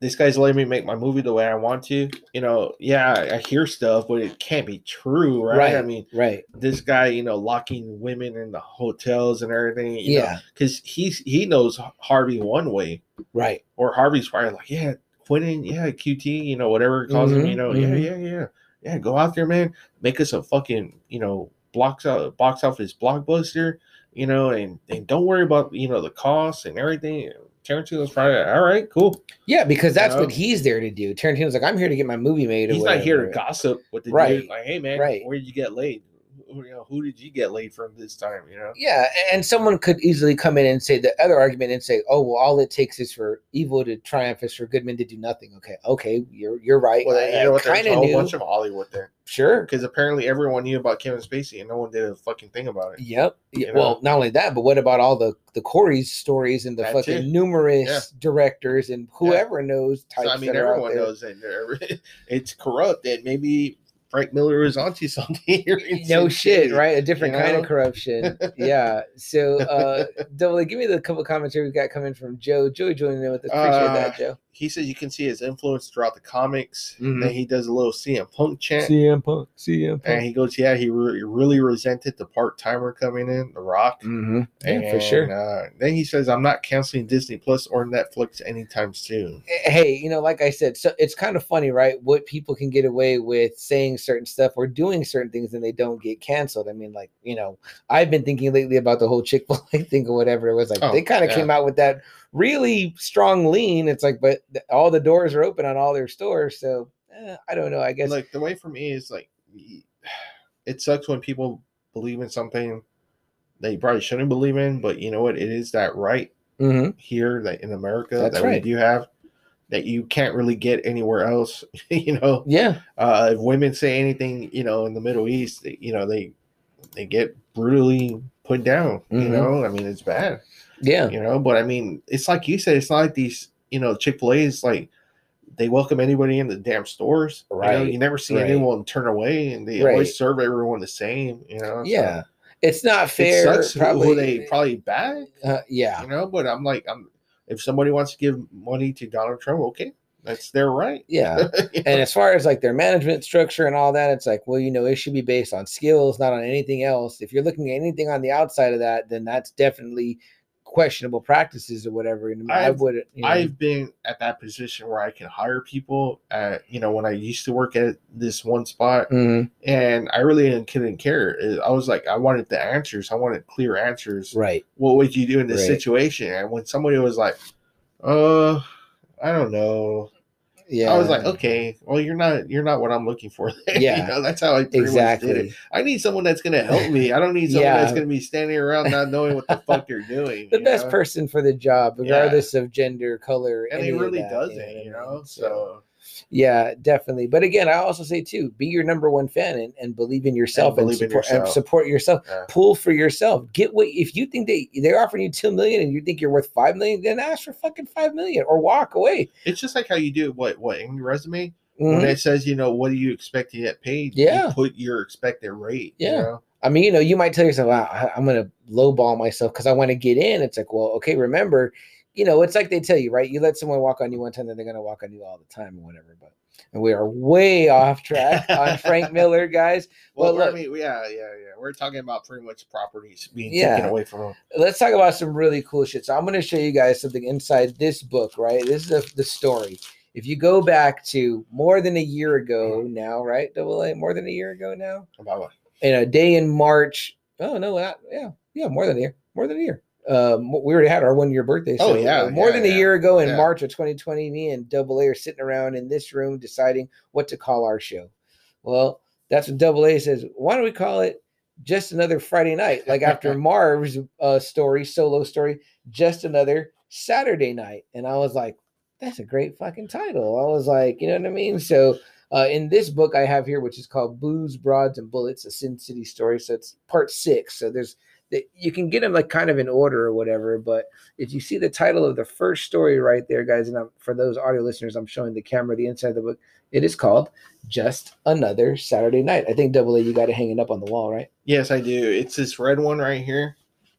this guy's letting me make my movie the way I want to. You know, yeah, I hear stuff, but it can't be true, right? Right. I mean, right this guy, you know, locking women in the hotels and everything. You yeah because he's he knows Harvey one way, right or Harvey's probably like, yeah, Quentin, yeah, QT, you know, whatever it calls him, you know, mhm. yeah, yeah, yeah, yeah, go out there, man, make us a fucking, you know, blocks out box office blockbuster, you know, and and don't worry about you know the costs and everything. Tarantino's probably all right, cool. yeah because that's know? what he's there to do tarantino's like i'm here to get my movie made He's not here to gossip with the Right, dude. Like, hey man, right. where did you get laid? You know, who did you get laid from this time? You know, Yeah, and someone could easily come in and say the other argument and say, "Oh, well, all it takes is for evil to triumph, is for good men to do nothing." Okay, okay, you're you're right. well, I- you know what? There's a whole knew. bunch of Hollywood there sure. because apparently everyone knew about Kevin Spacey and no one did a fucking thing about it. Yep. You know? Well, not only that, but what about all the the Corey's stories and the That fucking too. numerous Yeah. directors and whoever knows types So, I mean, that are out everyone knows that they're- it's corrupt, and maybe Frank Miller is onto something No shit, right? A different you kind of corruption. yeah. So, uh, Double, give me the couple commentary we got coming from Joe. Joey joining in with us. Appreciate Uh, that, Joe. He says you can see his influence throughout the comics. Mhm. Then he does a little CM Punk chant. CM Punk. CM Punk. And he goes, yeah, he re- really resented the part timer coming in, The Rock. Mm-hmm. Yeah, and, for sure. Uh, then he says, I'm not canceling Disney Plus or Netflix anytime soon. hey, you know, like I said, so it's kind of funny, right? What people can get away with saying certain stuff or doing certain things and they don't get canceled. I mean, like, you know, I've been thinking lately about the whole Chick fil A thing or whatever. It was like Oh, they kind of yeah. came out with that really strong lean. It's like, but th- all the doors are open on all their stores. So eh, I don't know. I guess, Like, the way for me is like, it sucks when people believe in something they probably shouldn't believe in, but you know what? It is that right Mhm. here that in America That's that right. we do have that you can't really get anywhere else. you know, yeah, uh, if women say anything, you know, in the Middle East, you know, they they get brutally put down. You Mhm. know, I mean, it's bad. Yeah, You know, but I mean, it's like you said, it's not like these, you know, Chick Fil A's like they welcome anybody in the damn stores. You, know? Right, you never see right. anyone turn away, and they Right. always serve everyone the same. You know, so yeah. It's not It fair. sucks probably, who they probably back. uh, yeah. You know, but I'm like, I'm if somebody wants to give money to Donald Trump, okay, that's their right. Yeah. You And as far as like their management structure and all that, it's like, well, you know, it should be based on skills, not on anything else. If you're looking at anything on the outside of that, then that's definitely questionable practices or whatever. And I I've- would, you know, I've been at that position where I can hire people. At, you know, when I used to work at this one spot, Mhm, and I really didn't, couldn't care. I was like, I wanted the answers. I wanted clear answers. right. What would you do in this Right. situation? And when somebody was like, "Uh, I don't know," Yeah. I was like, "Okay, well, you're not, you're not what I'm looking for." then." Yeah. you know, that's how I pretty did it. exactly. I need someone that's gonna help me. I don't need someone that's gonna be standing around not knowing what the fuck they're doing. The best know? person for the job, Yeah. regardless of gender, color, and he really does know it, you know. So Yeah, definitely. But again, I also say too, be your number one fan and, and believe in yourself and, in support, and yourself. support yourself. Yeah. Pull for yourself. Get what if you think they they're offering you two million and you think you're worth five million, then ask for fucking five million or walk away. it's just like how you do what what in your resume Mhm. when it says, you know, what do you expect to get paid? Yeah. You put your expected rate. you Yeah. know? I mean, you know, you might tell yourself, wow, I'm going to lowball myself because I want to get in. It's like, well, okay, remember, you know, it's like they tell you, right? You let someone walk on you one time, then they're going to walk on you all the time or whatever. But and we are way off track on Frank Miller, guys. Well, Well, I mean, yeah, yeah, yeah. We're talking about pretty much properties being Yeah. taken away from them. let's talk about some really cool shit. So I'm going to show you guys something inside this book, right? This is the the story. If you go back to more than a year ago mm-hmm. now, right? Double A, more than a year ago now, About what? in a day in March. Oh no, not, yeah, yeah, more than a year, more than a year. Um, we already had our one year birthday. Oh, so, yeah, uh, more yeah, than a year ago in yeah. March of 2020, me and Double A are sitting around in this room deciding what to call our show. Well, that's what Double A says. Why don't we call it just another Friday night? Like after Marv's uh, story, solo story, just another Saturday night. And I was like, that's a great fucking title. I was like, you know what I mean? So uh, in this book I have here, which is called Booze, Broads, and Bullets, a Sin City story. So it's part six. So there's you can get them like kind of in order or whatever. But if you see the title of the first story right there, guys, and I'm, for those audio listeners, I'm showing the camera the inside of the book. It is called Just Another Saturday Night. I think Double A, you got it hanging up on the wall, right? Yes, I do. It's this red one right here.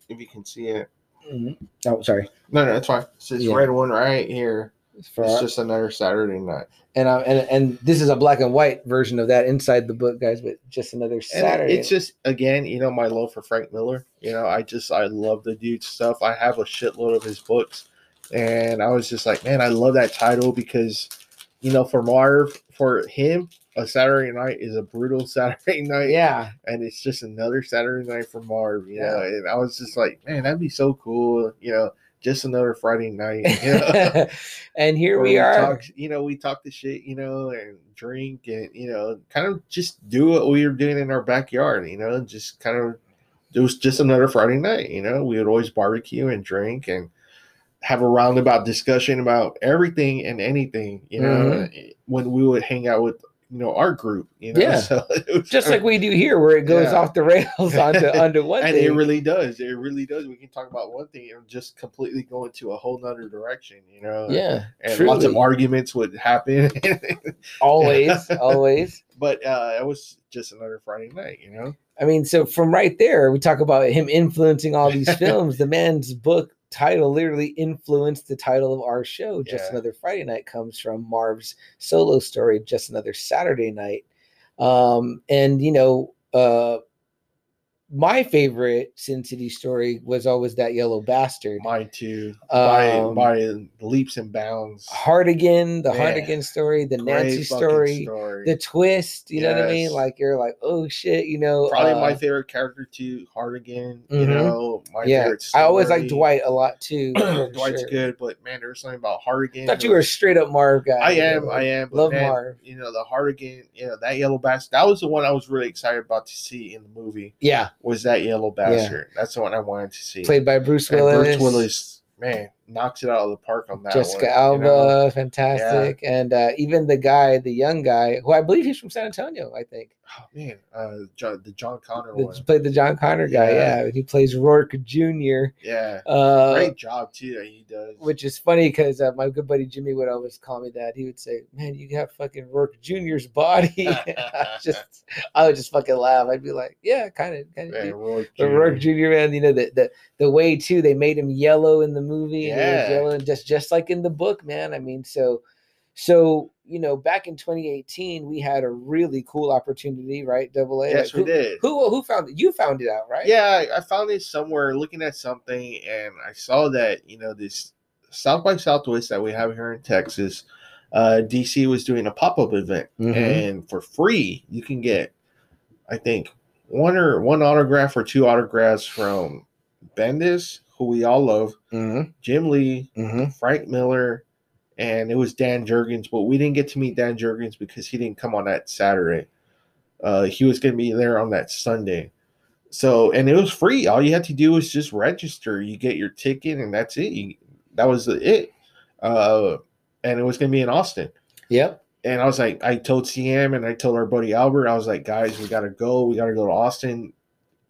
If you can see it. Mm-hmm. Oh, sorry. No, no, that's fine. It's this Yeah. red one right here. For It's our- just another Saturday night. and, uh, and and this is a black and white version of that inside the book, guys. But just another And Saturday. it's just again, you know, my love for Frank Miller. You know, I just I love the dude's stuff. I have a shitload of his books, and I was just like, man, I love that title because, you know, for Marv, for him, a Saturday night is a brutal Saturday night, yeah, and it's just another Saturday night for Marv. You Yeah. know, and I was just like, man, that'd be so cool. You know, just another Friday night. You know? and here where we are. Talk, you know, we talk the shit, you know, and drink and you know, kind of just do what we were doing in our backyard. You know, just kind of it was just another Friday night. You know, we would always barbecue and drink and have a roundabout discussion about everything and anything. You know, Mm-hmm. when we would hang out with you know our group. You know, Yeah. so was just like we do here, where it goes Yeah. off the rails onto onto one and thing. it really does. It really does. We can talk about one thing and just completely go into a whole nother direction. You know, yeah, and lots of arguments would happen. always, always. but uh, it was just another Friday night, you know. I mean, so from right there, we talk about him influencing all these films. the man's book title literally influenced the title of our show. Just Yeah. another Friday night comes from Marv's solo story, Just Another Saturday Night. Um, and you know, uh, my favorite Sin City story was always that yellow bastard. Mine too. By Um, by leaps and bounds. Hardigan, the Man, Hardigan story, the Great Nancy story, story. the twist. You know what I mean? Like you're like, oh shit, you know. Probably uh, my favorite character too, Hardigan. You Mhm. know, my yeah, favorite. I always like. Dwight a lot too. Dwight's sure. good, but man, there was something about Hardigan. Thought you were a straight up Marv guy. I am, know, I am. Love man, Marv. You know, the Hardigan, you know, that yellow bastard. That was the one I was really excited about to see in the movie. Yeah, Was that yellow bastard? That's the one I wanted to see. played by Bruce And Willis. Bruce Willis, man, knocks it out of the park on that Jessica one. Alba, you know? fantastic, and uh, even the guy, the young guy, who I believe he's from San Antonio. I think Oh man, uh, John, the John Connor the, one. played the John Connor guy. Yeah. Yeah, he plays Roark Jr. Yeah, Uh, great job too that he does. which is funny because uh, my good buddy Jimmy would always call me that. He would say, "Man, you have fucking Roark Jr.'s body." I just, I would just fucking laugh. I'd be like, "Yeah, kind of, kind of." But Roark Jr. man, you know the, the the way too they made him yellow in the movie. was Yeah. and just just like in the book, man. I mean, so so you know, back in 2018, we had a really cool opportunity, right? Double A. Yes, Like, we who, did. Who who found it? You found it out, right? Yeah, I, found it somewhere looking at something, and I saw that you know this South by Southwest that we have here in Texas. Uh, DC was doing a pop up event, Mhm. and for free you can get, I think, one or one autograph or two autographs from Bendis, who we all love, Mm-hmm. Jim Lee, Mm-hmm. Frank Miller, and it was Dan Jurgens, but we didn't get to meet Dan Jurgens because he didn't come on that Saturday. Uh, he was going to be there on that Sunday. So, and it was free. All you had to do was just register. You get your ticket, and that's it. You, that was it. Uh, and it was going to be in Austin. Yep. And I was like, I told CM and I told our buddy Albert, I was like, guys, we got to go. We got to go to Austin.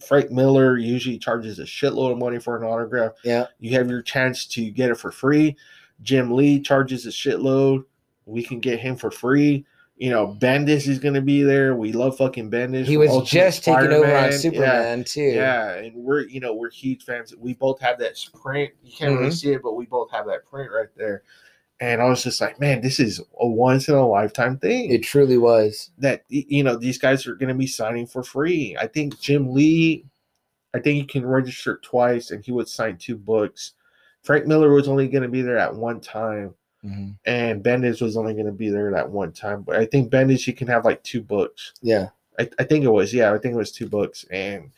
Frank Miller usually charges a shitload of money for an autograph. Yeah. You have your chance to get it for free. Jim Lee charges a shitload. We can get him for free. You know, Bendis is going to be there. We love fucking Bendis. He was Ultimate just taking over on Spider-Man. Yeah. Superman too. Yeah, and we're you know we're huge fans. We both have that print. You can't really Mhm. see it, but we both have that print right there. And I was just like, man, this is a once in a lifetime thing. It truly was. that you know these guys are going to be signing for free. I think Jim Lee, I think he can register twice, and he would sign two books. Frank Miller was only going to be there at one time, Mm-hmm. and Bendis was only going to be there at one time. But I think Bendis, he can have like two books. Yeah. I, I think it was, yeah, I think it was two books, and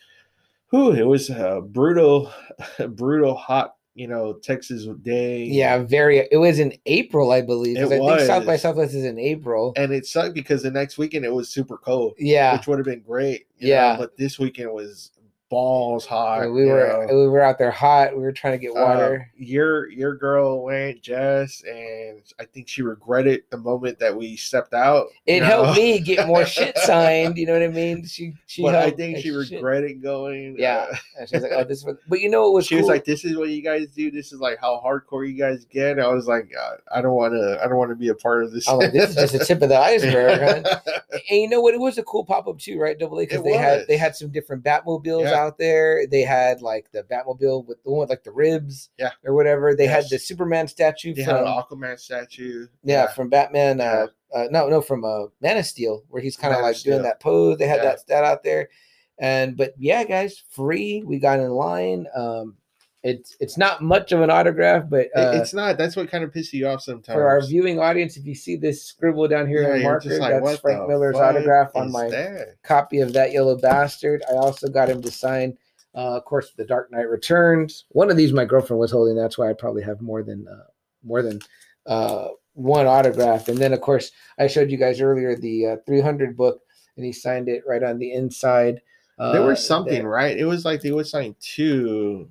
who it was a brutal, brutal hot, you know, Texas day. Yeah, very. It was in April, I believe. It I think South by. Southwest is in April. and it sucked because the next weekend it was super cold, yeah, which would have been great. you know, Yeah. but this weekend was balls hot. we were know. we were out there hot. We were trying to get Uh, water. your your girl went Jess, and I think she regretted the moment that we stepped out. it know? helped me get more shit signed. You know what I mean? She she. but I think she shit- regretted going. Yeah. uh, And like, "Oh, this." Was, but you know what was she cool? was like, "This is what you guys do. This is like how hardcore you guys get." I was like, uh, "I don't want to. I don't want to be a part of this." I'm like, "This is just the tip of the iceberg." huh? And you know what? It was a cool pop up too, right? Double A because they had they had some different Batmobiles Yeah. Out there. They had like the Batmobile with the one with like the ribs, Yeah. or whatever. They had the Superman statue They had an Aquaman statue. yeah, from Batman. Yeah. Uh, uh, no, no, from uh, Man of Steel, where he's kind of like doing that pose. They had Yeah. that stat out there, and but yeah, guys, free. We got in line. Um, it's it's not much of an autograph, but uh, it's not. That's what kind of pisses you off sometimes. for our viewing audience, if you see this scribble down here Yeah, in marker, like, that's Frank Miller's autograph on my that?" copy of that yellow bastard. I also got him to sign Uh, of course, The Dark Knight Returns. One of these my girlfriend was holding. That's why I probably have more than uh, more than uh, one autograph. And then, of course, I showed you guys earlier the uh, 300 book, and he signed it right on the inside. Uh, there was something there. right. It was like they would sign two,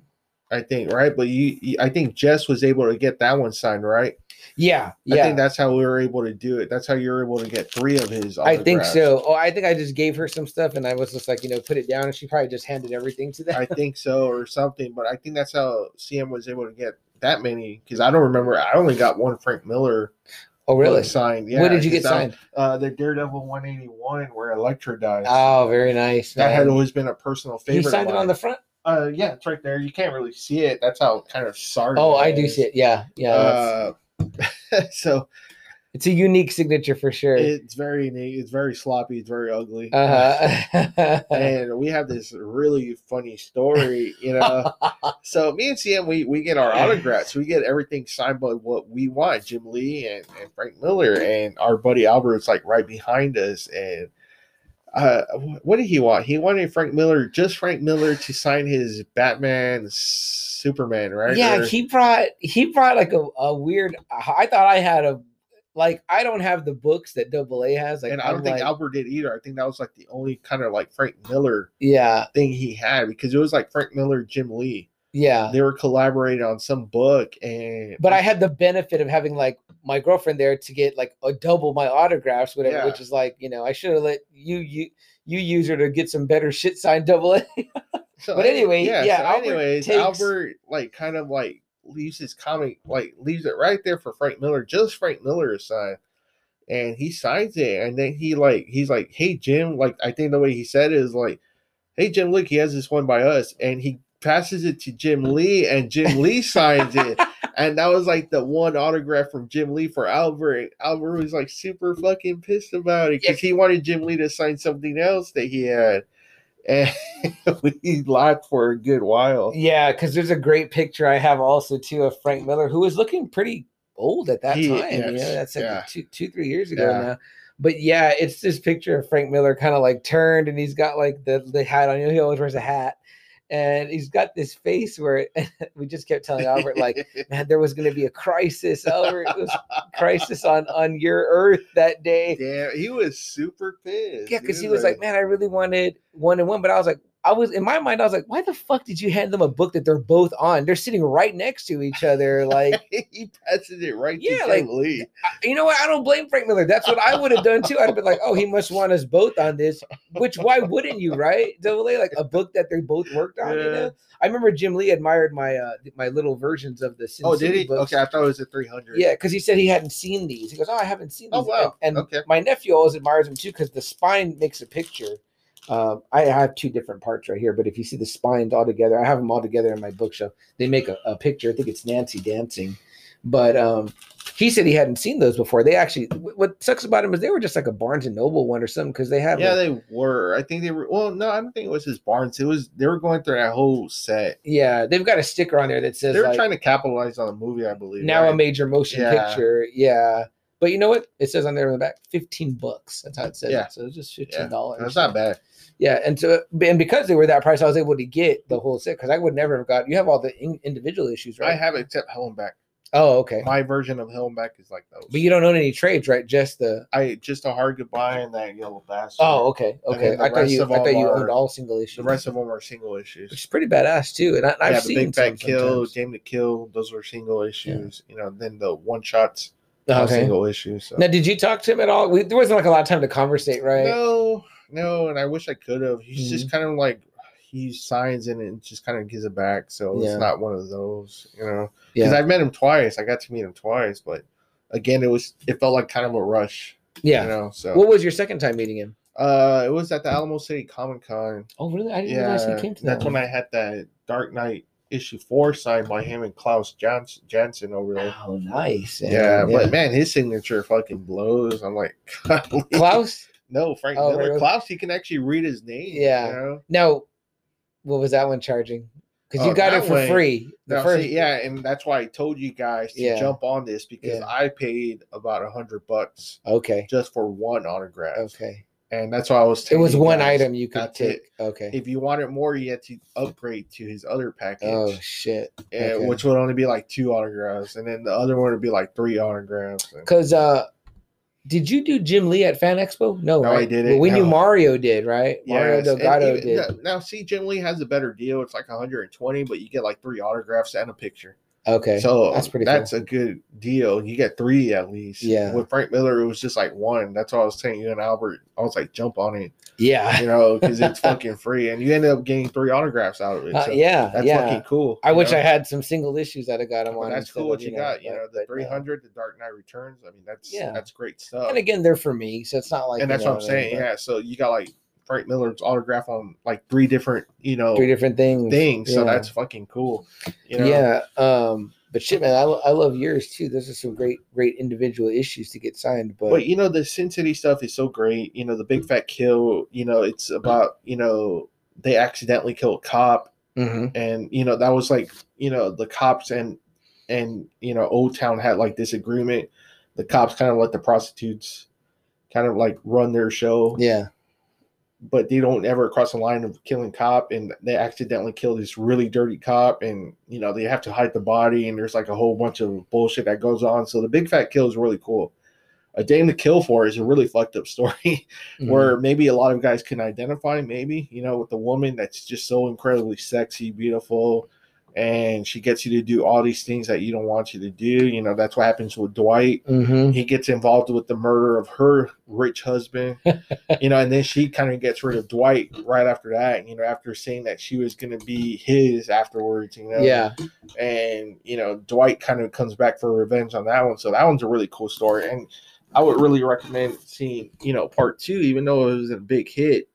I think, right? But you, you, I think Jess was able to get that one signed, right? Yeah, yeah. I think that's how we were able to do it. That's how you were able to get three of his. I think so. Oh, I think I just gave her some stuff, and I was just like, you know, put it down, and she probably just handed everything to them. I think so, or something. But I think that's how CM was able to get that many because I don't remember. I only got one Frank Miller oh, really? signed. Yeah, what did you get signed? Uh, the Daredevil 181, where Elektra dies. Oh, very nice. that had always been a personal favorite. He signed it on the front. Uh, yeah, it's right there. You can't really see it. That's how kind of started. Oh, I do is. see it. Yeah, yeah. Uh, so it's a unique signature for sure. it's very neat. It's very sloppy. It's very ugly. uh-huh. and we have this really funny story, you know. so me and CM, we we get our autographs. We get everything signed by what we want. Jim Lee and, and Frank Miller, and our buddy Albert. Albert's like right behind us. And uh, what did he want? He wanted Frank Miller, just Frank Miller, to sign his Batman, Superman, right? yeah, Or- he brought he brought like a, a weird. I thought I had a like I don't have the books that Double A has. Like and I don't I'm think like, Albert did either. I think that was like the only kind of like Frank Miller yeah, thing he had because it was like Frank Miller, Jim Lee. Yeah. They were collaborating on some book, and But I had the benefit of having like my girlfriend there to get like a double my autographs, whatever. Yeah. Which is like you know I should have let you you you use her to get some better shit signed double A. So But anyway, yeah, so Albert anyways, takes- Albert like kind of like leaves his comic like leaves it right there for Frank Miller, just Frank Miller to sign. And he signs it, and then he like he's like, "Hey Jim," like I think the way he said it is like, "Hey Jim, look, he has this one by us," and he passes it to Jim Lee, and Jim Lee signs it, and that was like the one autograph from Jim Lee for Albert. Albert was like super fucking pissed about it because he wanted Jim Lee to sign something else that he had, and we laughed for a good while. Yeah, because there's a great picture I have also too of Frank Miller, who was looking pretty old at that He- time. you know, that's like yeah. two, two, three years ago Yeah. now. But yeah, it's this picture of Frank Miller kind of like turned, and he's got like the the hat on. You know, he always wears a hat, and he's got this face where we just kept telling Albert like, man, there was going to be a crisis. Albert, it was crisis on on your Earth that day. Damn, he was super pissed. Yeah, because he was like, man, I really wanted one and one, but I was like, I was in my mind, I was like, why the fuck did you hand them a book that they're both on? They're sitting right next to each other. Like, he passes it right Yeah, to like-. I- you know what? I don't blame Frank Miller. That's what I would have done too. I'd have been like, oh, he must want us both on this. Which why wouldn't you, right? Double A, like a book that they both worked on. You know, I remember Jim Lee admired my uh my little versions of the. Sin Oh, did City he? books. Okay, I thought it was a 300. Yeah, because he said he hadn't seen these. He goes, "Oh, I haven't seen Oh, wow. And, and Okay. my nephew always admires them too because the spine makes a picture. Um, I have two different parts right here, but if you see the spines all together, I have them all together in my bookshelf. They make a, a picture. I think it's Nancy dancing, but um, he said he hadn't seen those before. They actually, what sucks about them is they were just like a Barnes and Noble one or something because they have Yeah, like- they were. I think they were. Well, no, I don't think it was his Barnes. It was they were going through that whole set. yeah, they've got a sticker on there that says They were like, trying to capitalize on the movie, I believe. now a major motion Yeah. picture. Yeah. But you know what? It says on there in the back, 15 bucks. That's how it says. Yeah. it. So it's just Yeah, $15. That's not bad. Yeah. And so, and because they were that price, I was able to get the whole set because I would never have got, you have all the in, individual issues, right? I have except Hell and Back. oh, okay. My version of Hell and Back is like those. But you don't own any trades, right? Just the, I just a hard goodbye and that yellow bastard. oh, okay. Okay. I thought you, I thought you are- owned all single issues. The rest of them are single which issues. is pretty badass too. And I, I've yeah, the seen Big some Kill. Game to Kill, those were single issues. You know, then the one shots, Okay. single issues. So. Now, did you talk to him at all? We, there wasn't like a lot of time to conversate, right? No, no, and I wish I could have. He's Mhm. just kind of like he signs in and just kind of gives it back. So Yeah. it's not one of those, you know. Because Yeah. I've met him twice. I got to meet him twice, but again, it was it felt like kind of a rush, Yeah. you know. So What was your second time meeting him? uh, it was at the Alamo City Comic Con. Oh, really? I didn't realize Yeah, he came to that. that's when I had that Dark Knight issue four signed by him and Klaus Jans- Janson over there. Oh, nice. Yeah, but man, his signature fucking blows. I'm like. Klaus. No, Frank Oh, Miller. Klaus, he can actually read his name. Yeah. You know? Now, what was that one charging? Because you Oh, got it for one- free. The Now, first, see, yeah, and that's why I told you guys to Yeah. jump on this because Yeah. I paid about a hundred bucks Okay. just for one autograph. Okay. and that's why I was. It was one guys, item you could take. it. Okay. If you wanted more, you had to upgrade to his other package. Oh shit. and- okay. which would only be like two autographs, and then the other one would be like three autographs. and- Because uh, did you do Jim Lee at Fan Expo? No, No, I didn't, But we knew. Mario did, right? Mario Yes, and Delgado even- did. Now, now, see, Jim Lee has a better deal. It's like 120, but you get like three autographs and a picture. Okay. So that's pretty That's cool. a good deal. You get three at least. Yeah. With Frank Miller, it was just like one. That's why I was saying you and Albert. I was like, jump on it, yeah. you know, because it's fucking free, and you end up getting three autographs out of it. Uh, yeah. that's yeah. fucking cool. I wish know? I had some single issues that I got them on. that's cool of, what you got. You know, the uh, 300, the Dark Knight Returns. I mean, that's Yeah. that's great stuff. And again, they're for me, so it's not like. and that's know what I'm saying. Yeah. So you got like Frank Miller's autograph on like three different, you know, Three different things. things. So that's fucking cool. You know? Yeah. Um. But shit, man, I, I love yours too. Those are some great, great individual issues to get signed. But, But you know, the Sin City stuff is so great. You know, the big fat kill. You know, it's about you know they accidentally kill a cop, Mhm. and you know that was like you know the cops and and you know Old Town had like this agreement. The cops kind of let the prostitutes kind of like run their show, yeah, but they don't ever cross the line of killing cop, and they accidentally kill this really dirty cop, and you know they have to hide the body, and there's like a whole bunch of bullshit that goes on. So the big fat kill is really cool. A Dame to Kill For is a really fucked up story Mhm. where maybe a lot of guys can identify, maybe, you know, with the woman that's just so incredibly sexy, beautiful, and she gets you to do all these things that you don't want you to do. You know, that's what happens with Dwight. Mhm. He gets involved with the murder of her rich husband, you know, and then she kind of gets rid of Dwight right after that, you know, after saying that she was going to be his afterwards, you know. yeah, And, you know, Dwight kind of comes back for revenge on that one. So that one's a really cool story. And I would really recommend seeing, you know, part two, even though it was a big hit.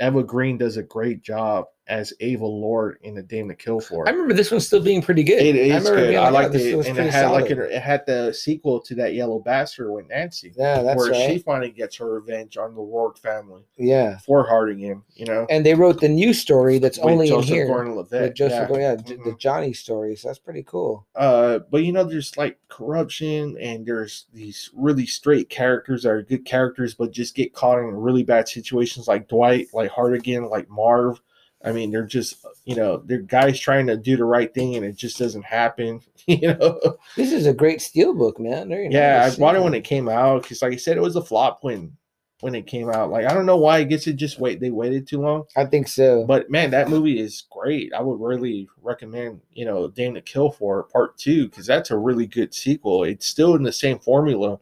Eva Green does a great job as Ava Lord in the Dame to Kill For. I remember this one still being pretty good. It is remember good. being I like, liked "Oh, it, and it had like it, it had the sequel to that Yellow Bastard with Nancy, Yeah, that's where she finally gets her revenge on the Ward family Yeah, for Hardigan. You know, and they wrote the new story that's with only Joseph in here Gordon-Levitt, Joseph. yeah. Gordon- Yeah, j- the. Johnny story. So that's pretty cool. Uh, but you know, there's like corruption, and there's these really straight characters that are good characters, but just get caught in really bad situations, like Dwight, like Hardigan, like Marv. I mean, they're just you know, they're guys trying to do the right thing, and it just doesn't happen. You know. This is a great steel book, man. Yeah. I bought it when it came out because, like I said, it was a flop when when it came out. Like I don't know why. I guess it just wait they waited too long. I think so. But man, that movie is great. I would really recommend you know Dame to Kill for Part Two because that's a really good sequel. It's still in the same formula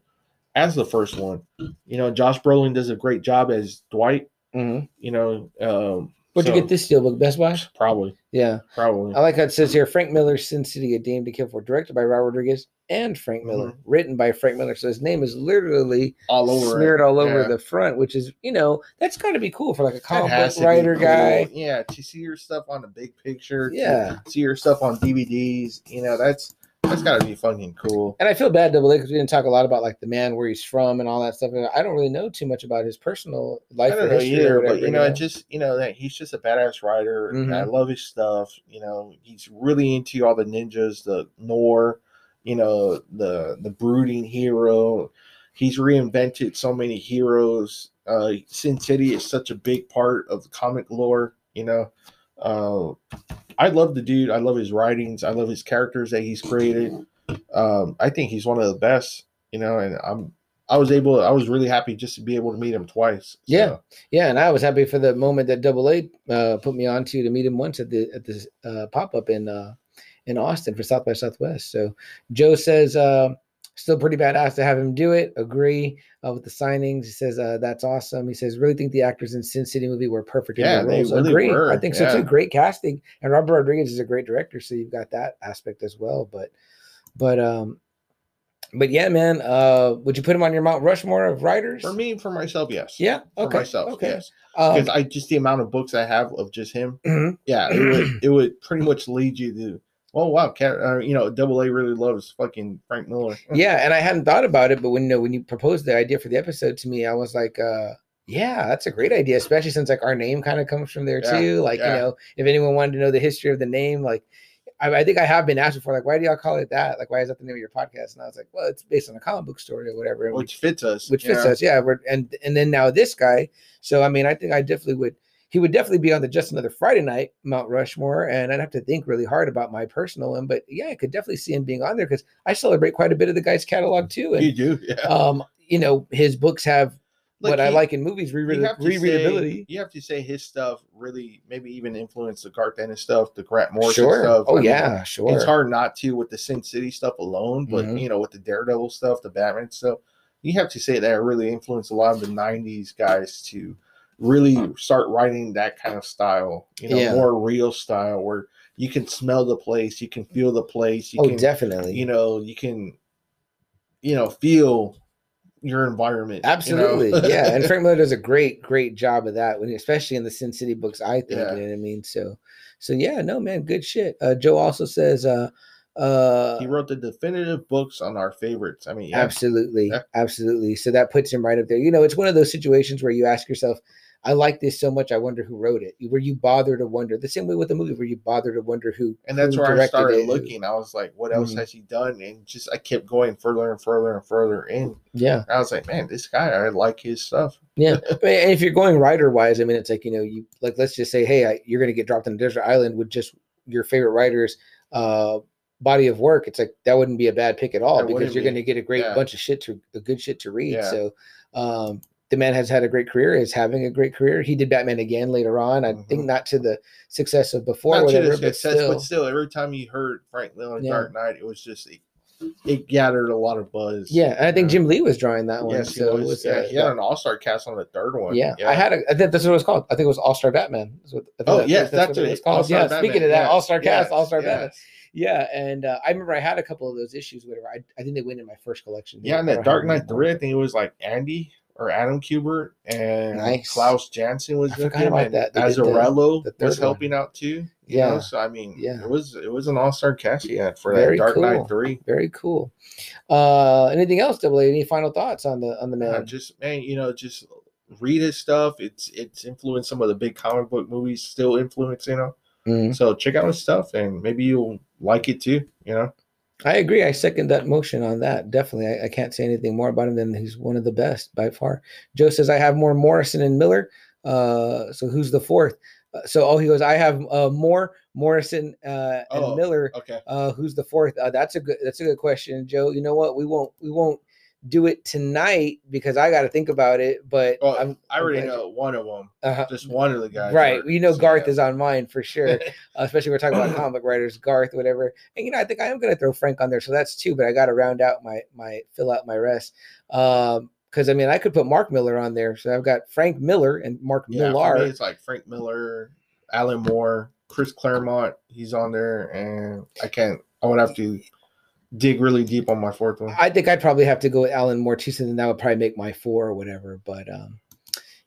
as the first one. You know, Josh Brolin does a great job as Dwight. Mhm. You know, um, Where'd you get this steelbook? Best Buy. Probably, Yeah, probably. I like how it says here Frank Miller's Sin City, A Dame to Kill For, directed by Robert Rodriguez and Frank Miller, Mhm. written by Frank Miller. So his name is literally all over smeared it. all over Yeah. the front, which is, you know, that's got to be cool for like a comic book writer cool. guy. Yeah, to see your stuff on the big picture. to Yeah. see your stuff on DVDs. You know, that's that's got to be fucking cool. And I feel bad, Double A, because we didn't talk a lot about like the man where he's from and all that stuff. I don't really know too much about his personal life I or don't know either, whatever, but you know, just you know that he's just a badass writer. and I love his stuff. You know, he's really into all the ninjas, the noir, you know, the the brooding hero. He's reinvented so many heroes. Uh, Sin City is such a big part of the comic lore. You know, uh, I love the dude. I love his writings. I love his characters that he's created. Um, I think he's one of the best. You know, and I'm. I was able. I was really happy just to be able to meet him twice. Yeah. Yeah, and I was happy for the moment that Double A uh, put me on to to meet him once at the at this uh, pop up in uh, in Austin for South by Southwest. So Joe says uh, still pretty badass to have him do it. Agree uh, with the signings. He says uh, that's awesome. He says really think the actors in Sin City movie were perfect in Yeah, their they roles. really Agree. I were, think so yeah. too. Great casting, and Robert Rodriguez is a great director, so you've got that aspect as well. But but um. But yeah, man. Uh, would you put him on your Mount Rushmore of writers? For me, for myself, yes. yeah. For Okay. myself, okay. yes. Um, Because I just the amount of books I have of just him, mhm. yeah, it would it would pretty much lead you to, oh wow, cat, uh, you know, Double A really loves fucking Frank Miller. yeah and i hadn't thought about it but when you know when you proposed the idea for the episode to me i was like uh yeah that's a great idea especially since like our name kind of comes from there Yeah, too like yeah. you know if anyone wanted to know the history of the name like I, I think I have been asked before, like, why do y'all call it that? Like, why is that the name of your podcast? And I was like, well, it's based on a comic book story or whatever. and we- which fits us. which fits us. Yeah, we're and and then now this guy. So I mean, I think I definitely would. He would definitely be on the just another Friday night Mount Rushmore, and I'd have to think really hard about my personal one. But yeah, I could definitely see him being on there because I celebrate quite a bit of the guy's catalog too. You do, yeah. um, you know, his books have what I like in movies rereadability. Say, you have to say his stuff really maybe even influenced the Garth Ennis stuff, the Grant Morrison sure. stuff. Oh I mean, yeah, sure. It's hard not to with the Sin City stuff alone, but Mhm. you know, with the Daredevil stuff, the Batman stuff, you have to say that it really influenced a lot of the '90s guys to really start writing that kind of style. You know, Yeah. more real style where you can smell the place, you can feel the place, you Oh, can, definitely. you know, you can, you know, feel your environment. you know? Absolutely, yeah. And Frank Miller does a great, great job of that, when especially in the Sin City books. I think, Yeah. you know what I mean. So, so yeah, no man, good shit. Uh, Joe also says, uh, uh, he wrote the definitive books on our favorites. I mean, yeah, absolutely, Yeah. absolutely. So that puts him right up there. You know, it's one of those situations where you ask yourself, I like this so much, I wonder who wrote it. Were you bothered to wonder the same way with the movie, Were you bothered to wonder who. and that's who where I started it, who- looking. I was like, what else Mhm. has he done? And just I kept going further and further and further in. Yeah, I was like, man, this guy, I like his stuff. Yeah, I mean, and if you're going writer wise, I mean, it's like you know, you like let's just say, hey, I, you're going to get dropped on a desert island with just your favorite writer's uh, body of work. It's like that wouldn't be a bad pick at all That because you're be. going to get a great Yeah. bunch of shit to a good shit to read. Yeah. So, um, the man has had a great career. Is having a great career. He did Batman again later on. I think Mhm. not to the success of before, Not to whatever, the but success, still, but still, every time you heard Frank Miller Yeah. Dark Knight, it was just it, it gathered a lot of buzz. yeah. And I think Yeah. Jim Lee was drawing that one. Yes, he so it was. was, yeah, uh, he had an all star cast on the third one. Yeah, I had a. I think that's what it was called. I think it was All Star Batman. is what- think Oh that- yes, that's, what it. was called. All-Star Yeah, Batman. speaking of that, yes, All Star Cast, yes, All Star Batman. Yeah, and uh, I remember I had a couple of those issues. Whatever, I, I think they went in my first collection. Yeah, and that Dark Knight three, I think it was like Andy or Adam Kubert and Nice. Klaus Janson was I with him, and that. They did the- Azzarello the was one. helping out too. you Yeah. know? so I mean, Yeah. it was it was an all star cast he had for Very that Dark cool. Knight three. Very cool. Uh, anything else, Double A? Any final thoughts on the on the Uh, man? just man, you know, just read his stuff. It's it's influenced some of the big comic book movies, still influencing them. Mhm. So check out his stuff, and maybe you'll like it too. You know, I agree. I second that motion on that. Definitely. I, I can't say anything more about him than he's one of the best by far. Joe says, I have more Morrison and Miller. Uh, so who's the fourth? Uh, so, oh, he goes, I have uh, more Morrison uh, and Oh, Miller. okay. Uh, who's the fourth? Uh, that's a good. That's a good question, Joe. You know what? We won't. We won't do it tonight because I got to think about it. But Well, I'm, I I'm already know one of them, Uh-huh. just one of the guys. Right. are- You know, so, Garth yeah. is on mine for sure. uh, especially we're talking about comic writers, Garth, whatever. And you know, I think I am gonna throw Frank on there, so that's two. But I got to round out my my fill out my rest. Um, because I mean, I could put Mark Millar on there, so I've got Frank Miller and Mark Yeah, Millar. it's like Frank Miller, Alan Moore, Chris Claremont. He's on there, and I can't. I would have to dig really deep on my fourth one. I think I'd probably have to go with Alan Moore too, so that would probably make my four or whatever. But um,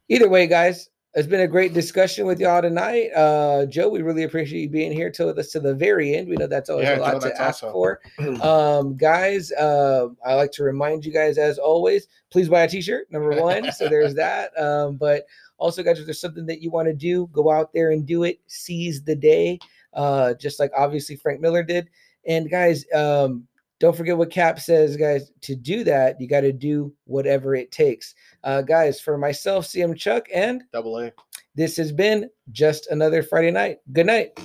either way, guys, it's been a great discussion with y'all tonight. Uh, Joe, we really appreciate you being here till us to the very end. We know that's always Yeah, a lot to ask awesome. for. um guys uh i like to remind you guys as always please buy a t-shirt number one so there's that um but also guys if there's something that you want to do go out there and do it seize the day uh just like obviously frank miller did and guys um don't forget what cap says guys to do that you got to do whatever it takes. Uh guys for myself cm chuck and Double A. this has been just another friday night. Good night